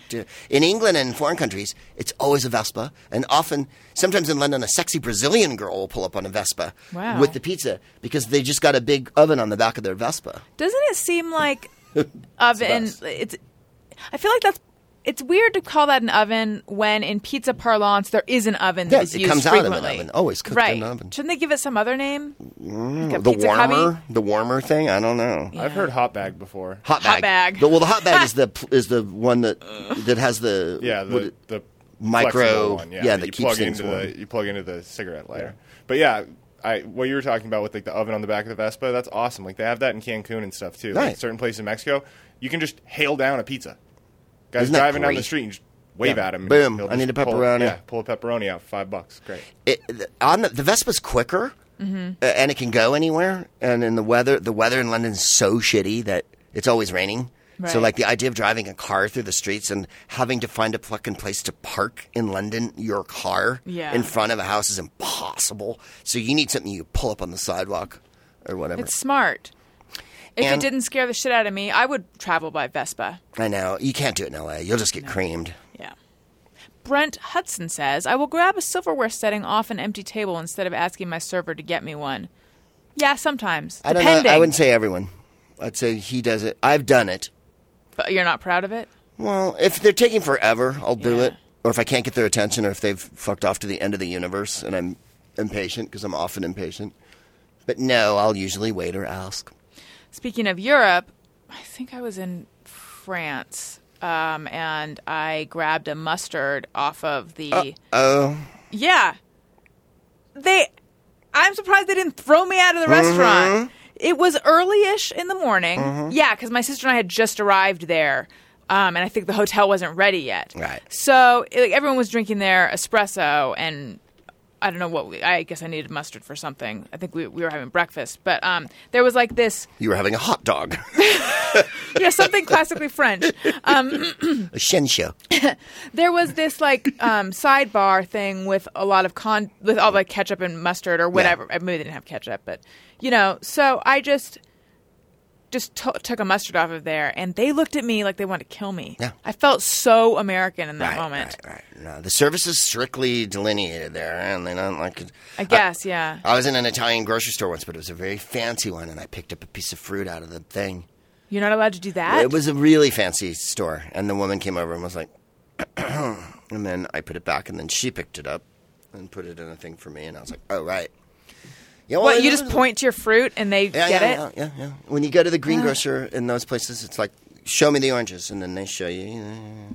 S4: To, in England and foreign countries, it's always a Vespa, and often, sometimes in London, a sexy Brazilian girl will pull up on a Vespa
S1: Wow.
S4: with the pizza because they just got a big oven on the back of their Vespa.
S1: doesn't it seem like oven? It's. I feel like that's. It's weird to call that an oven when, in pizza parlance, there is an oven that
S4: Yeah,
S1: is
S4: it
S1: used
S4: comes out of an oven, always cooked in
S1: right.
S4: an oven.
S1: Shouldn't they give it some other name? Mm, like
S4: the warmer,
S1: cubby?
S4: the warmer thing. I don't know.
S5: I've heard hot bag before.
S4: Hot
S1: Hot
S4: bag.
S1: bag.
S4: The- well, the hot bag is the is the one that that has the
S5: Yeah, the,
S4: it-
S5: the
S4: micro-
S5: one, yeah,
S4: yeah,
S5: that
S4: that
S5: you
S4: keeps
S5: plug
S4: things
S5: into
S4: warm.
S5: the you plug into the cigarette lighter. But yeah, I what you were talking about with like the oven on the back of the Vespa, that's awesome. Like they have that in Cancun and stuff too. Like certain places in Mexico, you can just hail down a pizza. Guys
S4: Isn't
S5: driving down the street and just wave
S4: Yeah.
S5: at him.
S4: Boom, I need a pepperoni.
S5: yeah, pull a pepperoni out for five bucks. Great.
S4: it, the- on the, the Vespa's quicker,
S1: Mm-hmm.
S4: uh, and it can go anywhere. And in the weather, the weather in London is so shitty that it's always raining. So, like the idea of driving a car through the streets and having to find a fucking place to park in London, your car
S1: Yeah.
S4: in front of a house is impossible. So you need something you pull up on the sidewalk or whatever.
S1: It's smart. If
S4: And-
S1: it didn't scare the shit out of me, I would travel by Vespa.
S4: I know you can't do it in LA. You'll just get creamed.
S1: Yeah. Brent Hudson says, I will grab a silverware setting off an empty table instead of asking my server to get me one. Yeah, sometimes.
S4: I don't
S1: depending.
S4: know. I wouldn't say everyone. I'd say he does it. I've done it.
S1: But you're not proud of it?
S4: Well, if they're taking forever, I'll do
S1: Yeah.
S4: it. Or if I can't get their attention, or if they've fucked off to the end of the universe and I'm impatient because I'm often impatient. But no, I'll usually wait or ask.
S1: Speaking of Europe, I think I was in France, um, and I grabbed a mustard off of the.
S4: Oh,
S1: yeah, they. I'm surprised they didn't throw me out of the restaurant. It was early-ish in the morning. Yeah, because my sister and I had just arrived there, um, and I think the hotel wasn't ready yet.
S4: Right.
S1: So like, everyone was drinking their espresso, and I don't know what. We, I guess I needed mustard for something. I think we, we were having breakfast, but um, there was like this.
S4: you were having a hot dog,
S1: Yeah, something classically French. Um,
S4: a
S1: there was this like um, sidebar thing with a lot of con with all the ketchup and mustard or whatever. I maybe they didn't have ketchup, but you know. So I just just to took a mustard off of there, and they looked at me like they wanted to kill me.
S4: Yeah.
S1: I felt so American in that
S4: Right,
S1: moment.
S4: right, right. No, the service is strictly delineated there, and they don't like it.
S1: I guess, yeah.
S4: I was in an Italian grocery store once, but it was a very fancy one, and I picked up a piece of fruit out of the thing.
S1: You're not allowed to do that.
S4: It was a really fancy store, and the woman came over and was like, and then I put it back, and then she picked it up and put it in a thing for me, and I was like, oh right. Yeah, well,
S1: what you just point to your fruit and they
S4: yeah,
S1: get
S4: yeah,
S1: it.
S4: Yeah, yeah, yeah. When you go to the greengrocer uh. in those places, it's like, show me the oranges, and then they show you.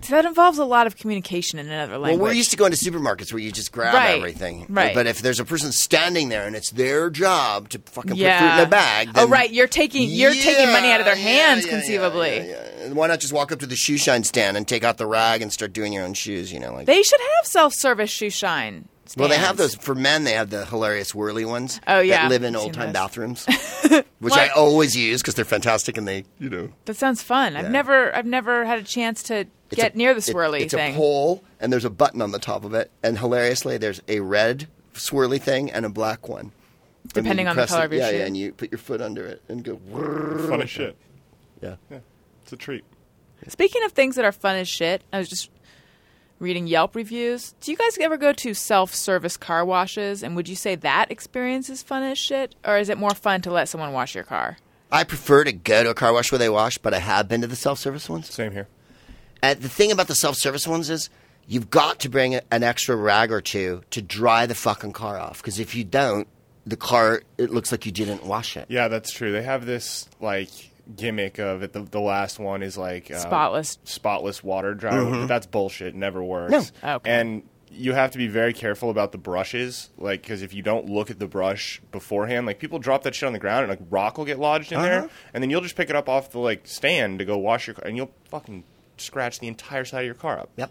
S1: So that involves a lot of communication in another language.
S4: Well, we're used to going to supermarkets where you just grab
S1: Right,
S4: everything.
S1: right.
S4: But if there's a person standing there and it's their job to fucking
S1: yeah.
S4: put fruit in a bag,
S1: oh right, you're taking you're taking money out of their hands
S4: yeah, yeah,
S1: conceivably.
S4: yeah, yeah. Why not just walk up to the shoe shine stand and take out the rag and start doing your own shoes? You know, like
S1: They should have self-service shoe shine.
S4: Well, they have those for men. They have the hilarious whirly ones.
S1: Oh, yeah.
S4: that live in old time bathrooms, which I always use because they're fantastic and they, you know,
S1: That sounds fun. I've never I've never had a chance to
S4: It's
S1: get
S4: a-
S1: near the
S4: it-
S1: swirly
S4: it's
S1: thing.
S4: a pole, and there's a button on the top of it. And hilariously, there's a red swirly thing and a black one.
S1: Depending on the
S4: press
S1: color
S4: it-
S1: of your
S4: yeah,
S1: shoe.
S4: Yeah, and you put your foot under it and go. whirr.
S5: Fun as shit.
S4: Yeah.
S5: Yeah, it's a treat.
S1: Speaking of things that are fun as shit, I was just reading Yelp reviews. Do you guys ever go to self-service car washes and would you say that experience is fun as shit or is it more fun to let someone wash your car?
S4: I prefer to go to a car wash where they wash, but I have been to the self-service ones.
S5: Same here.
S4: And the thing about the self-service ones is you've got to bring an extra rag or two to dry the fucking car off. Because if you don't, the car it looks like you didn't wash it.
S5: Yeah, that's true. They have this like gimmick of it. The, the last one is like uh,
S1: Spotless.
S5: spotless water dryer. But that's bullshit. It never works.
S4: No.
S1: Okay.
S5: And you have to be very careful about the brushes, like because if you don't look at the brush beforehand, like people drop that shit on the ground and like rock will get lodged in there, and then you'll just pick it up off the like stand to go wash your car, and you'll fucking scratch the entire side of your car up.
S4: Yep.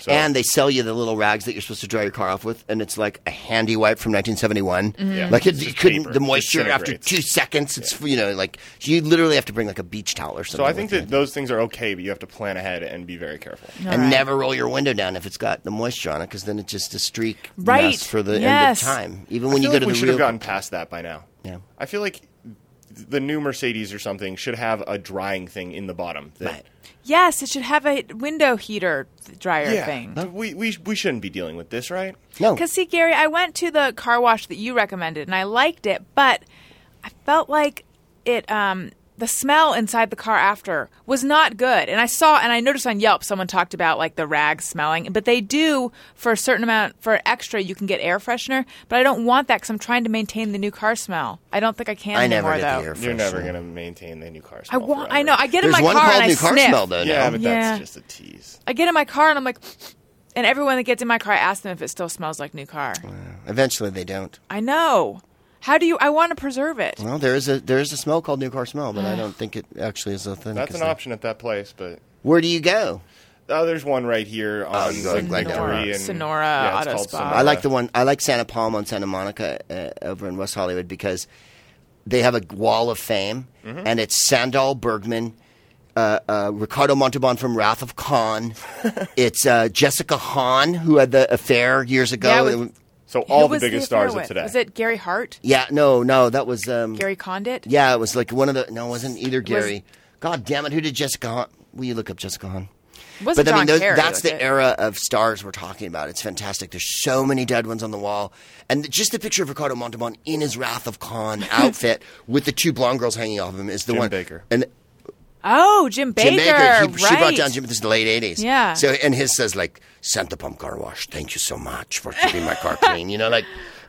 S5: So,
S4: And they sell you the little rags that you're supposed to dry your car off with, and it's like a handy wipe from 1971. Mm-hmm.
S5: Yeah.
S4: Like it,
S5: It's
S4: you couldn't
S5: paper.
S4: the moisture after two seconds. It's you know like you literally have to bring like a beach towel or something.
S5: so I think
S4: with
S5: that
S4: you.
S5: those things are okay, but you have to plan ahead and be very careful.
S1: All
S4: and
S1: right.
S4: never roll your window down if it's got the moisture on it, because then it's just a streak
S1: Right.
S4: mess for the
S1: Yes.
S4: end of time. Even
S5: I
S4: when you
S5: feel
S4: go
S5: like
S4: to
S5: we
S4: the
S5: should
S4: real.
S5: have gotten past that by now.
S4: Yeah.
S5: I feel like the new Mercedes or something should have a drying thing in the bottom. that-
S4: Right.
S1: Yes, it should have a window heater dryer
S5: Yeah.
S1: thing.
S5: We, we we shouldn't be dealing with this, right?
S4: No.
S1: Because see, Gary, I went to the car wash that you recommended, and I liked it, but I felt like it. Um, the smell inside the car after was not good, and I saw and I noticed on Yelp someone talked about like the rags smelling, but they do for a certain amount for extra you can get air freshener, but I don't want that because I'm trying to maintain the new car smell. I don't think I can
S4: I
S1: anymore
S4: never get
S1: though.
S4: the air
S5: You're never going to maintain the new car. smell.
S1: I
S5: Smell
S1: want. I know. I get
S4: There's
S1: in my
S4: one
S1: car
S4: called
S1: and I
S4: car
S1: sniff.
S4: smell though.
S5: Yeah,
S4: now.
S5: but
S1: yeah.
S5: that's just a tease.
S1: I get in my car and I'm like, and everyone that gets in my car, I ask them if it still smells like new car.
S4: Eventually they don't.
S1: I know. How do you? I want to preserve it.
S4: Well, there is a there is a smell called new car smell, but I don't think it actually is a thing.
S5: That's
S4: 'cause
S5: an option at that place, but
S4: Where do you go?
S5: oh, there's one right here on
S4: you go like
S5: Victory
S4: Sonora.
S5: and
S1: Sonora
S5: yeah, it's
S1: Auto
S5: called
S1: Spa.
S5: Sonora.
S4: I like the one. I like Santa Palma and Santa Monica uh, over in West Hollywood because they have a wall of fame,
S5: Mm-hmm.
S4: and it's Sandahl Bergman, uh, uh, Ricardo Montalban from Wrath of Khan. it's uh, Jessica Hahn who had the affair years ago.
S1: Yeah, with-
S4: It was-
S5: So
S1: Who
S5: all the
S1: was
S5: biggest
S1: affair
S5: stars of
S1: with?
S5: today.
S1: Was it Gary Hart?
S4: yeah, no, no, that was um,
S1: Gary Condit?
S4: Yeah, it was like one of the. No, it wasn't either Gary. God damn it! Who did Jessica Hahn? Will you look up Jessica Hahn?
S1: Wasn't
S4: but I
S1: John
S4: mean, those,
S1: Kerry,
S4: that's
S1: was
S4: the
S1: it?
S4: era of stars we're talking about. It's fantastic. There's so many dead ones on the wall, and just the picture of Ricardo Montalban in his Wrath of Khan outfit with the two blonde girls hanging off him is the
S5: Jim
S4: one.
S5: Bakker.
S4: and
S1: Oh, Jim Bakker.
S4: Jim Bakker, he, she brought down Jim. This is the late '80s.
S1: Yeah.
S4: So and his says like Santa Pump Car Wash. Thank you so much for keeping my car clean. You know, like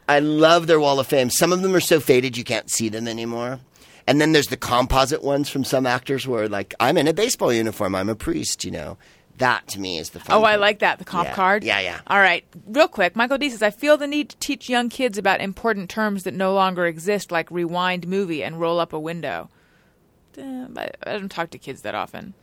S4: I love their Wall of Fame. Some of them are so faded you can't see them anymore. And then there's the composite ones from some actors where like I'm in a baseball uniform. I'm a priest. You know, that to me is the fun.
S1: Oh, I like that. The comp
S4: Yeah.
S1: card.
S4: Yeah, yeah.
S1: All right. Real quick, Michael D says, I feel the need to teach young kids about important terms that no longer exist, like rewind movie and roll up a window. Eh, but I don't talk to kids that often.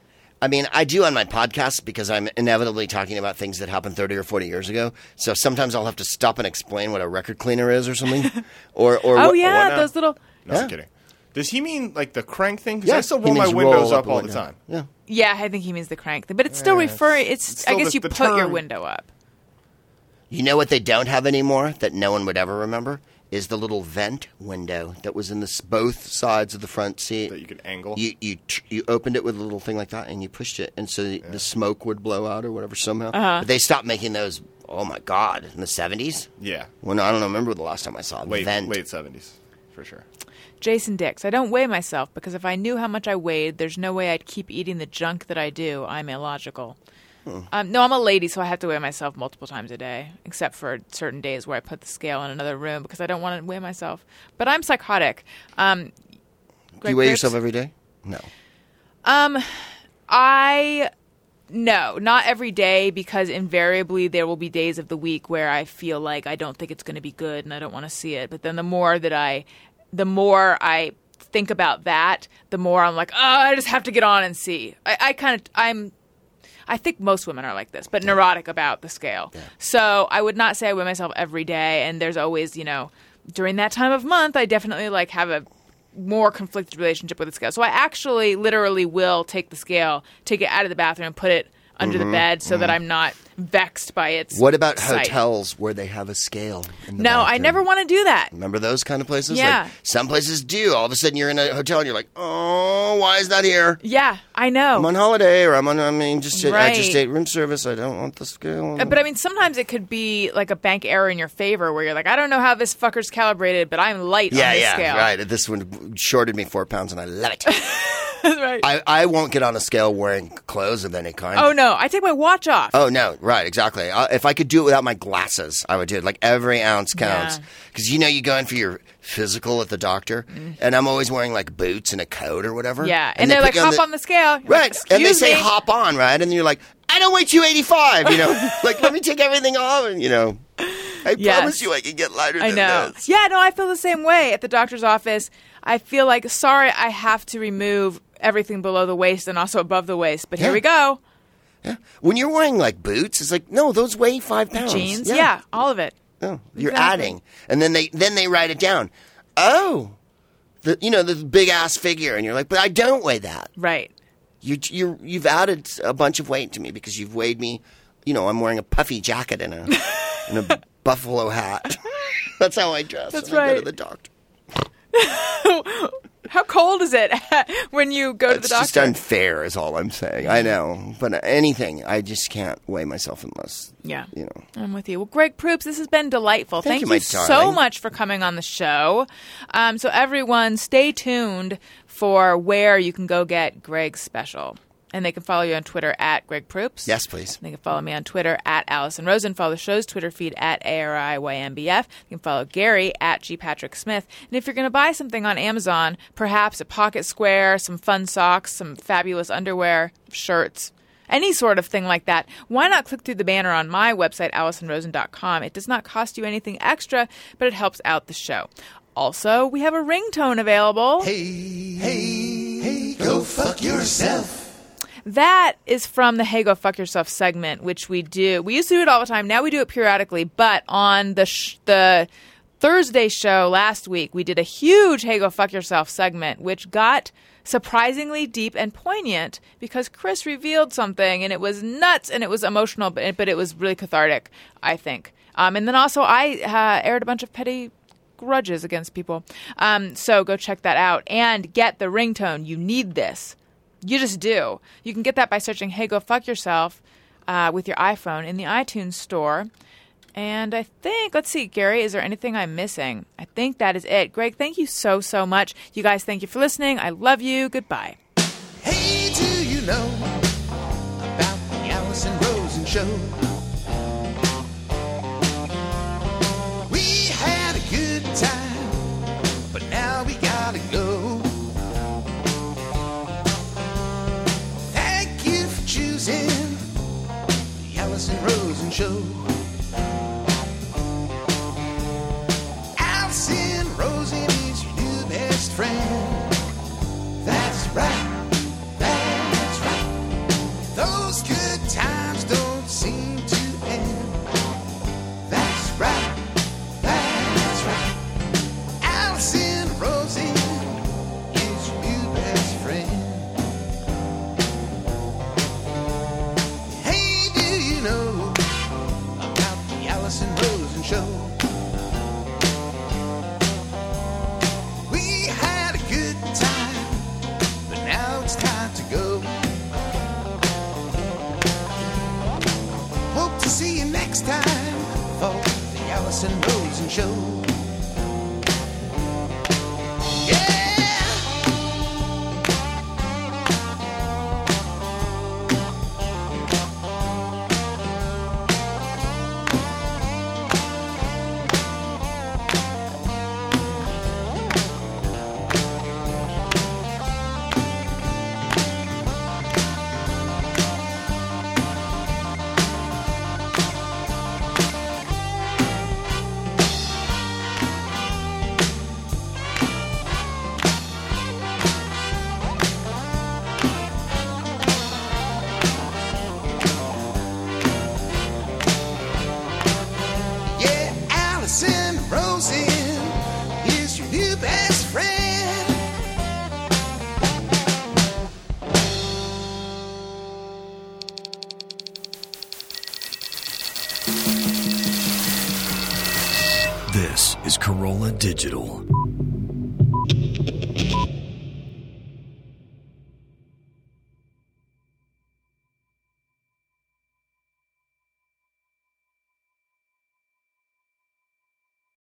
S4: I mean, I do on my podcast because I'm inevitably talking about things that happened 30 or 40 years ago. So sometimes I'll have to stop and explain what a record cleaner is or something. or, or
S1: Oh,
S4: what-
S1: yeah.
S4: whatnot.
S1: Those little.
S5: No,
S4: Yeah.
S5: I'm kidding. Does he mean like the crank thing? Because
S4: Yeah,
S5: I still
S4: he
S5: roll my windows
S4: roll
S5: up
S4: a
S5: all the time.
S4: Yeah.
S1: Yeah, I think he means the crank thing. But it's still
S5: Yeah,
S1: referring.
S5: it's-
S1: It's,
S5: it's
S1: I guess
S5: the-
S1: you
S5: the
S1: put your window up.
S4: You know what they don't have anymore that no one would ever remember is the little vent window that was in the both sides of the front seat.
S5: That you could angle.
S4: You you tr- you opened it with a little thing like that and you pushed it and so the, the smoke would blow out or whatever somehow.
S1: Uh-huh.
S4: But they stopped making those. Oh my god! In the seventies.
S5: yeah.
S4: When I don't know, remember the last time I saw a
S5: Late
S4: vent.
S5: late seventies for sure.
S1: Jason Dix, I don't weigh myself because if I knew how much I weighed, there's no way I'd keep eating the junk that I do. I'm illogical. Um, no, I'm a lady, so I have to weigh myself multiple times a day, except for certain days where I put the scale in another room because I don't want to weigh myself. But I'm psychotic. Um,
S4: Do you weigh yourself every day? No.
S1: Um, I no, not every day because invariably there will be days of the week where I feel like I don't think it's going to be good and I don't want to see it. But then the more that I, the more I think about that, the more I'm like, oh, I just have to get on and see. I, I kind of, I'm. I think most women are like this, but neurotic about the scale. So I would not say I weigh myself every day, and there's always, you know, during that time of month, I definitely like have a more conflicted relationship with the scale. So I actually literally will take the scale, take it out of the bathroom, put it under the bed so that I'm not vexed by its.
S4: Mm-hmm. What about
S1: sight.
S4: hotels where they have a scale? In the
S1: No, I never want to do that.
S4: Remember those kind of places?
S1: Yeah.
S4: Like, some places do. All of a sudden, you're in a hotel and you're like, "Oh, why is that here?
S1: Yeah, I know.
S4: I'm on holiday, or I'm on. I mean, just I just
S1: Right.
S4: ate room service. I don't want the scale."
S1: Uh, But I mean, sometimes it could be like a bank error in your favor, where you're like, I don't know how this fucker's calibrated, but I'm light
S4: yeah,
S1: on this
S4: yeah,
S1: scale.
S4: right. This one shorted me four pounds, and I love it.
S1: right.
S4: I, I won't get on a scale wearing clothes of any kind.
S1: oh no, I take my watch off.
S4: Oh no! Right, exactly. Uh, if I could do it without my glasses, I would do it. Like every ounce counts, because you know you go in for your physical at the doctor, and I'm always wearing like boots and a coat or whatever.
S1: Yeah, and,
S4: they
S1: they're like, hop on the, scale. You're like,
S4: right, and they
S1: "Excuse
S4: say
S1: me."
S4: hop on, right, and then you're like, I don't weigh 285. You know, like let me take everything off, and you know, I
S1: Yes.
S4: promise you I can get lighter.
S1: I
S4: than
S1: know.
S4: This.
S1: Yeah, no, I feel the same way at the doctor's office. I feel like, sorry, I have to remove everything below the waist and also above the waist, but here
S4: Yeah.
S1: we go. Yeah.
S4: When you're wearing like boots, it's like no, those weigh five pounds.
S1: Jeans, yeah. all of it.
S4: Oh, you're
S1: Exactly.
S4: adding, and then they then they write it down. Oh, the you know the big ass figure, and you're like, but I don't weigh that.
S1: Right.
S4: You you you've added a bunch of weight to me because you've weighed me. You know, I'm wearing a puffy jacket and a and a buffalo hat. That's how I dress.
S1: That's
S4: when I go to the doctor.
S1: How cold is it when you go to the doctor?
S4: It's just unfair, is all I'm saying. I know, but anything, I just can't weigh myself unless
S1: Yeah.
S4: you know.
S1: I'm with you. Well, Greg Proops, this has been delightful.
S4: Thank
S1: Thank,
S4: you, my
S1: so much for coming on the show. Um, so, everyone, stay tuned for where you can go get Greg's special. And they can follow you on Twitter at Greg Proops.
S4: Yes, please.
S1: They can follow me on Twitter at Alison Rosen. Follow the show's Twitter feed at ARIYNBF. You can follow Gary at G. Patrick Smith. And if you're going to buy something on Amazon, perhaps a pocket square, some fun socks, some fabulous underwear, shirts, any sort of thing like that, why not click through the banner on my website, AlisonRosen.com? It does not cost you anything extra, but it helps out the show. Also, we have a ringtone available.
S3: Hey, hey, hey, go fuck yourself.
S1: That is from the Hey Go Fuck Yourself segment, which we do. We used to do it all the time. Now we do it periodically. But on the sh- the Thursday show last week, we did a huge Hey Go Fuck Yourself segment, which got surprisingly deep and poignant because Chris revealed something and it was nuts and it was emotional, but, but it was really cathartic, I think. Um, and then also, I uh, aired a bunch of petty grudges against people. Um, so go check that out and get the ringtone. You need this. You just do. You can get that by searching "Hey, go fuck yourself" uh, with your iPhone in the iTunes store. And I think, let's see, Gary, is there anything I'm missing? I think that is it. Greg, thank you so, so much. You guys, thank you for listening. I love you. Goodbye.
S3: Hey, do you know about the Alison Rosen show? Show. Show.